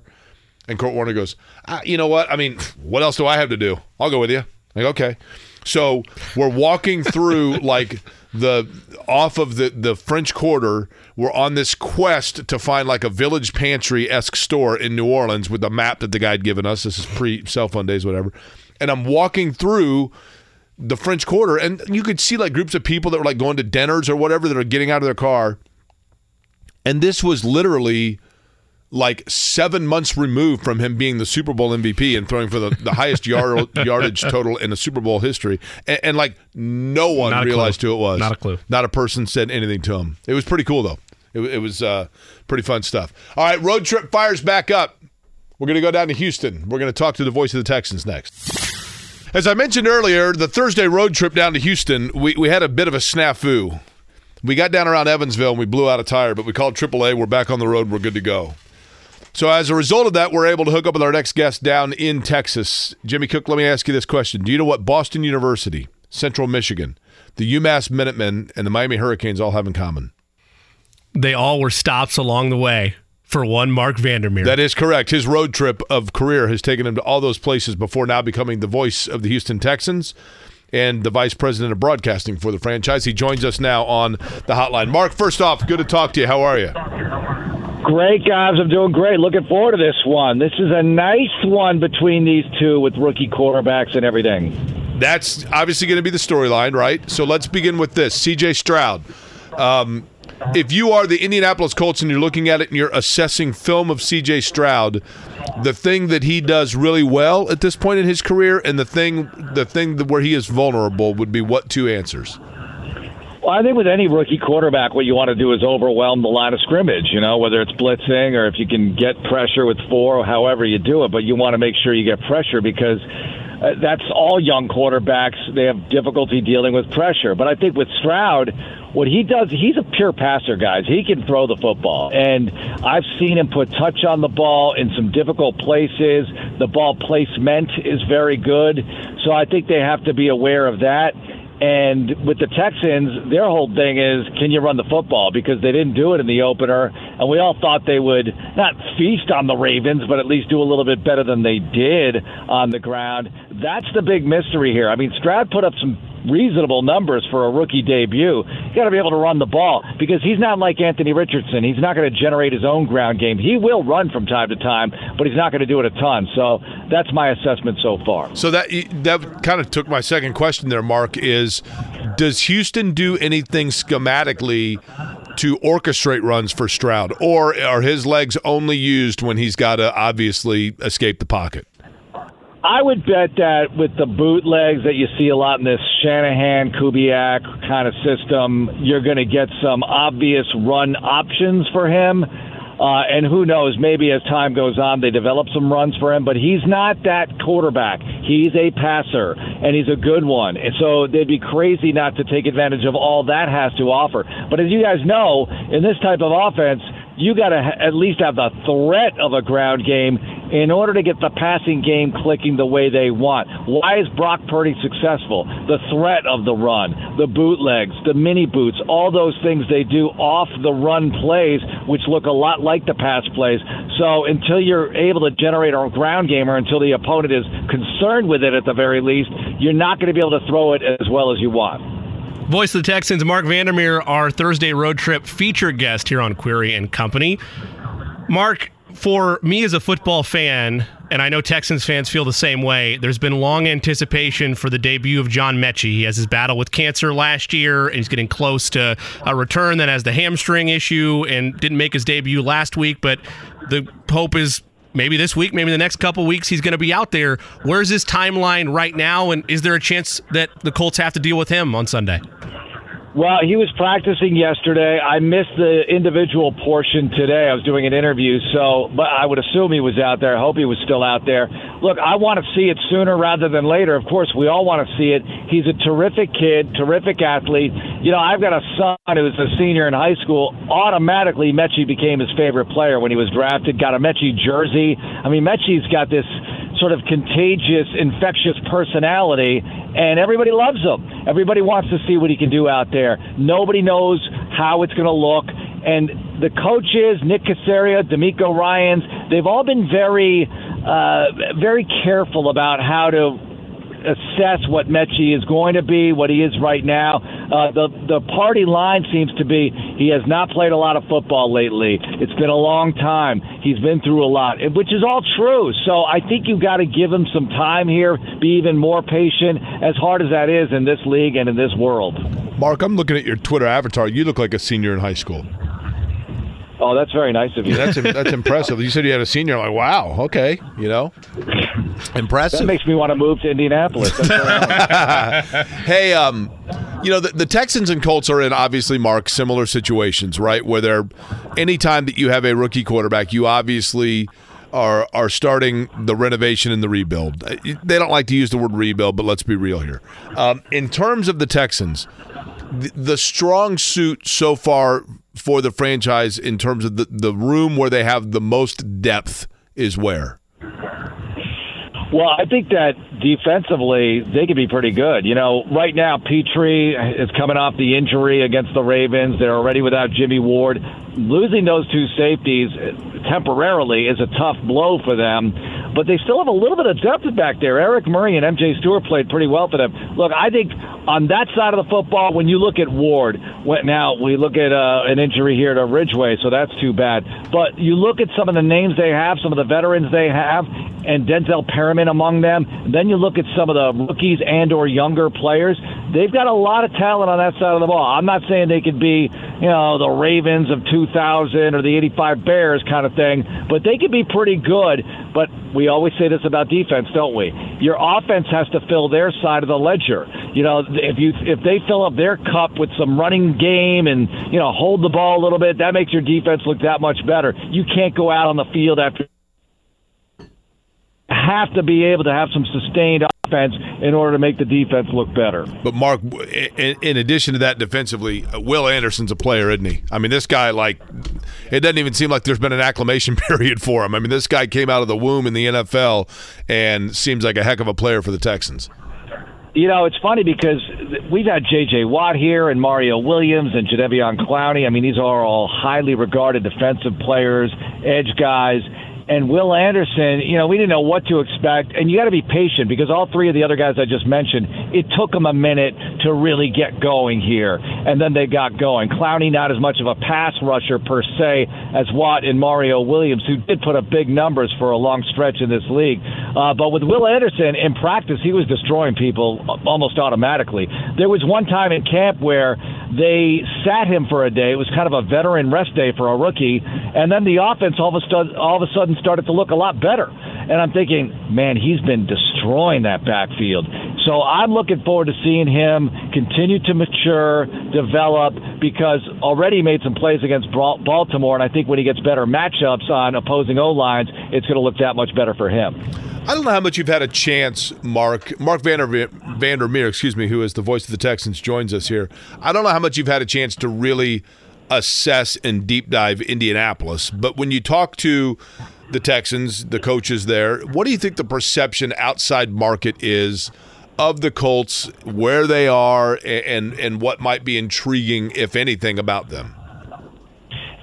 And Kurt Warner goes, "You know what? I mean, what else do I have to do? I'll go with you." I Like, okay. So we're walking through [LAUGHS] like the off of the the French Quarter. We're on this quest to find like a village pantry esque store in New Orleans with the map that the guy had given us. This is pre cell phone days, whatever. And I'm walking through the French Quarter, and you could see like groups of people that were like going to dinners or whatever that are getting out of their car. And this was literally like seven months removed from him being the Super Bowl MVP and throwing for the, the highest yard, [LAUGHS] yardage total in the Super Bowl history. And, and like no one Not realized clue. who it was. Not a clue. Not a person said anything to him. It was pretty cool though. It, it was uh, pretty fun stuff. All right, road trip fires back up. We're going to go down to Houston. We're going to talk to the voice of the Texans next. As I mentioned earlier, the Thursday road trip down to Houston, we, we had a bit of a snafu. We got down around Evansville and we blew out a tire, but we called AAA. We're back on the road. We're good to go. So as a result of that, we're able to hook up with our next guest down in Texas. Jimmy Cook, let me ask you this question. Do you know what Boston University, Central Michigan, the UMass Minutemen, and the Miami Hurricanes all have in common? They all were stops along the way for one Marc Vandermeer. That is correct. His road trip of career has taken him to all those places before now becoming the voice of the Houston Texans and the vice president of broadcasting for the franchise. He joins us now on the hotline. Marc, first off, good to talk to you. How are you? Great, guys. I'm doing great. Looking forward to this one. This is a nice one between these two with rookie quarterbacks and everything. That's obviously going to be the storyline, right? So let's begin with this. CJ Stroud. Um, if you are the Indianapolis Colts and you're looking at it and you're assessing film of CJ Stroud, the thing that he does really well at this point in his career and the thing the thing where he is vulnerable would be what two answers? Well, I think with any rookie quarterback, what you want to do is overwhelm the line of scrimmage, you know, whether it's blitzing or if you can get pressure with four or however you do it. But you want to make sure you get pressure because uh, that's all young quarterbacks. They have difficulty dealing with pressure. But I think with Stroud, what he does, he's a pure passer, guys. He can throw the football. And I've seen him put touch on the ball in some difficult places. The ball placement is very good. So I think they have to be aware of that. And with the Texans, their whole thing is can you run the football? Because they didn't do it in the opener. And we all thought they would not feast on the Ravens, but at least do a little bit better than they did on the ground. That's the big mystery here. I mean, Stroud put up some reasonable numbers for a rookie debut. You got to be able to run the ball because he's not like Anthony Richardson. He's not going to generate his own ground game. He will run from time to time, but he's not going to do it a ton. So that's my assessment so far. So that that kind of took my second question there, Marc. Is does Houston do anything schematically to orchestrate runs for Stroud, or are his legs only used when he's got to obviously escape the pocket? I would bet that with the bootlegs that you see a lot in this Shanahan, Kubiak kind of system, you're going to get some obvious run options for him. Uh, and who knows, maybe as time goes on, they develop some runs for him, but he's not that quarterback. He's a passer, and he's a good one. And so they'd be crazy not to take advantage of all that has to offer. But as you guys know, in this type of offense, you got to at least have the threat of a ground game in order to get the passing game clicking the way they want. Why is Brock Purdy successful? The threat of the run, the bootlegs, the mini boots, all those things they do off the run plays, which look a lot like the pass plays. So until you're able to generate a ground game or until the opponent is concerned with it at the very least, you're not going to be able to throw it as well as you want. Voice of the Texans, Marc Vandermeer, our Thursday road trip featured guest here on Query and Company. Marc, for me as a football fan, and I know Texans fans feel the same way, there's been long anticipation for the debut of John Metchie. He has his battle with cancer last year, and he's getting close to a return that has the hamstring issue and didn't make his debut last week, but the hope is maybe this week, maybe the next couple weeks, he's going to be out there. Where's his timeline right now, and is there a chance that the Colts have to deal with him on Sunday? Well, he was practicing yesterday. I missed the individual portion today. I was doing an interview, so but I would assume he was out there. I hope he was still out there. Look, I want to see it sooner rather than later. Of course, we all want to see it. He's a terrific kid, terrific athlete. You know, I've got a son who's a senior in high school. Automatically, Metchie became his favorite player when he was drafted. Got a Metchie jersey. I mean, Metchie's got this sort of contagious, infectious personality, and everybody loves him. Everybody wants to see what he can do out there. Nobody knows how it's going to look. And the coaches, Nick Caserio, DeMeco Ryans, they've all been very, uh, very careful about how to assess what Metchie is going to be, what he is right now. Uh, the the party line seems to be he has not played a lot of football lately. It's been a long time. He's been through a lot, which is all true. So I think you've got to give him some time here. Be even more patient, as hard as that is in this league and in this world. Marc, I'm looking at your Twitter avatar. You look like a senior in high school. Oh, that's very nice of you. that's that's impressive. You said you had a senior. Like, wow, okay, you know, impressive. That makes me want to move to Indianapolis. [LAUGHS] hey, um, you know, the, the, Texans and Colts are in obviously, Marc, similar situations, right? Where they're anytime that you have a rookie quarterback, you obviously are are starting the renovation and the rebuild. They don't like to use the word rebuild, but let's be real here. Um, in terms of the Texans, the, strong suit so far for the franchise in terms of the, the room where they have the most depth is where? Well, I think that defensively they could be pretty good. You know, right now Pitre is coming off the injury against the Ravens. They're already without Jimmy Ward. Losing those two safeties temporarily is a tough blow for them, but they still have a little bit of depth back there. Eric Murray and MJ Stewart played pretty well for them. Look, I think on that side of the football, when you look at Ward, now we look at uh, an injury here to Ridgeway, so that's too bad. But you look at some of the names they have, some of the veterans they have, and Denzel Perryman among them. Then you look at some of the rookies and or younger players. They've got a lot of talent on that side of the ball. I'm not saying they could be, you know, the Ravens of 2000 or the 85 Bears kind of thing, but they could be pretty good. But we always say this about defense, don't we? Your offense has to fill their side of the ledger. You know, if you if they fill up their cup with some running game and you know hold the ball a little bit, that makes your defense look that much better. You can't go out on the field after have to be able to have some sustained offense in order to make the defense look better. But Marc, in, in, addition to that, defensively, uh, Will Anderson's a player, isn't he? I mean, this guy like it doesn't even seem like there's been an acclimation [LAUGHS] period for him. I mean, this guy came out of the womb in the NFL and seems like a heck of a player for the Texans. You know, it's funny because we've had J.J. Watt here and Mario Williams and Jadeveon Clowney. I mean, these are all highly regarded defensive players, edge guys and Will Anderson, you know, we didn't know what to expect. And you got to be patient because all three of the other guys I just mentioned, it took them a minute to really get going here. And then they got going. Clowney, not as much of a pass rusher per se as Watt and Mario Williams, who did put up big numbers for a long stretch in this league. Uh, but with Will Anderson, in practice, he was destroying people almost automatically. There was one time in camp where they sat him for a day. It was kind of a veteran rest day for a rookie. And then the offense all of a sudden, all of a sudden started to look a lot better. And I'm thinking, man, he's been destroying that backfield. So I'm looking forward to seeing him continue to mature, develop, because already he made some plays against Baltimore. And I think when he gets better matchups on opposing O lines, it's going to look that much better for him. I don't know how much you've had a chance, Marc. Marc Vander, Vandermeer, excuse me, who is the voice of the Texans, joins us here. I don't know how much you've had a chance to really assess and deep dive Indianapolis, but when you talk to the Texans, the coaches there. What do you think the perception outside market is of the Colts, where they are, and and what might be intriguing, if anything, about them?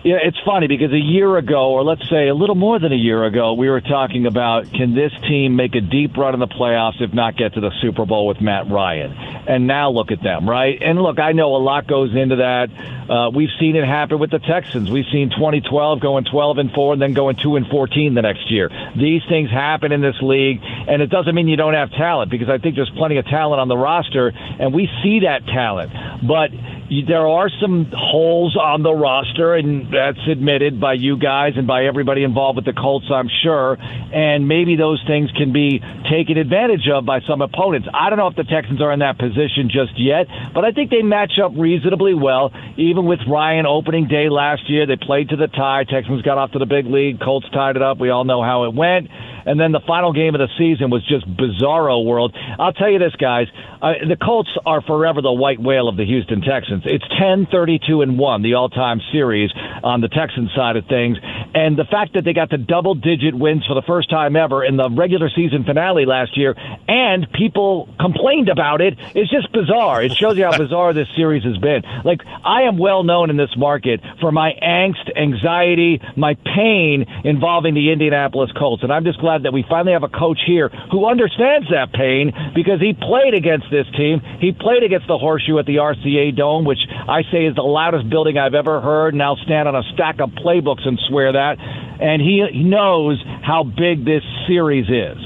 Yeah, it's funny because a year ago, or let's say a little more than a year ago, we were talking about can this team make a deep run in the playoffs, if not get to the Super Bowl with Matt Ryan? And now look at them, right? And look, I know a lot goes into that. Uh, we've seen it happen with the Texans. We've seen 2012 going 12 and 4 and then going 2 and 14 the next year. These things happen in this league, and it doesn't mean you don't have talent because I think there's plenty of talent on the roster, and we see that talent. But there are some holes on the roster, and that's admitted by you guys and by everybody involved with the Colts, I'm sure. And maybe those things can be taken advantage of by some opponents. I don't know if the Texans are in that position just yet, but I think they match up reasonably well. Even with Ryan opening day last year, they played to the tie. Texans got off to the big lead. Colts tied it up. We all know how it went. And then the final game of the season was just bizarro world. I'll tell you this, guys. Uh, the Colts are forever the white whale of the Houston Texans. It's 10 32 and 1, the all time series on the Texans side of things. And the fact that they got to double digit wins for the first time ever in the regular season finale last year, and people complained about it, is just bizarre. It shows you how [LAUGHS] bizarre this series has been. Like, I am well known in this market for my angst, anxiety, my pain involving the Indianapolis Colts. And I'm just glad that we finally have a coach here who understands that pain because he played against this team. He played against the horseshoe at the RCA Dome, which I say is the loudest building I've ever heard, and I'll stand on a stack of playbooks and swear that. And he knows how big this series is.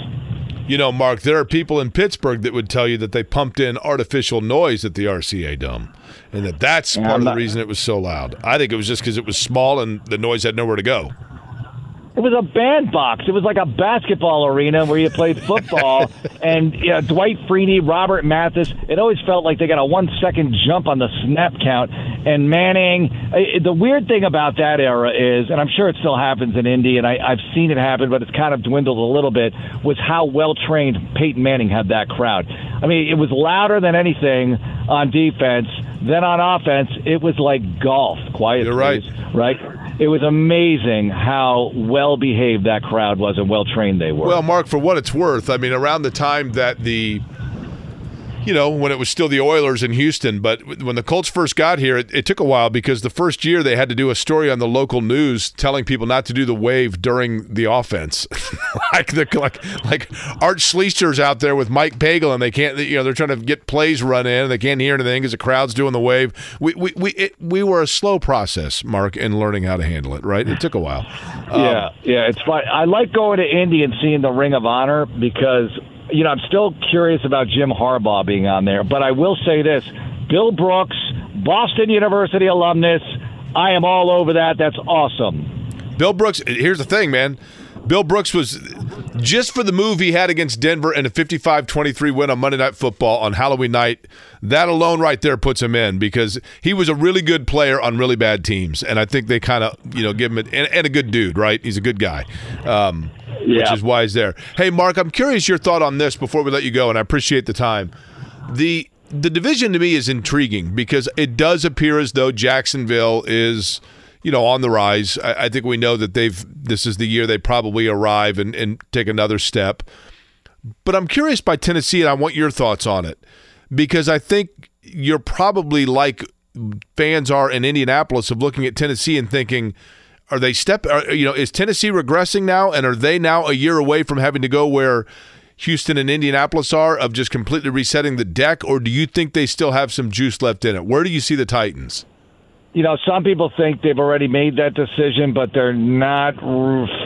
You know, Marc, there are people in Pittsburgh that would tell you that they pumped in artificial noise at the RCA Dome and that that's part of the reason it was so loud. I think it was just because it was small and the noise had nowhere to go. It was a bandbox. It was like a basketball arena where you played football. [LAUGHS] and you know, Dwight Freeney, Robert Mathis, it always felt like they got a one second jump on the snap count. And Manning, the weird thing about that era is, and I'm sure it still happens in Indy, and I, I've seen it happen, but it's kind of dwindled a little bit, was how well trained Peyton Manning had that crowd. I mean, it was louder than anything on defense. Then on offense, it was like golf. Quiet, You're right. right? it was amazing how well behaved that crowd was and well trained they were. Well, Marc, for what it's worth, I mean, around the time that the you know, when it was still the Oilers in Houston. But when the Colts first got here, it, it, took a while because the first year they had to do a story on the local news telling people not to do the wave during the offense. [LAUGHS] like the like like Art Schlichter's out there with Mike Pagel, and they can't. You know, they're trying to get plays run in, and they can't hear anything because the crowd's doing the wave. We we we it, we were a slow process, Marc, in learning how to handle it. Right, it took a while. Um, yeah, yeah, it's fine. I like going to Indy and seeing the Ring of Honor because you know, I'm still curious about Jim Harbaugh being on there, but I will say this Bill Brooks, Boston University alumnus, I am all over that. That's awesome. Bill Brooks, here's the thing, man. Bill Brooks was just for the move he had against Denver and a 55-23 win on Monday Night Football on Halloween night. That alone right there puts him in because he was a really good player on really bad teams, and I think they kind of you know give him a, and, and, a good dude, right? He's a good guy. Um, yeah. which is why he's there. Hey, Marc, I'm curious your thought on this before we let you go, and I appreciate the time. The the division to me is intriguing because it does appear as though Jacksonville is, you know, on the rise. I, I think we know that they've this is the year they probably arrive and, and take another step. But I'm curious by Tennessee, and I want your thoughts on it because I think you're probably like fans are in Indianapolis of looking at Tennessee and thinking are they step? Are, you know, is Tennessee regressing now, and are they now a year away from having to go where Houston and Indianapolis are of just completely resetting the deck, or do you think they still have some juice left in it? Where do you see the Titans? You know, some people think they've already made that decision, but they're not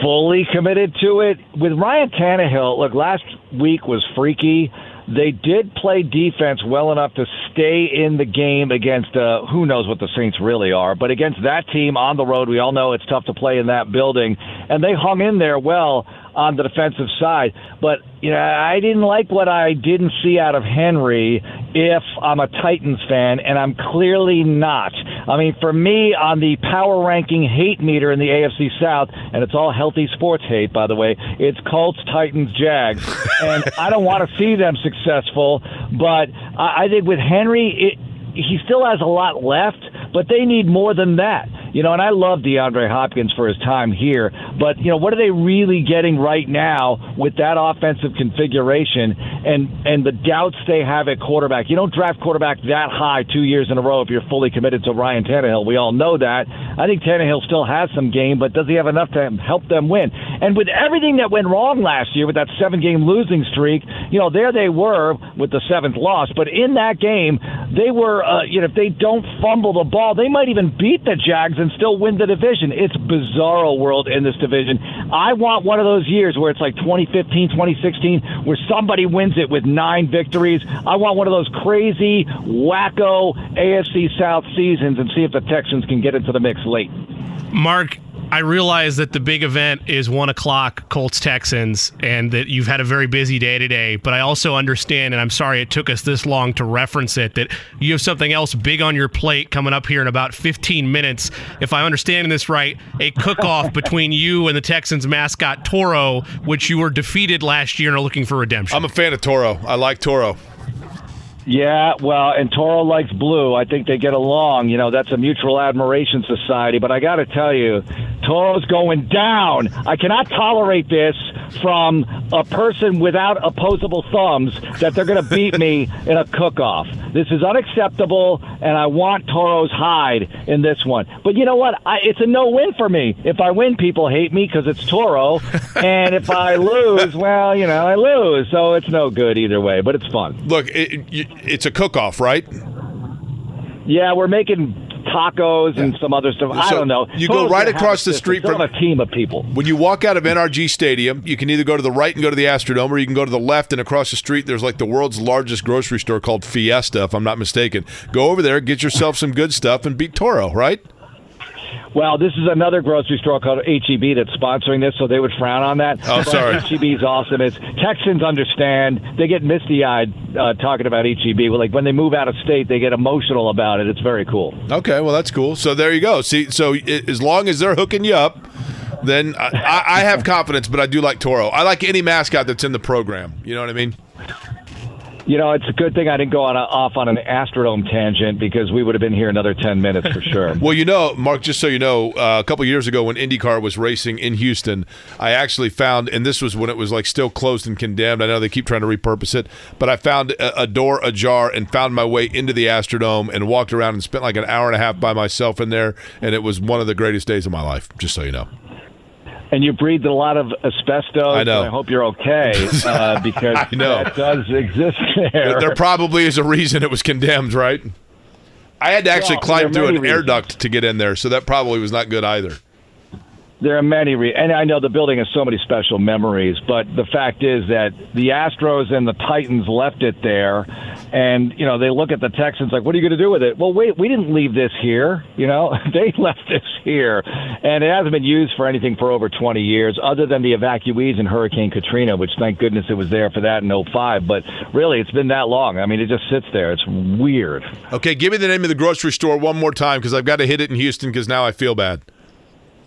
fully committed to it. With Ryan Tannehill, look, last week was freaky. They did play defense well enough to stay in the game against uh, who knows what the Saints really are, but against that team on the road, we all know it's tough to play in that building, and they hung in there well on the defensive side. But you know, I didn't like what I didn't see out of Henry. If I'm a Titans fan, and I'm clearly not. I mean, for me, on the power ranking hate meter in the AFC South, and it's all healthy sports hate, by the way. It's Colts, Titans, Jags, [LAUGHS] and I don't want to see them successful. But I, I think with Henry, it, he still has a lot left, but they need more than that. You know, and I love DeAndre Hopkins for his time here, but you know, what are they really getting right now with that offensive configuration and and the doubts they have at quarterback? You don't draft quarterback that high two years in a row if you're fully committed to Ryan Tannehill. We all know that. I think Tannehill still has some game, but does he have enough to help them win? And with everything that went wrong last year with that seven game losing streak, you know, there they were with the seventh loss, but in that game, they were, uh, you know, if they don't fumble the ball, they might even beat the Jags and still win the division. It's bizarro world in this division. I want one of those years where it's like 2015, 2016, where somebody wins it with nine victories. I want one of those crazy, wacko AFC South seasons and see if the Texans can get into the mix late. Marc, I realize that the big event is one o'clock Colts Texans and that you've had a very busy day today, but I also understand, and I'm sorry it took us this long to reference it, that you have something else big on your plate coming up here in about 15 minutes. If I'm understanding this right, a cook off [LAUGHS] between you and the Texans mascot Toro, which you were defeated last year and are looking for redemption. I'm a fan of Toro. I like Toro. Yeah, well, and Toro likes blue. I think they get along. You know, that's a mutual admiration society. But I got to tell you, Toro's going down. I cannot tolerate this from a person without opposable thumbs that they're going to beat me [LAUGHS] in a cook-off. This is unacceptable, and I want Toro's hide in this one. But you know what? I, it's a no-win for me. If I win, people hate me because it's Toro, [LAUGHS] and if I lose, well, you know, I lose. So it's no good either way. But it's fun. Look, it, it's a cook-off, right? Yeah, we're making tacos and some other stuff. I don't know. You go right across the street from a team of people. When you walk out of NRG Stadium, you can either go to the right and go to the Astrodome, or you can go to the left and across the street. There's like the world's largest grocery store called Fiesta, if I'm not mistaken. Go over there, get yourself some good stuff, and beat Toro. Right? Well, this is another grocery store called HEB that's sponsoring this, so they would frown on that. Oh, sorry. HEB is awesome. It's Texans understand. They get misty eyed uh, talking about HEB. Like when they move out of state, they get emotional about it. It's very cool. Okay, well that's cool. So there you go. See, so i- as long as they're hooking you up, then I, I have confidence. But I do like Toro. I like any mascot that's in the program. You know what I mean? You know, it's a good thing I didn't go on a, off on an Astrodome tangent because we would have been here another 10 minutes for sure. [LAUGHS] Well, you know, Marc, just so you know, uh, a couple years ago when IndyCar was racing in Houston, I actually found, and this was when it was like still closed and condemned. I know they keep trying to repurpose it, but I found a, a door ajar and found my way into the Astrodome and walked around and spent like an hour and a half by myself in there, and it was one of the greatest days of my life. Just so you know. And you breathed a lot of asbestos. I know. and I hope you're okay [LAUGHS] uh, because I know. that does exist there. There, probably is a reason it was condemned, right? I had to actually Well, climb through an many air duct to get in there, so that probably was not good either. There are many, re- and I know the building has so many special memories. But the fact is that the Astros and the Titans left it there, and you know they look at the Texans like, "What are you going to do with it?" Well, wait, we didn't leave this here. You know, [LAUGHS] they left this here, and it hasn't been used for anything for over 20 years, other than the evacuees in Hurricane Katrina, which thank goodness it was there for that in 05. But really, it's been that long. I mean, it just sits there. It's weird. Okay, give me the name of the grocery store one more time because I've got to hit it in Houston because now I feel bad.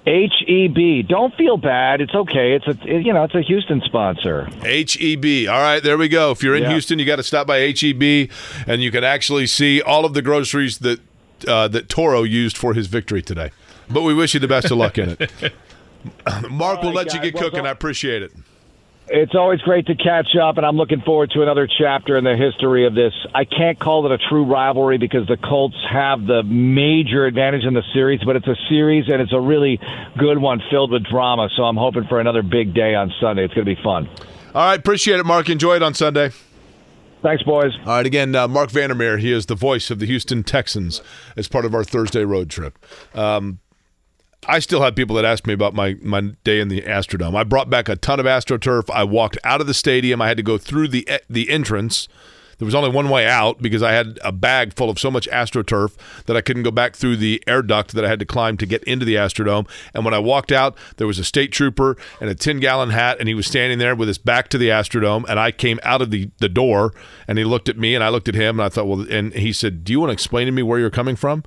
H E B. Don't feel bad. It's okay. It's a you know it's a Houston sponsor. HEB. E All right, there we go. If you're in Yeah. Houston, you got to stop by HEB, and you can actually see all of the groceries that uh, that Toro used for his victory today. But we wish you the best of luck in it. [LAUGHS] Marc, we'll right, let you get Well cooking. done. I appreciate it. It's always great to catch up, and I'm looking forward to another chapter in the history of this. I can't call it a true rivalry because the Colts have the major advantage in the series, but it's a series and it's a really good one filled with drama. So I'm hoping for another big day on Sunday. It's going to be fun. All right, appreciate it, Marc. Enjoy it on Sunday. Thanks, boys. All right, again, uh, Marc Vandermeer. He is the voice of the Houston Texans as part of our Thursday road trip. Um, I still have people that ask me about my, my day in the Astrodome. I brought back a ton of AstroTurf. I walked out of the stadium. I had to go through the the entrance. There was only one way out because I had a bag full of so much AstroTurf that I couldn't go back through the air duct that I had to climb to get into the Astrodome. And when I walked out, there was a state trooper and a 10 gallon hat, and he was standing there with his back to the Astrodome. And I came out of the, the door, and he looked at me, and I looked at him, and I thought, well, and he said, Do you want to explain to me where you're coming from?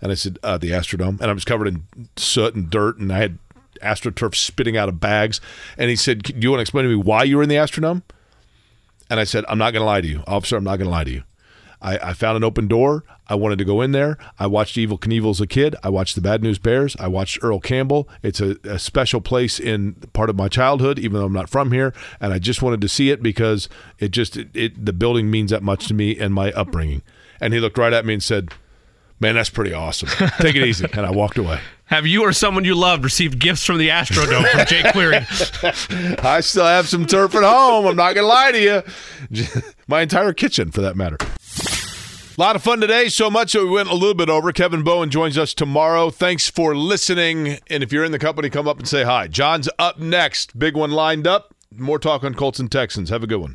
And I said, uh, The Astrodome. And I was covered in soot and dirt, and I had AstroTurf spitting out of bags. And he said, Do you want to explain to me why you were in the Astrodome? And I said, I'm not going to lie to you. Officer, I'm not going to lie to you. I, I found an open door. I wanted to go in there. I watched Evel Knievel as a kid. I watched the Bad News Bears. I watched Earl Campbell. It's a, a special place in part of my childhood, even though I'm not from here. And I just wanted to see it because it just, it, it the building means that much to me and my upbringing. And he looked right at me and said, Man, that's pretty awesome. Take it easy. And I walked away. Have you or someone you loved received gifts from the Astrodome from Jake Query? [LAUGHS] I still have some turf at home. I'm not going to lie to you. [LAUGHS] My entire kitchen, for that matter. A lot of fun today, so much that we went a little bit over. Kevin Bowen joins us tomorrow. Thanks for listening. And if you're in the company, come up and say hi. John's up next. Big one lined up. More talk on Colts and Texans. Have a good one.